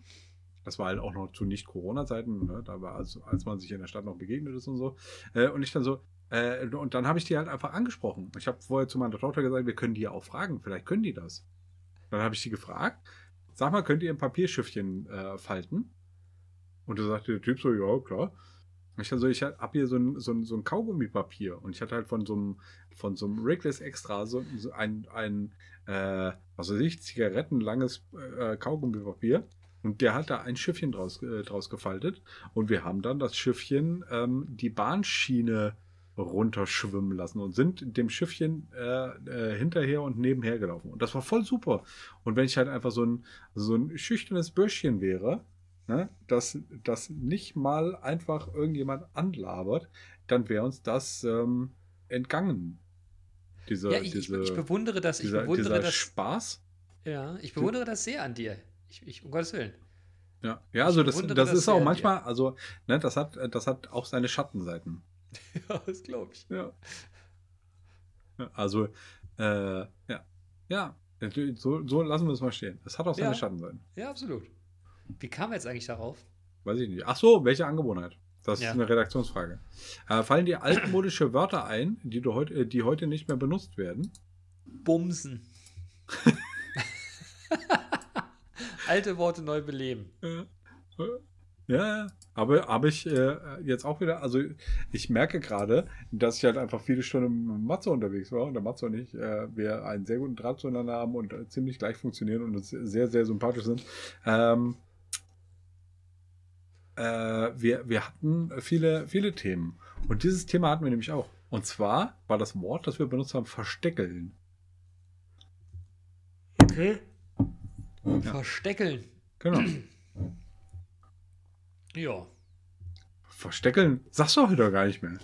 Das war halt auch noch zu Nicht-Corona-Zeiten, ne? da war also, als man sich in der Stadt noch begegnet ist und so. Äh, und ich dann so, äh, und dann habe ich die halt einfach angesprochen. Ich habe vorher zu meiner Tochter gesagt, wir können die ja auch fragen, vielleicht können die das. Dann habe ich die gefragt, sag mal, könnt ihr ein Papierschiffchen äh, falten? Und da sagte der Typ so, ja, klar. Ich dann ich hab hier so ein, so ein, so ein Kaugummipapier und ich hatte halt von so einem, von so einem Wrigley's Extra so, so ein, ein äh, was weiß ich, zigarettenlanges äh, Kaugummipapier. Und der hat da ein Schiffchen draus, äh, draus gefaltet. Und wir haben dann das Schiffchen ähm, die Bahnschiene runterschwimmen lassen und sind dem Schiffchen äh, äh, hinterher und nebenher gelaufen. Und das war voll super. Und wenn ich halt einfach so ein, so ein schüchternes Bürschchen wäre, ne, das, das nicht mal einfach irgendjemand anlabert, dann wäre uns das ähm, entgangen. Diese, ja, ich, ich, diese, ich bewundere das, ich dieser, bewundere dieser das. Spaß. Ja, ich bewundere das sehr an dir. Ich, ich, um Gottes Willen. Ja, ja also das, bewundere das das ist auch manchmal, also, ne, das hat, das hat auch seine Schattenseiten. Ja, das glaube ich. Ja. Also, äh, ja. Ja, so, so lassen wir es mal stehen. Es hat auch seine Ja. Schattenseiten. Ja, absolut. Wie kam er jetzt eigentlich darauf? Weiß ich nicht. Ach so, welche Angewohnheit? Das Ja. ist eine Redaktionsfrage. Äh, fallen dir altmodische Wörter ein, die, du heut, äh, die heute nicht mehr benutzt werden? Bumsen. Alte Worte neu beleben. Ja, ja. Aber habe ich äh, jetzt auch wieder, also ich merke gerade, dass ich halt einfach viele Stunden mit Matze unterwegs war und der Matze und ich, äh, wir einen sehr guten Draht zueinander haben und äh, ziemlich gleich funktionieren und uns sehr, sehr sympathisch sind. Ähm, äh, wir, wir hatten viele, viele Themen. Und dieses Thema hatten wir nämlich auch. Und zwar war das Wort, das wir benutzt haben, versteckeln. Okay. Versteckeln. Genau. Ja. Versteckeln sagst du heute doch gar nicht mehr.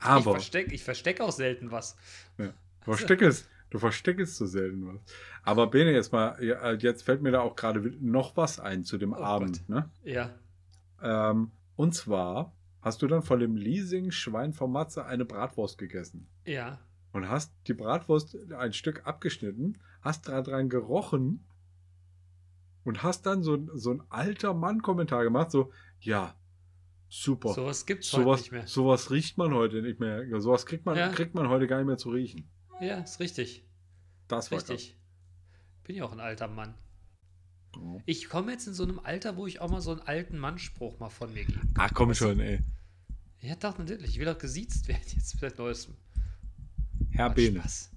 Ich Aber. verstecke ich versteck auch selten was. Ja. Du versteckst, du versteckst so selten was. Aber Bene, jetzt mal, ja, jetzt fällt mir da auch gerade noch was ein zu dem Oh Abend. Ne? Ja. Ähm, und zwar hast du dann von dem Leasing-Schwein von Matze eine Bratwurst gegessen. Ja. Und hast die Bratwurst ein Stück abgeschnitten, hast da dran gerochen und hast dann so, so ein alter Mann-Kommentar gemacht, so, ja, super. Sowas gibt's heute Sowas, nicht mehr. sowas riecht man heute nicht mehr. Sowas kriegt man, Ja. kriegt man heute gar nicht mehr zu riechen. Ja, ist richtig. Das war Richtig. Bin ja auch ein alter Mann. krass. Oh. Ich komme jetzt in so einem Alter, wo ich auch mal so einen alten Mannspruch mal von mir gebe. Ach komm Weißt du? schon, ey. Ja, doch, natürlich. Ich will auch gesiezt werden jetzt seit neuestem. Herr. Spaß.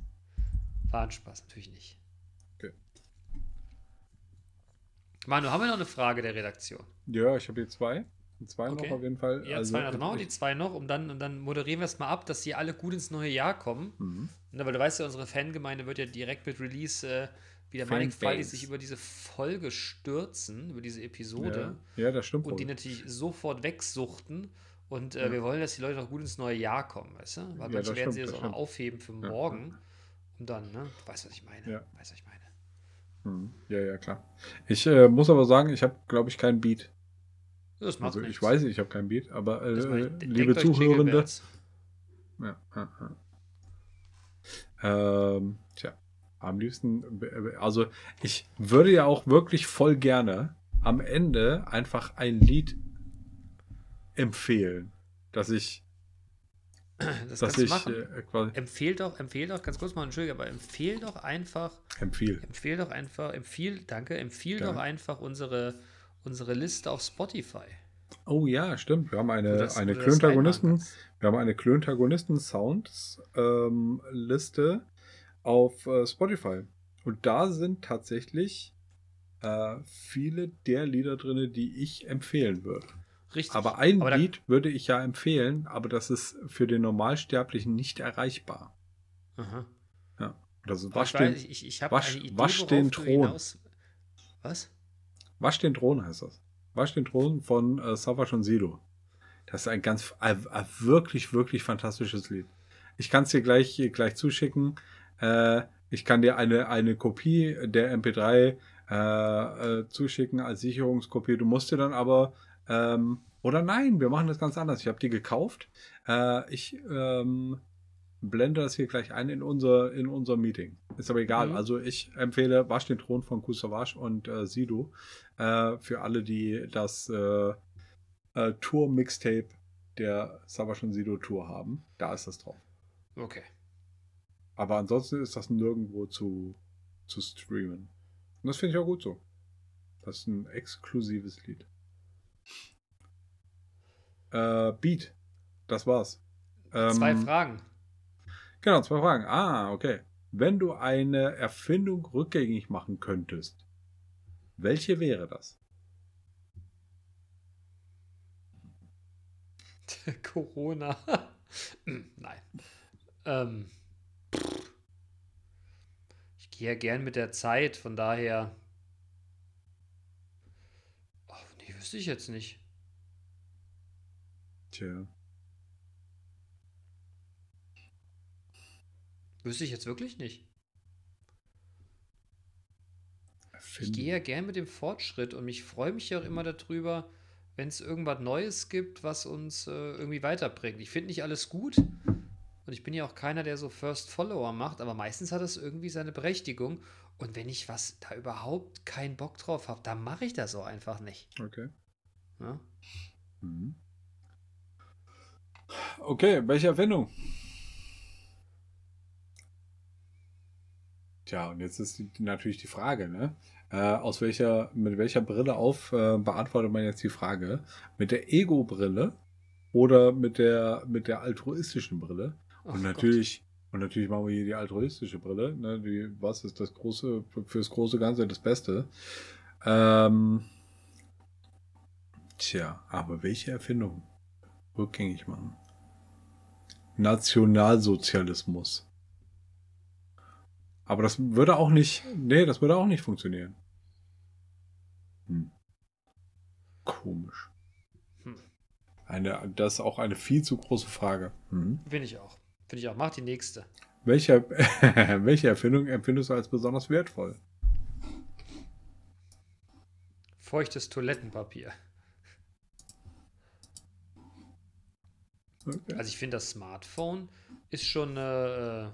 War ein Spaß, natürlich nicht. Okay. Manu, haben wir noch eine Frage der Redaktion? Ja, ich habe hier zwei. Zwei Okay. noch auf jeden Fall. Ja, Also, zwei, machen wir die zwei noch und dann, und dann moderieren wir es mal ab, dass die alle gut ins neue Jahr kommen. Mhm. Ne, weil du weißt ja, unsere Fangemeinde wird ja direkt mit Release äh, wieder mannigfaltig sich über diese Folge stürzen, über diese Episode. Ja, ja, das stimmt. Und die wohl. natürlich sofort wegsuchten. Und äh, Ja. wir wollen, dass die Leute auch gut ins neue Jahr kommen, weißt du? Weil Ja, manche werden stimmt, sie das auch noch stimmt. aufheben für morgen. Und dann, ne? Du weißt, was ich meine. Ja. Weißt, was ich meine. Mhm. Ja, ja, klar. Ich äh, muss aber sagen, ich habe, glaube ich, keinen Beat. Das macht Also ich weiß, ich habe keinen Beat, aber äh, äh, liebe Zuhörende. Ja, ja, ja. Ähm, tja, am liebsten, äh, also ich würde ja auch wirklich voll gerne am Ende einfach ein Lied empfehlen, dass ich, Das dass kannst du ich machen. äh, quasi Empfehl doch, empfehl doch, ganz kurz mal, entschuldige, aber empfehl doch einfach, empfehle. empfehl doch einfach, empfiehl, danke, empfiehl Gerne. doch einfach unsere, unsere Liste auf Spotify. Oh ja, stimmt. Wir haben eine, das- eine Klöntagonisten, wir haben eine Klöntagonisten-Sounds-Liste auf äh, Spotify. Und da sind tatsächlich äh, viele der Lieder drin, die ich empfehlen würde. Richtig. Aber ein Aber Lied würde ich ja empfehlen, aber das ist für den Normalsterblichen nicht erreichbar. Aha. Ist Aber Wasch ich, den, ich, ich habe wasch- eine Idee, wasch den Thron. hinaus- Was? Wasch den Thron heißt das. Wasch den Thron von äh, Savage und Sido. Das ist ein ganz, ein, ein wirklich, wirklich fantastisches Lied. Ich kann es dir gleich, gleich zuschicken. Äh, ich kann dir eine, eine Kopie der MP3 äh, äh, zuschicken als Sicherungskopie. Du musst dir dann aber, ähm, oder nein, wir machen das ganz anders. Ich habe die gekauft. Äh, ich ähm, blende das hier gleich ein in unser, in unser Meeting. Ist aber egal. Mhm. Also ich empfehle Wasch den Thron von Kusavage und äh, Sido äh, für alle, die das äh, äh, Tour-Mixtape der Savage und Sido Tour haben. Da ist das drauf. Okay. Aber ansonsten ist das nirgendwo zu, zu streamen. Und das finde ich auch gut so. Das ist ein exklusives Lied. Äh, Beat. Das war's. Zwei Ähm, Fragen. Genau, zwei Fragen. Ah, okay. Wenn du eine Erfindung rückgängig machen könntest, welche wäre das? Corona. Hm, Nein. Ähm, ich gehe ja gern mit der Zeit, von daher. Oh, nee, wüsste ich jetzt nicht. Tja. Wüsste ich jetzt wirklich nicht. Ich Erfindung. gehe ja gern mit dem Fortschritt und ich freue mich ja auch immer darüber, wenn es irgendwas Neues gibt, was uns äh, irgendwie weiterbringt. Ich finde nicht alles gut und ich bin ja auch keiner, der so First Follower macht, aber meistens hat das irgendwie seine Berechtigung. Und wenn ich was da überhaupt keinen Bock drauf habe, dann mache ich das auch einfach nicht. Okay. Ja? Mhm. Okay, welche Erfindung? Tja, und jetzt ist die, natürlich die Frage, ne? Äh, aus welcher, mit welcher Brille auf äh, beantwortet man jetzt die Frage? Mit der Ego-Brille oder mit der, mit der altruistischen Brille? Ach Und Gott. natürlich, und natürlich machen wir hier die altruistische Brille, ne? Die, was ist das große, fürs große Ganze das Beste? Ähm, tja, aber welche Erfindung rückgängig machen? Nationalsozialismus. Aber das würde auch nicht, nee, das würde auch nicht funktionieren. Hm. Komisch. Hm. Eine, das ist auch eine viel zu große Frage. Hm. Finde ich auch. Finde ich auch. Mach die nächste. Welche, welche Erfindung empfindest du als besonders wertvoll? Feuchtes Toilettenpapier. Okay. Also ich finde, das Smartphone ist schon äh,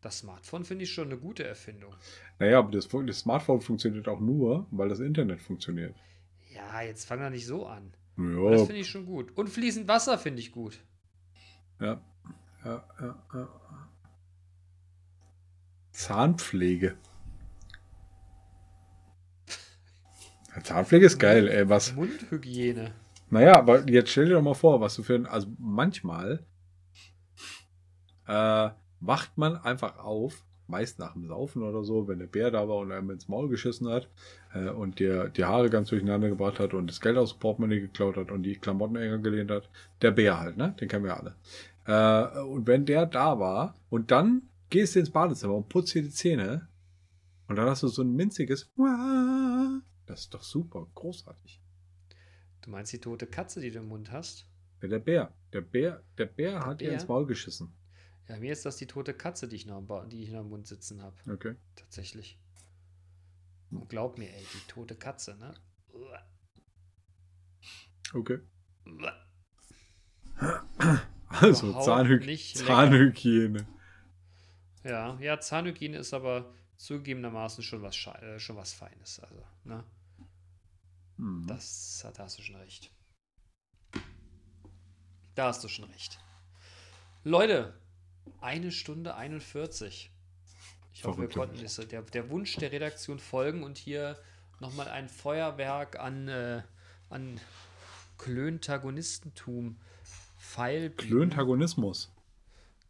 das Smartphone finde ich schon eine gute Erfindung. Naja, aber das, das Smartphone funktioniert auch nur, weil das Internet funktioniert. Ja, jetzt fang da nicht so an. Ja, Das finde ich schon gut. Und fließend Wasser finde ich gut. ja, ja, ja, ja. Zahnpflege. Zahnpflege ist geil, ey. Was? Mundhygiene. Naja, aber jetzt stell dir doch mal vor, was du für ein. Also manchmal äh, wacht man einfach auf, meist nach dem Saufen oder so, wenn der Bär da war und einem ins Maul geschissen hat äh, und dir die Haare ganz durcheinander gebracht hat und das Geld aus dem Portemonnaie geklaut hat und die Klamotten enger gelehnt hat. Der Bär halt, ne? Den kennen wir alle. Äh, und wenn der da war und dann gehst du ins Badezimmer und putzt dir die Zähne und dann hast du so ein minziges. Das ist doch super, großartig. Du meinst die tote Katze, die du im Mund hast? Ja, der Bär. Der Bär, der Bär Der hat ihr Bär? ins Maul geschissen. Ja, mir ist das die tote Katze, die ich noch im, die ich noch im Mund sitzen habe. Okay. Tatsächlich. Und glaub mir, ey, die tote Katze, ne? Okay. Also Zahnhy. Zahnhygiene. Ja, ja, Zahnhygiene ist aber zugegebenermaßen schon was, Sche- äh, schon was Feines. Also, ne? Mhm. Das, da hast du schon recht. Da hast du schon recht. Leute, eine Stunde 41. Ich hoffe, wir konnten der, der Wunsch der Redaktion folgen und hier nochmal ein Feuerwerk an, äh, an Klöntagonistentum feil. Klöntagonismus.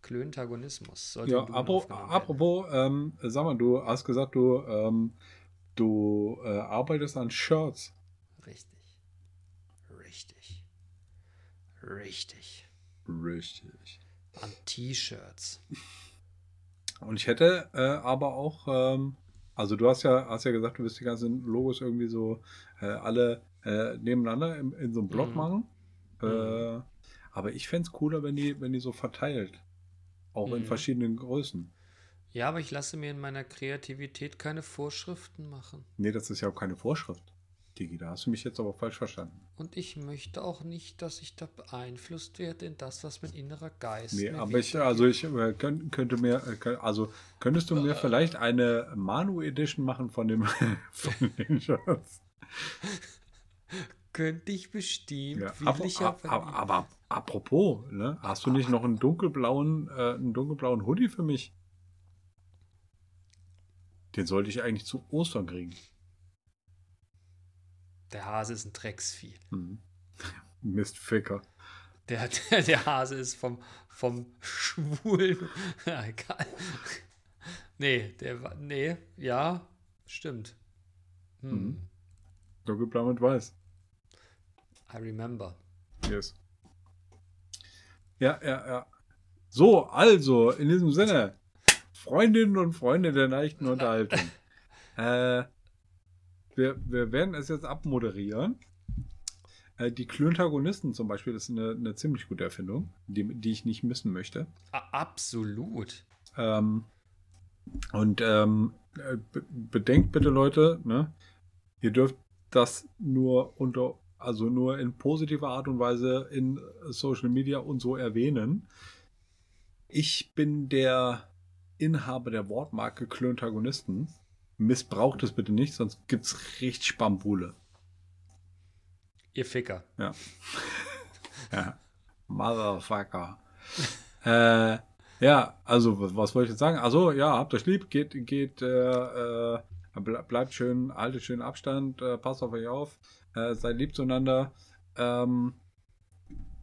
Klöntagonismus. Ja, im Duden apro aufgenommen werden. apropos, ähm, sag mal, du hast gesagt, du, ähm, du äh, arbeitest an Shirts. Richtig. Richtig. Richtig. Richtig. An T-Shirts. Und ich hätte äh, aber auch, ähm, also du hast ja, hast ja gesagt, du wirst die ganzen Logos irgendwie so äh, alle äh, nebeneinander in, in so einem Block Mhm. machen. Äh, Mhm. aber ich fände es cooler, wenn die, wenn die so verteilt. Auch in Mhm. verschiedenen Größen. Ja, aber ich lasse mir in meiner Kreativität keine Vorschriften machen. Nee, das ist ja auch keine Vorschrift. Digi, da hast du mich jetzt aber falsch verstanden. Und ich möchte auch nicht, dass ich da beeinflusst werde in das, was mein innerer Geist Nee, aber ich, also ich äh, könnt, könnte mir, äh, also könntest du mir vielleicht eine Manu Edition machen von dem von den Shirts? Könnte ich bestimmt. Ja, aber, ich aber, ihm. aber apropos, ne, hast du nicht noch einen dunkelblauen, äh, einen dunkelblauen Hoodie für mich? Den sollte ich eigentlich zu Ostern kriegen. Der Hase ist ein Drecksvieh. Mhm. Mistficker. Der, der, der Hase ist vom, vom Schwulen. Ja, egal. Nee, der war. Nee, ja, stimmt. Hm. Mhm. Dunkelblau mit weiß. I remember. Yes. Ja, ja, ja. So, also, in diesem Sinne, Freundinnen und Freunde der leichten Unterhaltung. äh, wir, wir werden es jetzt abmoderieren. Äh, die Klöntagonisten zum Beispiel ist eine, eine ziemlich gute Erfindung, die, die ich nicht missen möchte. Absolut. Ähm, und ähm, äh, be bedenkt bitte, Leute, ne, ihr dürft das nur unter, also nur in positiver Art und Weise in Social Media und so erwähnen. Ich bin der Inhaber der Wortmarke Klöntagonisten. Missbraucht es bitte nicht, sonst gibt's richtig Bambule. Ihr Ficker. Ja. ja. Motherfucker. äh, ja, also was, was wollte ich jetzt sagen? Also ja, habt euch lieb, geht, geht, äh, äh, ble- bleibt schön, haltet schön Abstand, äh, passt auf euch auf, äh, seid lieb zueinander. Ähm,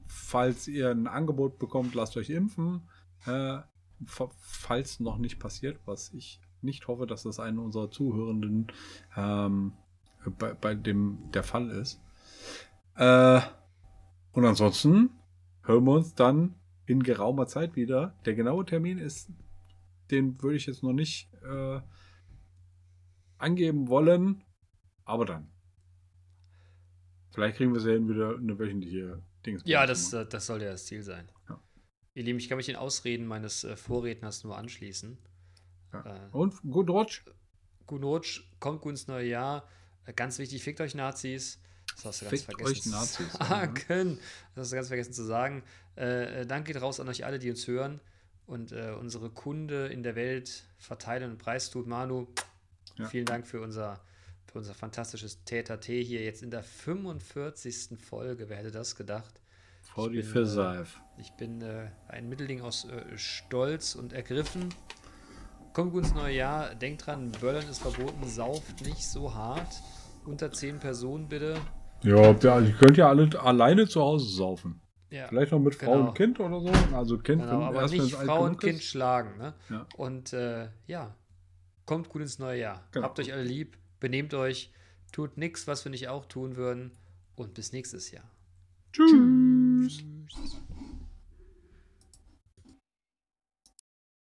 falls ihr ein Angebot bekommt, lasst euch impfen. Äh, fa- falls noch nicht passiert, was ich nicht hoffe, dass das einen unserer Zuhörenden ähm, bei, bei dem der Fall ist. Äh, und ansonsten hören wir uns dann in geraumer Zeit wieder. Der genaue Termin ist, den würde ich jetzt noch nicht äh, angeben wollen, aber dann. Vielleicht kriegen wir es ja hin, wieder eine wöchentliche Dings. Ja, das, äh, das sollte ja das Ziel sein. Ja. Ihr Lieben, ich kann mich den Ausreden meines äh, Vorredners nur anschließen. Ja. Äh, Und gut Rutsch. guten Rutsch, kommt gut ins neue Jahr. Äh, ganz wichtig, fickt euch Nazis. Das hast du ganz Fickt vergessen euch zu Nazis. sagen. Das hast du ganz vergessen zu sagen. Äh, äh, Dank geht raus an euch alle, die uns hören und äh, unsere Kunde in der Welt verteilen und preistut. Manu, Ja. vielen Dank für unser, für unser fantastisches Täter-T hier jetzt in der 45. Folge. Wer hätte das gedacht? Vor die bin, Verseif. Ich bin äh, ein Mittelding aus äh, Stolz und ergriffen. Kommt gut ins neue Jahr. Denkt dran, Böllern ist verboten. Sauft nicht so hart. Unter 10 Personen bitte. Ja, ihr könnt ja alle alleine zu Hause saufen. Ja, Vielleicht noch mit Frau Genau. und Kind oder so. Also Kind, genau, aber erst nicht Frau und Kind ist. schlagen. Ne? Ja. Und äh, ja, kommt gut ins neue Jahr. Genau. Habt euch alle lieb. Benehmt euch. Tut nichts, was wir nicht auch tun würden. Und bis nächstes Jahr. Tschüss. Tschüss.